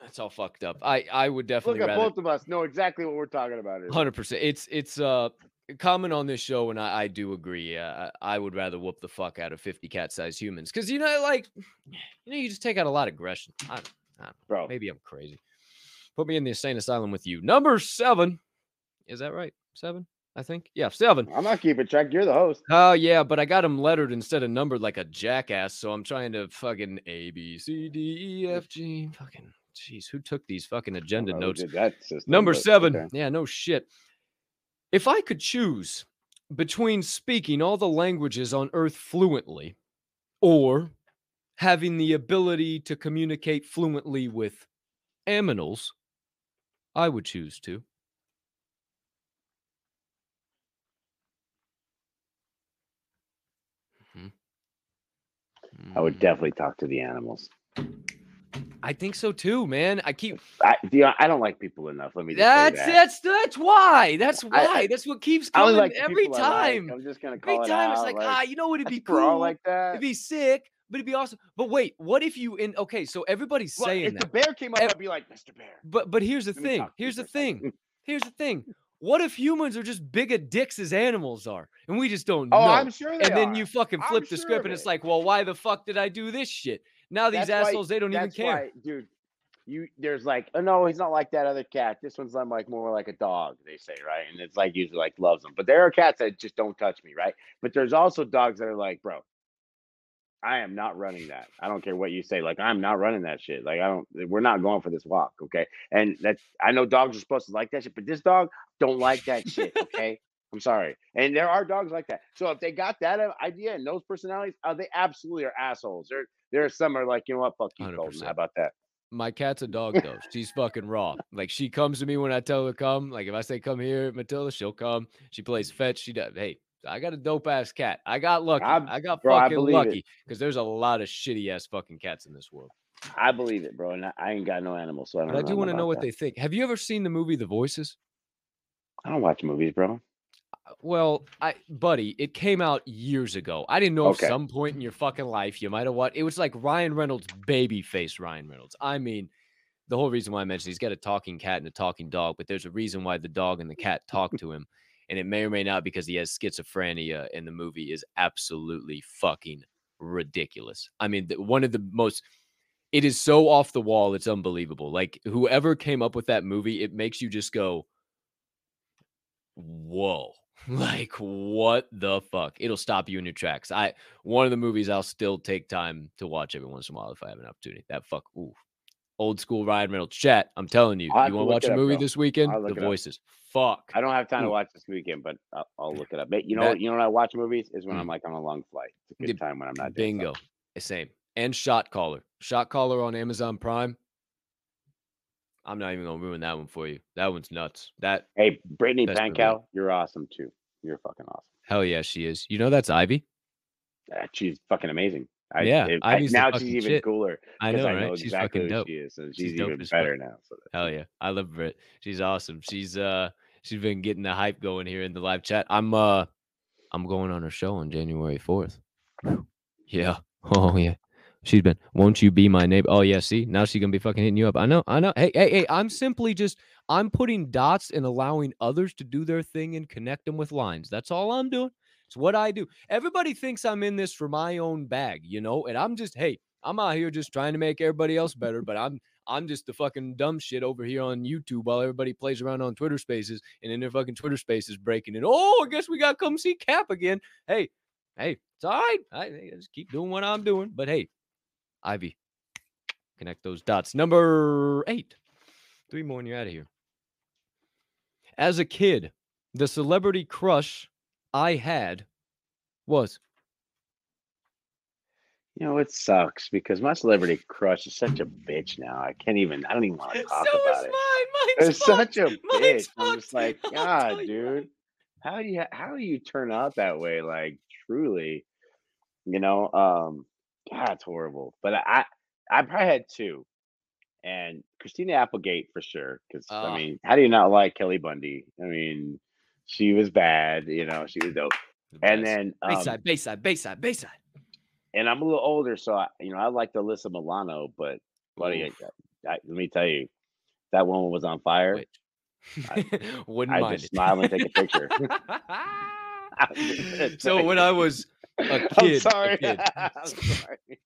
That's all fucked up. I I would definitely Look at rather both of us know exactly what we're talking about. Hundred percent. It's it's uh common on this show, and I, I do agree. Uh, I I would rather whoop the fuck out of fifty cat-sized humans because you know, like, you know, you just take out a lot of aggression. I, I don't know. bro. maybe I'm crazy. Put me in the insane asylum with you. Number seven, is that right? Seven, I think. Yeah, seven. I'm not keeping track. You're the host. Oh yeah, but I got them lettered instead of numbered like a jackass. So I'm trying to fucking A B C D E F G. Fucking jeez, who took these fucking agenda notes? system, Number but seven. okay. Yeah, no shit. If I could choose between speaking all the languages on Earth fluently or having the ability to communicate fluently with aminals, I would choose to. I would definitely talk to the animals. I think so too, man. I keep I, you know, I don't like people enough. Let me just that's say that. that's that's why. That's why. I- that's what keeps I coming like every people I like. time. I'm just gonna Every call it time it's out, like, ah, you know what? It'd be *laughs* we're all cool. like that. It'd be sick, but it'd be awesome. But wait, what if you in? Okay, so everybody's Well, saying if the bear came up, I'd be like, Mr. Bear. but but here's the let thing. talk to you Here's the thing. Here's the thing. What if humans are just big a dicks as animals are, and we just don't Oh, know? I'm sure they and then are. you fucking I'm flip the sure script, and it's like, well, why the fuck did I do this shit? Now these That's why- assholes, they don't even care. why, dude. You there's like, oh no, he's not like that other cat. This one's I'm like more like a dog, they say, right? And it's like usually like loves them. But there are cats that just don't touch me, right? But there's also dogs that are like, bro, I am not running that. I don't care what you say. Like I'm not running that shit. Like I don't. We're not going for this walk, okay? And that's I know dogs are supposed to like that shit, but this dog don't like that shit, okay? I'm sorry. And there are dogs like that. So if they got that uh, idea and those personalities, uh, they absolutely are assholes. There, there are some are like, you know what, fuck you, 100%. How about that? My cat's a dog though. She's fucking raw. Like she comes to me when I tell her to come. Like if I say come here, Matilda, she'll come. She plays fetch. She does. Hey, I got a dope ass cat. I got lucky. I- I, got bro, fucking it. lucky because there's a lot of shitty ass fucking cats in this world. I believe it, bro. And I, I ain't got no animals, so I don't. But I do want to know what they think. Have you ever seen the movie The Voices? I don't watch movies, bro. Uh, Well, I buddy, it came out years ago. I didn't know Okay. if some point in your fucking life you might have watched. it was like Ryan Reynolds, baby face Ryan Reynolds. I mean, the whole reason why I mentioned he's got a talking cat and a talking dog, but there's a reason why the dog and the cat talk to him. And it may or may not because he has schizophrenia, and the movie is absolutely fucking ridiculous. I mean, the, one of the most it is so off the wall, it's unbelievable. Like whoever came up with that movie, it makes you just go, whoa *laughs* like what the fuck it'll stop you in your tracks i one of the movies i'll still take time to watch every once in a while if i have an opportunity that fuck ooh old school ryan reynolds chat i'm telling you I'll you want to watch a up, movie bro. this weekend the Voices. up. Fuck I don't have time to watch this weekend, but I'll, I'll look it up. But you know, That- you know when I watch movies is when Mm. I'm like on a long flight. It's a good time when I'm not doing bingo. Eh, same and shot caller shot caller on amazon prime i'm not even gonna ruin that one for you that one's nuts that Hey, Brittany. Pankow, you're awesome too. You're fucking awesome. hell yeah she is you know that's ivy Ah, she's fucking amazing. I, Yeah, it- I- now she's even shit. cooler. i know I right know she's exactly fucking dope she is, so She's she's, dope even better now. So Hell yeah. I love Brit. She's awesome. She's uh she's been getting the hype going here in the live chat. I'm uh I'm going on her show on January 4th. Yeah. *laughs* Oh yeah. She's been, won't you be my neighbor? Oh yeah, see, now she's gonna be fucking hitting you up. I know, I know. Hey, hey, hey, I'm simply just I'm putting dots and allowing others to do their thing and connect them with lines. That's all I'm doing. It's what I do. Everybody thinks I'm in this for my own bag, you know, and I'm just, hey, I'm out here just trying to make everybody else better, but I'm I'm just the fucking dumb shit over here on YouTube while everybody plays around on Twitter spaces and in their fucking Twitter spaces breaking it. Oh, I guess we got to come see Cap again. Hey, hey, it's all right. I, I just keep doing what I'm doing. But hey, Ivy, connect those dots. Number eight. Three more and you're out of here. As a kid, the celebrity crush I had was You know, it sucks because my celebrity crush is such a bitch now. I can't even. I don't even want to talk so about is it. mine. Mine's It's such a fucked. Mine's bitch. I'm just like, *laughs* God, tell you right dude, how do you how do you turn out that way? Like, truly, you know. Um, God, it's horrible. But I, I, probably had two, and Christina Applegate for sure. Because. I mean, how do you not like Kelly Bundy? I mean, she was bad. You know, she was dope. The And best. then, um, Bayside, Bayside, Bayside, Bayside. And I'm a little older, so I, you know, I liked Alyssa Milano. But buddy. I, I, let me tell you, that woman was on fire. Wait. I- *laughs* Wouldn't I mind just it. smile and take a picture. *laughs* *laughs* so when I was a I'm kid, a sorry. kid. I'm sorry.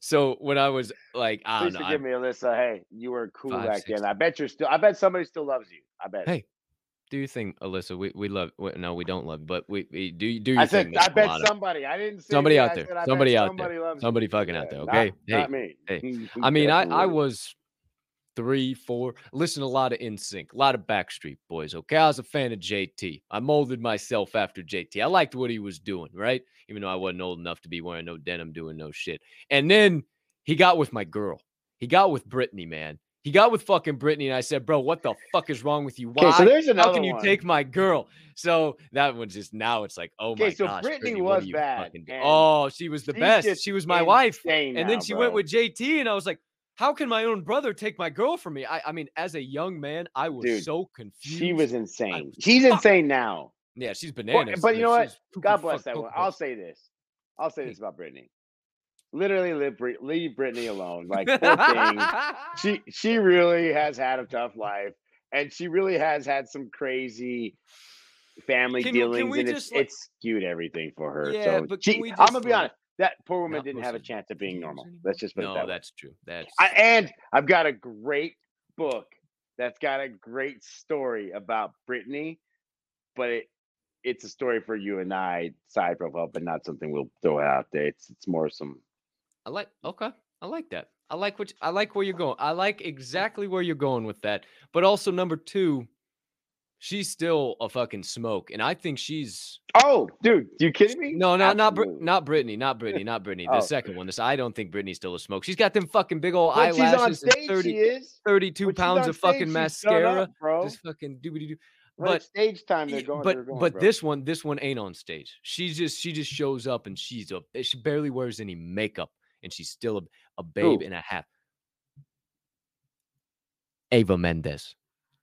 so when I was like, I Please don't know, forgive I- me, Alyssa. Hey, you were cool Five, back six. then. I bet you're still. I bet somebody still loves you. I bet. Hey, do you think, Alyssa? We we love. We, no, we don't love, but we, we do. Do you I think? said. I bet somebody. I didn't say Somebody me, out there. said, Somebody out there. somebody you. Somebody fucking out there. Okay. Not, hey, me. hey. I mean, I I was three, four. Listen a lot of NSYNC, a lot of Backstreet Boys. Okay, I was a fan of JT. I molded myself after JT. I liked what he was doing, right? Even though I wasn't old enough to be wearing no denim, doing no shit. And then he got with my girl. He got with Brittany, man. He got with fucking Brittany, and I said, "Bro, what the fuck is wrong with you? Why? Okay, so there's How can you one. take my girl?" So that was just now. It's like, oh my god! Okay, so gosh, Brittany what was bad, fucking do- and Oh, she was the best. She was my wife. And then she went with JT, and I was like, how can my own brother take my girl from me? I, I mean, as a young man, I was Dude, so confused. She was insane. was She's insane now. yeah, she's bananas. but you know what? God bless that one. I'll say this. I'll say this about Brittany. Literally, leave, leave Brittany alone. Like poor thing. *laughs* she she really has had a tough life and she really has had some crazy family Can we- can dealings we and it's like- it's skewed everything for her Yeah, so but she, we i'm gonna be like, honest that poor woman didn't post have a chance of being normal anymore? let's just put it no, that way that's true. That's I, and i've got a great book that's got a great story about brittany but it it's a story for you and i side profile but not something we'll throw out there it's it's more some I like. Okay, I like that. I like what I like where you're going. I like exactly where you're going with that. But also number two, she's still a fucking smoke, and I think she's oh dude you kidding me No, no, not Absolutely. not Brittany, not *laughs* Brittany, not Brittany. The Oh. second one. This I don't think Brittany's still a smoke. She's got them fucking big old When she's on eyelashes and stage 30, she is 32 When pounds of fucking stage, done mascara. up, bro. Just fucking doobie doo. But stage time, they're going. but they're going, but bro. this one, this one ain't on stage. She just she just shows up and she's a she barely wears any makeup and she's still a, a babe Who? and a half. Eva Mendes.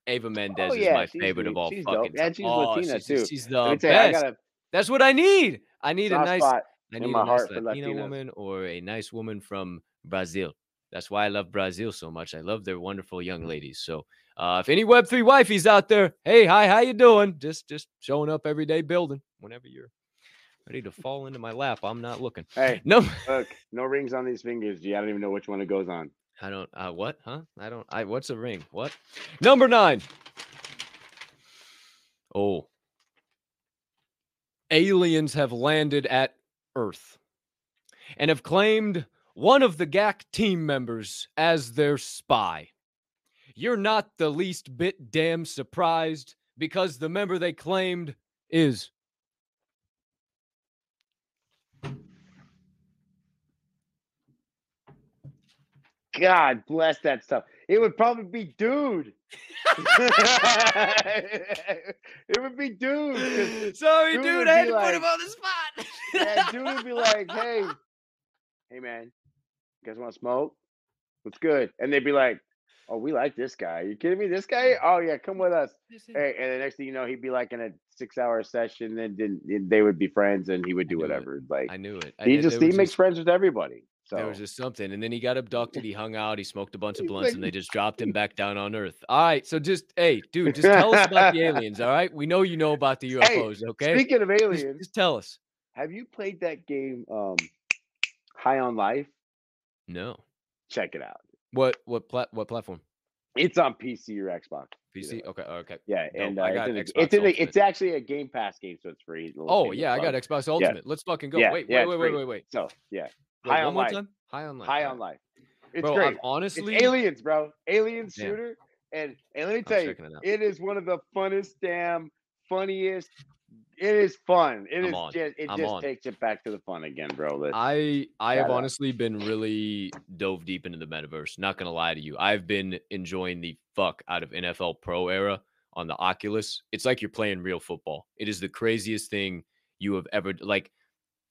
Eva Mendes is Oh, yeah, my she's favorite of all She's dope. fucking. And she's Oh, Latina, she's, too. She's the Let me tell you, I best. got a That's what I need. I need a nice. I need my a nice Latina woman or a nice woman from Brazil. That's why I love Brazil so much. I love their wonderful young ladies. So, uh, if any Web three wifeys out there, hey, hi, how you doing? Just, just showing up every day, building. Whenever you're ready to fall into my lap, I'm not looking. Hey, No, *laughs* look, no rings on these fingers, G. I don't even know which one it goes on. I don't. Uh, what? Huh? I don't. I. What's a ring? What? Number nine. Oh. Aliens have landed at Earth and have claimed one of the GAC team members as their spy. You're not the least bit damn surprised because the member they claimed is God bless that stuff. It would probably be dude. *laughs* it would be dude. Sorry, dude dude. I had to put him on the spot. Yeah, *laughs* dude would be like, hey, hey man, you guys want to smoke? What's good? And they'd be like, Oh, we like this guy. you kidding me? This guy? Oh yeah, come with us. Hey, and the next thing you know, he'd be like in a six-hour session, and then they would be friends, and he would do knew it. whatever. Like I knew it. I he just he was makes just- friends with everybody. So There was just something, and then he got abducted. He hung out. He smoked a bunch of *laughs* blunts, and they just dropped him *laughs* back down on Earth. All right, so just hey, dude, just tell us about the *laughs* aliens. All right, we know you know about the Hey, UFOs. okay, speaking of aliens, just tell us. have you played that game, um, High on Life? No, Check it out. what what plat what platform? It's on PC or Xbox. PC. Either Okay, okay. Yeah, and uh, I it's, got in the, Xbox it's in the, Ultimate. it's actually a Game Pass game, so it's free. Oh yeah, I got. Xbox Ultimate. Let's fucking go. Yeah, wait, yeah, wait, it's wait, wait, wait, wait. So yeah, Wait, High on Life. time. High on life. High on. Life. It's Bro, great. I've honestly, it's aliens, bro. Alien shooter, and and let me I'm tell you, it it is one of the funnest, damn funniest. It is fun. It I'm is just it I'm just on. takes it back to the fun again, bro. Let's- I I have out. Uh honestly been really dove deep into the metaverse. Not gonna lie to you, I've been enjoying the fuck out of NFL Pro Era on the Oculus. It's like you're playing real football. It is the craziest thing you have ever like.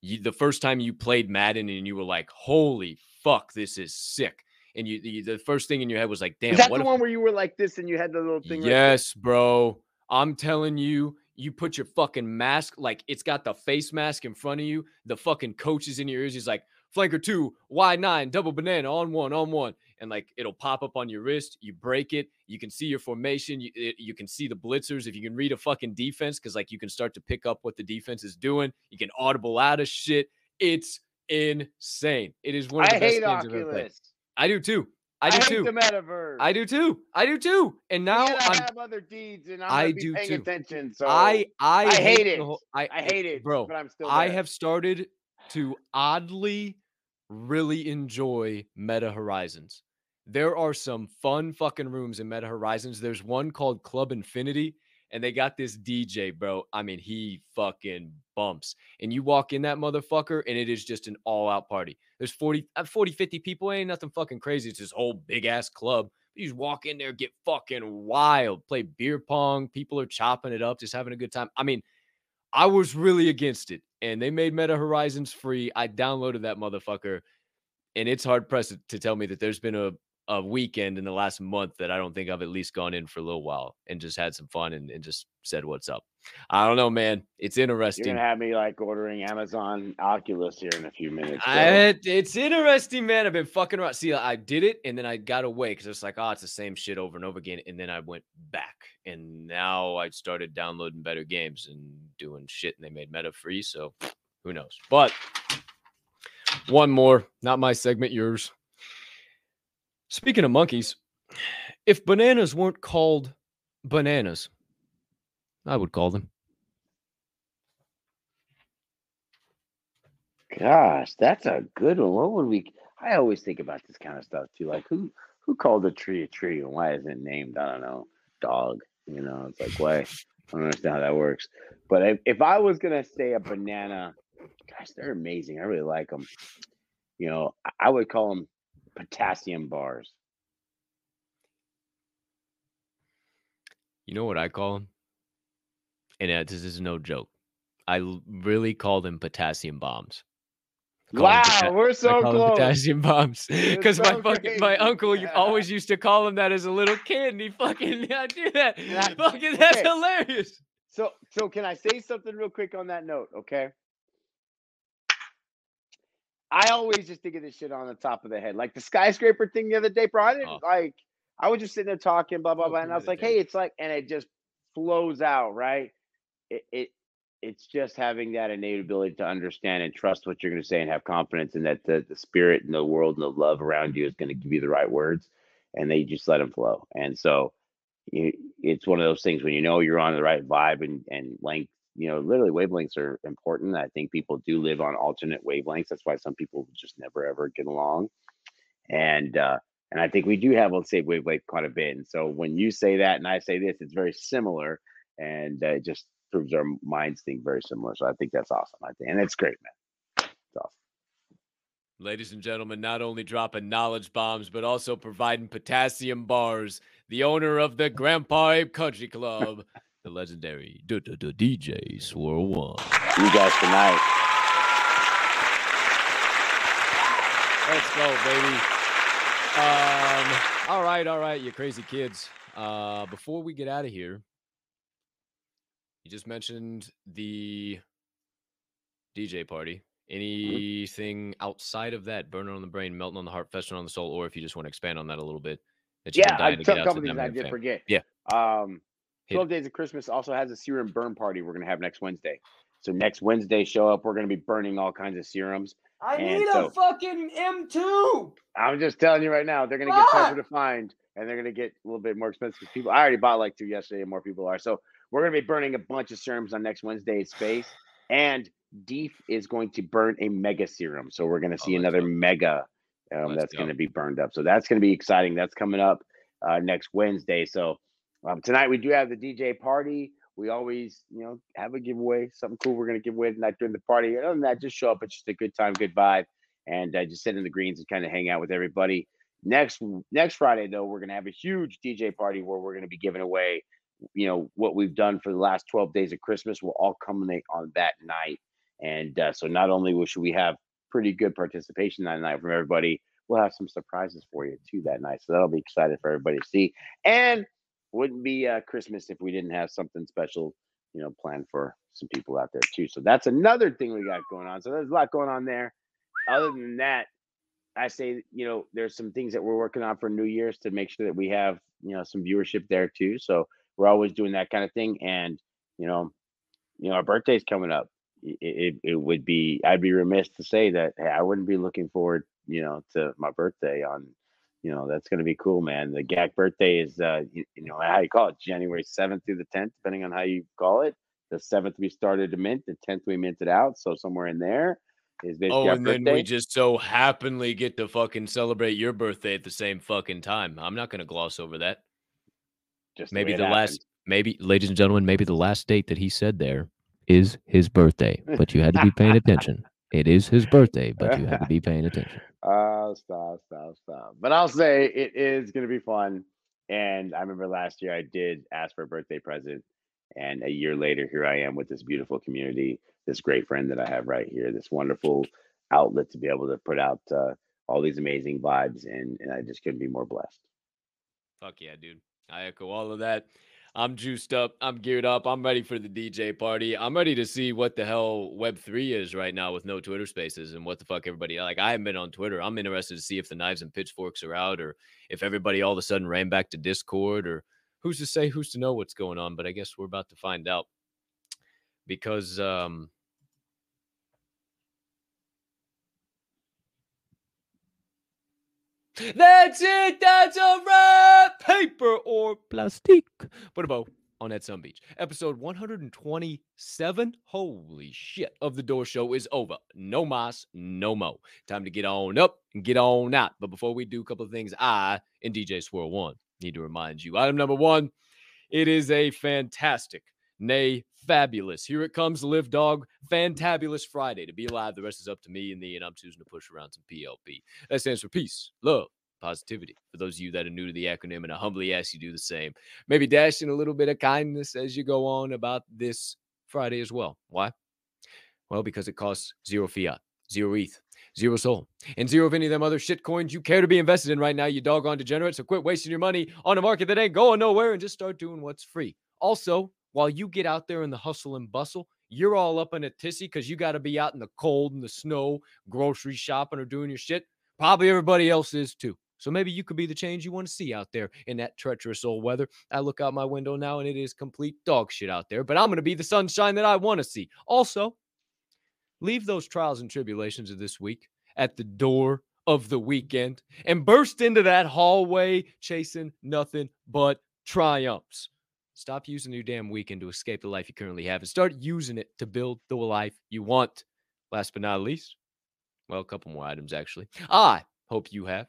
You, the first time you played Madden and you were like, "Holy fuck, this is sick," and you the, the first thing in your head was like, "Damn, Is that the one where you were like this and you had the little thing? right? Yes, bro. I'm telling you, you put your fucking mask, like it's got the face mask in front of you. The fucking coach is in your ears. He's like, flanker two, Y9, double banana, on one, on one. And like it'll pop up on your wrist. You break it. You can see your formation. You, it- you can see the blitzers. If you can read a fucking defense, because like you can start to pick up what the defense is doing. You can audible out of shit. It's insane. It is one of the I best hate games I've ever played. Oculus. I do too. I I, do hate too. the metaverse. I do too. I do too. And now and I have other deeds, and I'm I be do paying too. attention. So I I, I hate the it. whole- I, I hate it, bro. But I'm still. I have started to oddly really enjoy Meta Horizons. There are some fun fucking rooms in Meta Horizons. There's one called Club Infinity, and they got this DJ, bro. I mean, he fucking bumps. And you walk in that motherfucker, and it is just an all out party. There's 40, uh, 40, 50 people. Ain't nothing fucking crazy. It's this whole big ass club. You just walk in there, get fucking wild, play beer pong. People are chopping it up, just having a good time. I mean, I was really against it, and they made Meta Horizons free. I downloaded that motherfucker, and it's hard pressed to- to tell me that there's been a a weekend in the last month that I don't think I've at least gone in for a little while and just had some fun and, and just said what's up. I don't know, man. It's interesting. You're gonna have me like ordering Amazon Oculus here in a few minutes. so- I, it's interesting, man. I've been fucking around. See, I did it and then I got away because it's like, oh, it's the same shit over and over again. And then I went back and now I started downloading better games and doing shit and they made meta free. So who knows? But one more, not my segment, yours. Speaking of monkeys, if bananas weren't called bananas, I would call them. Gosh, that's a good one. What would we? I always think about this kind of stuff too. Like who who called a tree a tree and why isn't it named? I don't know. Dog. You know, it's like why? I don't understand how that works. But if, if I was gonna say a banana, gosh, they're amazing. I really like them. You know, I- I would call them potassium bars. You know what I call them? And uh, this is no joke. I really call them potassium bombs. I call 'em Wow, pota- we're so close. potassium bombs because my fucking my uncle you *laughs* always used to call him that as a little kid, and he fucking *laughs* I do that. That- fucking that's okay. hilarious. So, so can I say something real quick on that note? Okay. I always just think of this shit on the top of the head, like the skyscraper thing the other day, bro. I didn't Oh. like. I was just sitting there talking, blah blah blah, and I was like. "Hey, it's like," and it just flows out, right? It, it, it's just having that innate ability to understand and trust what you're going to say and have confidence in that the the spirit and the world and the love around you is going to give you the right words, and they just let them flow. And so, it's one of those things when you know you're on the right vibe and and length you know literally wavelengths are important. I think people do live on alternate wavelengths. That's why some people just never ever get along. And uh and i think we do have let's say wavelength quite a bit. And so when you say that and i say this it's very similar and uh, it just proves our minds think very similar. So i think that's awesome i think and it's great man. It's awesome. Ladies and gentlemen, not only dropping knowledge bombs, but also providing potassium bars. The owner of the Grandpa Ape Country Club, *laughs* the legendary DJ Swirlone. you guys tonight Let's go, baby. Um, all right, all right, you crazy kids. Uh, before we get out of here, you just mentioned the DJ party. Anything outside of that, burning on the brain, melting on the heart, festering on the soul, or if you just want to expand on that a little bit, that you've yeah i dying to took a couple to things i did fam. forget Yeah. um Hit 12 Days of Christmas also has a serum burn party we're going to have next Wednesday. So next Wednesday, show up. We're going to be burning all kinds of serums. I And need a fucking M2. I'm just telling you right now, they're going to get tougher to find and they're going to get a little bit more expensive. People, I already bought like two yesterday and more people are. So we're going to be burning a bunch of serums on next Wednesday at Space. And Deef is going to burn a mega serum. So we're going to see let's another go. mega um, Let's that's going to be burned up. So that's going to be exciting. That's coming up uh, next Wednesday. So um, tonight we do have the DJ party. We always, you know, have a giveaway, something cool we're going to give away tonight during the party. Other than that, just show up. It's just a good time, good vibe, and uh, just sit in the greens and kind of hang out with everybody. Next next Friday though, we're going to have a huge DJ party where we're going to be giving away, you know, what we've done for the last 12 days of Christmas will all culminate on that night. And uh, so not only will should we have pretty good participation that night from everybody, we'll have some surprises for you too that night. So that'll be excited for everybody to see. And wouldn't be uh, Christmas if we didn't have something special, you know, planned for some people out there too. So that's another thing we got going on. So there's a lot going on there. Other than that, I say, you know, there's some things that we're working on for New Year's to make sure that we have, you know, some viewership there too. So we're always doing that kind of thing. And, you know, you know, our birthday's coming up. It, it, it would be, I'd be remiss to say that, hey, I wouldn't be looking forward, you know, to my birthday on, you know, that's going to be cool, man. The GAC birthday is, uh, you, you know, how you call it, January 7th through the 10th, depending on how you call it. The 7th we started to mint, the 10th we minted out. So somewhere in there is basically Oh, and then birthday. we just so happenly get to fucking celebrate your birthday at the same fucking time. I'm not going to gloss over that. just Maybe way the last, maybe, ladies and gentlemen, maybe the last date that he said there is his birthday, but you had to be paying *laughs* attention. It is his birthday, but you had to be paying attention. Oh, stop, stop, stop. But I'll say it is going to be fun. And I remember last year I did ask for a birthday present. And a year later, here I am with this beautiful community, this great friend that I have right here, this wonderful outlet to be able to put out uh, all these amazing vibes. And, and I just couldn't be more blessed. Fuck yeah, dude. I echo all of that. I'm juiced up. I'm geared up. I'm ready for the DJ party. I'm ready to see what the hell Web3 is right now with no Twitter spaces and what the fuck everybody like. I haven't been on Twitter. I'm interested to see if the knives and pitchforks are out or if everybody all of a sudden ran back to Discord or who's to say, who's to know what's going on. But I guess we're about to find out because, um, That's it. That's a wrap. Paper or plastic. Put a bow on that sun beach. Episode 127. Holy shit. Of the door show is over. No mas, no mo. Time to get on up and get on out. But before we do a couple of things, I and DJ Swirlone need to remind you. Item number one. It is a fantastic, nay, fabulous. Here it comes, Live Dog, mm-hmm. Fantabulous Friday. To be alive, the rest is up to me and thee, and I'm choosing to push around some PLP. That stands for peace, love, positivity. For those of you that are new to the acronym, and I humbly ask you do the same. Maybe dash in a little bit of kindness as you go on about this Friday as well. Why? Well, because it costs zero fiat, zero ETH, zero soul, and zero of any of them other shit coins you care to be invested in right now, you doggone degenerate. So quit wasting your money on a market that ain't going nowhere and just start doing what's free. Also, while you get out there in the hustle and bustle, you're all up in a tissy because you got to be out in the cold and the snow, grocery shopping or doing your shit. Probably everybody else is too. So maybe you could be the change you want to see out there in that treacherous old weather. I look out my window now and it is complete dog shit out there, but I'm going to be the sunshine that I want to see. Also, leave those trials and tribulations of this week at the door of the weekend and burst into that hallway chasing nothing but triumphs. Stop using your damn weekend to escape the life you currently have and start using it to build the life you want. Last but not least, well, a couple more items actually. I hope you have.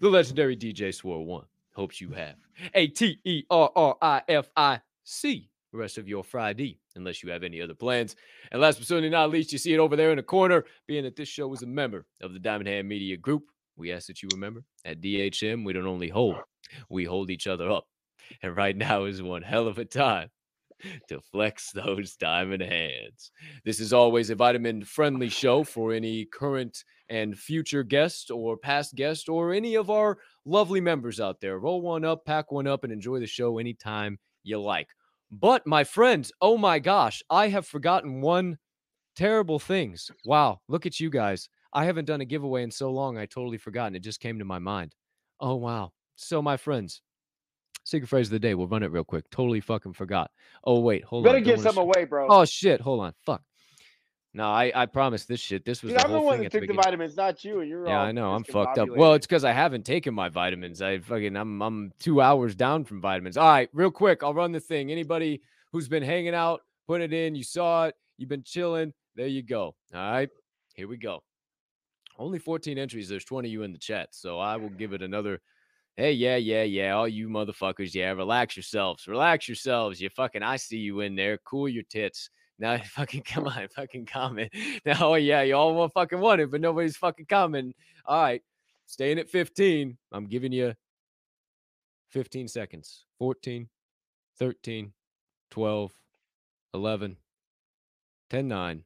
The legendary DJ Swirlone hopes you have. A T E R R I F I C the rest of your Friday, unless you have any other plans. And last but certainly not least, you see it over there in the corner, being that this show is a member of the Diamond Hand Media Group. We ask that you remember at DHM, we don't only hold, we hold each other up. And right now is one hell of a time to flex those diamond hands. This is always a vitamin friendly show for any current and future guest or past guest or any of our lovely members out there. Roll one up, pack one up, and enjoy the show anytime you like. But my friends, oh my gosh, I have forgotten one terrible things. Wow, look at you guys. I haven't done a giveaway in so long. I totally forgotten. It just came to my mind. Oh wow. So my friends, secret phrase of the day. We'll run it real quick. Totally fucking forgot. Oh wait, hold Better on. give don't some s- away, bro. Oh shit, hold on. Fuck. No, I I promised this shit. This was Dude, the I'm the one that at the took the vitamins, not you. And you're Yeah, I know. I'm fucked up. Well, it's because I haven't taken my vitamins. I fucking I'm I'm two hours down from vitamins. All right, real quick, I'll run the thing. Anybody who's been hanging out, put it in, you saw it, you've been chilling. There you go. All right, here we go. Only 14 entries. There's 20 of you in the chat, so I will give it another. Hey, yeah, yeah, yeah. All you motherfuckers, yeah. Relax yourselves. Relax yourselves. You fucking, I see you in there. Cool your tits. Now, *laughs* fucking come on, fucking comment. *laughs* Now, oh yeah, you all want fucking want it, but nobody's fucking commenting. All right, staying at 15. I'm giving you 15 seconds. 14, 13, 12, 11, 10, 9,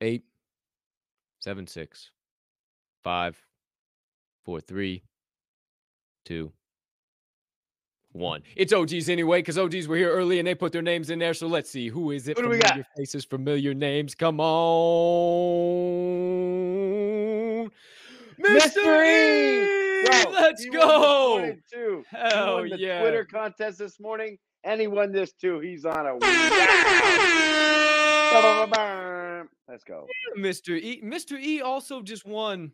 eight, seven, six, five, four, three, two, hmm. one. It's OGs anyway, because OGs were here early and they put their names in there. So let's see. Who is it? Who do we familiar got? faces, familiar names. Come on. Mr. E! Bro, Let's he go. too. He Hell won the yeah. Twitter contest this morning, and he won this too. He's on a. *laughs* Let's go. Mr. E. Mr. E also just won.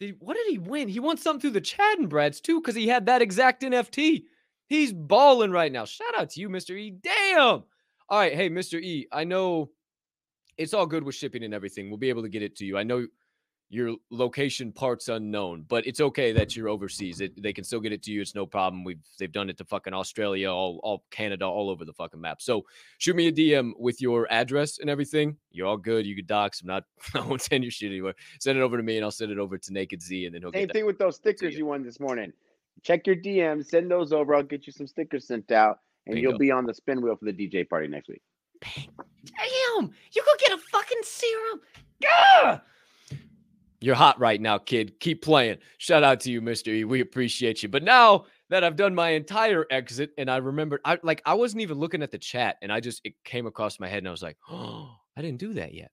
Did he, what did he win? He won something through the Chad and Brads too, because he had that exact NFT. He's balling right now. Shout out to you, Mr. E. Damn. All right, hey, Mr. E. I know it's all good with shipping and everything. We'll be able to get it to you. I know your location parts unknown, but it's okay that you're overseas. It, they can still get it to you. It's no problem. We've they've done it to fucking Australia, all all Canada, all over the fucking map. So shoot me a DM with your address and everything. You're all good. You could dox. I'm not. *laughs* I won't send your shit anywhere. Send it over to me, and I'll send it over to Naked Z, and then he'll Same get thing with those stickers you. you won this morning. Check your DMs, send those over. I'll get you some stickers sent out, and Bingo. you'll be on the spin wheel for the DJ party next week. Damn, you could get a fucking serum. Gah! You're hot right now, kid. Keep playing. Shout out to you, Mr. E. We appreciate you. But now that I've done my entire exit and I remembered, I like I wasn't even looking at the chat and I just it came across my head and I was like, oh, *gasps* I didn't do that yet.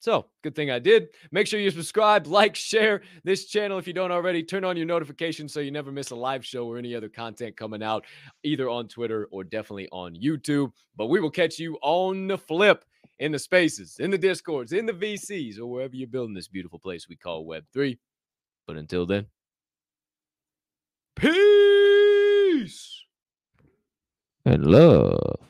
So good thing I did. Make sure you subscribe, like, share this channel if you don't already. Turn on your notifications so you never miss a live show or any other content coming out, either on Twitter or definitely on YouTube. But we will catch you on the flip in the spaces, in the discords, in the VCs, or wherever you're building this beautiful place we call Web3. But until then, peace. And love.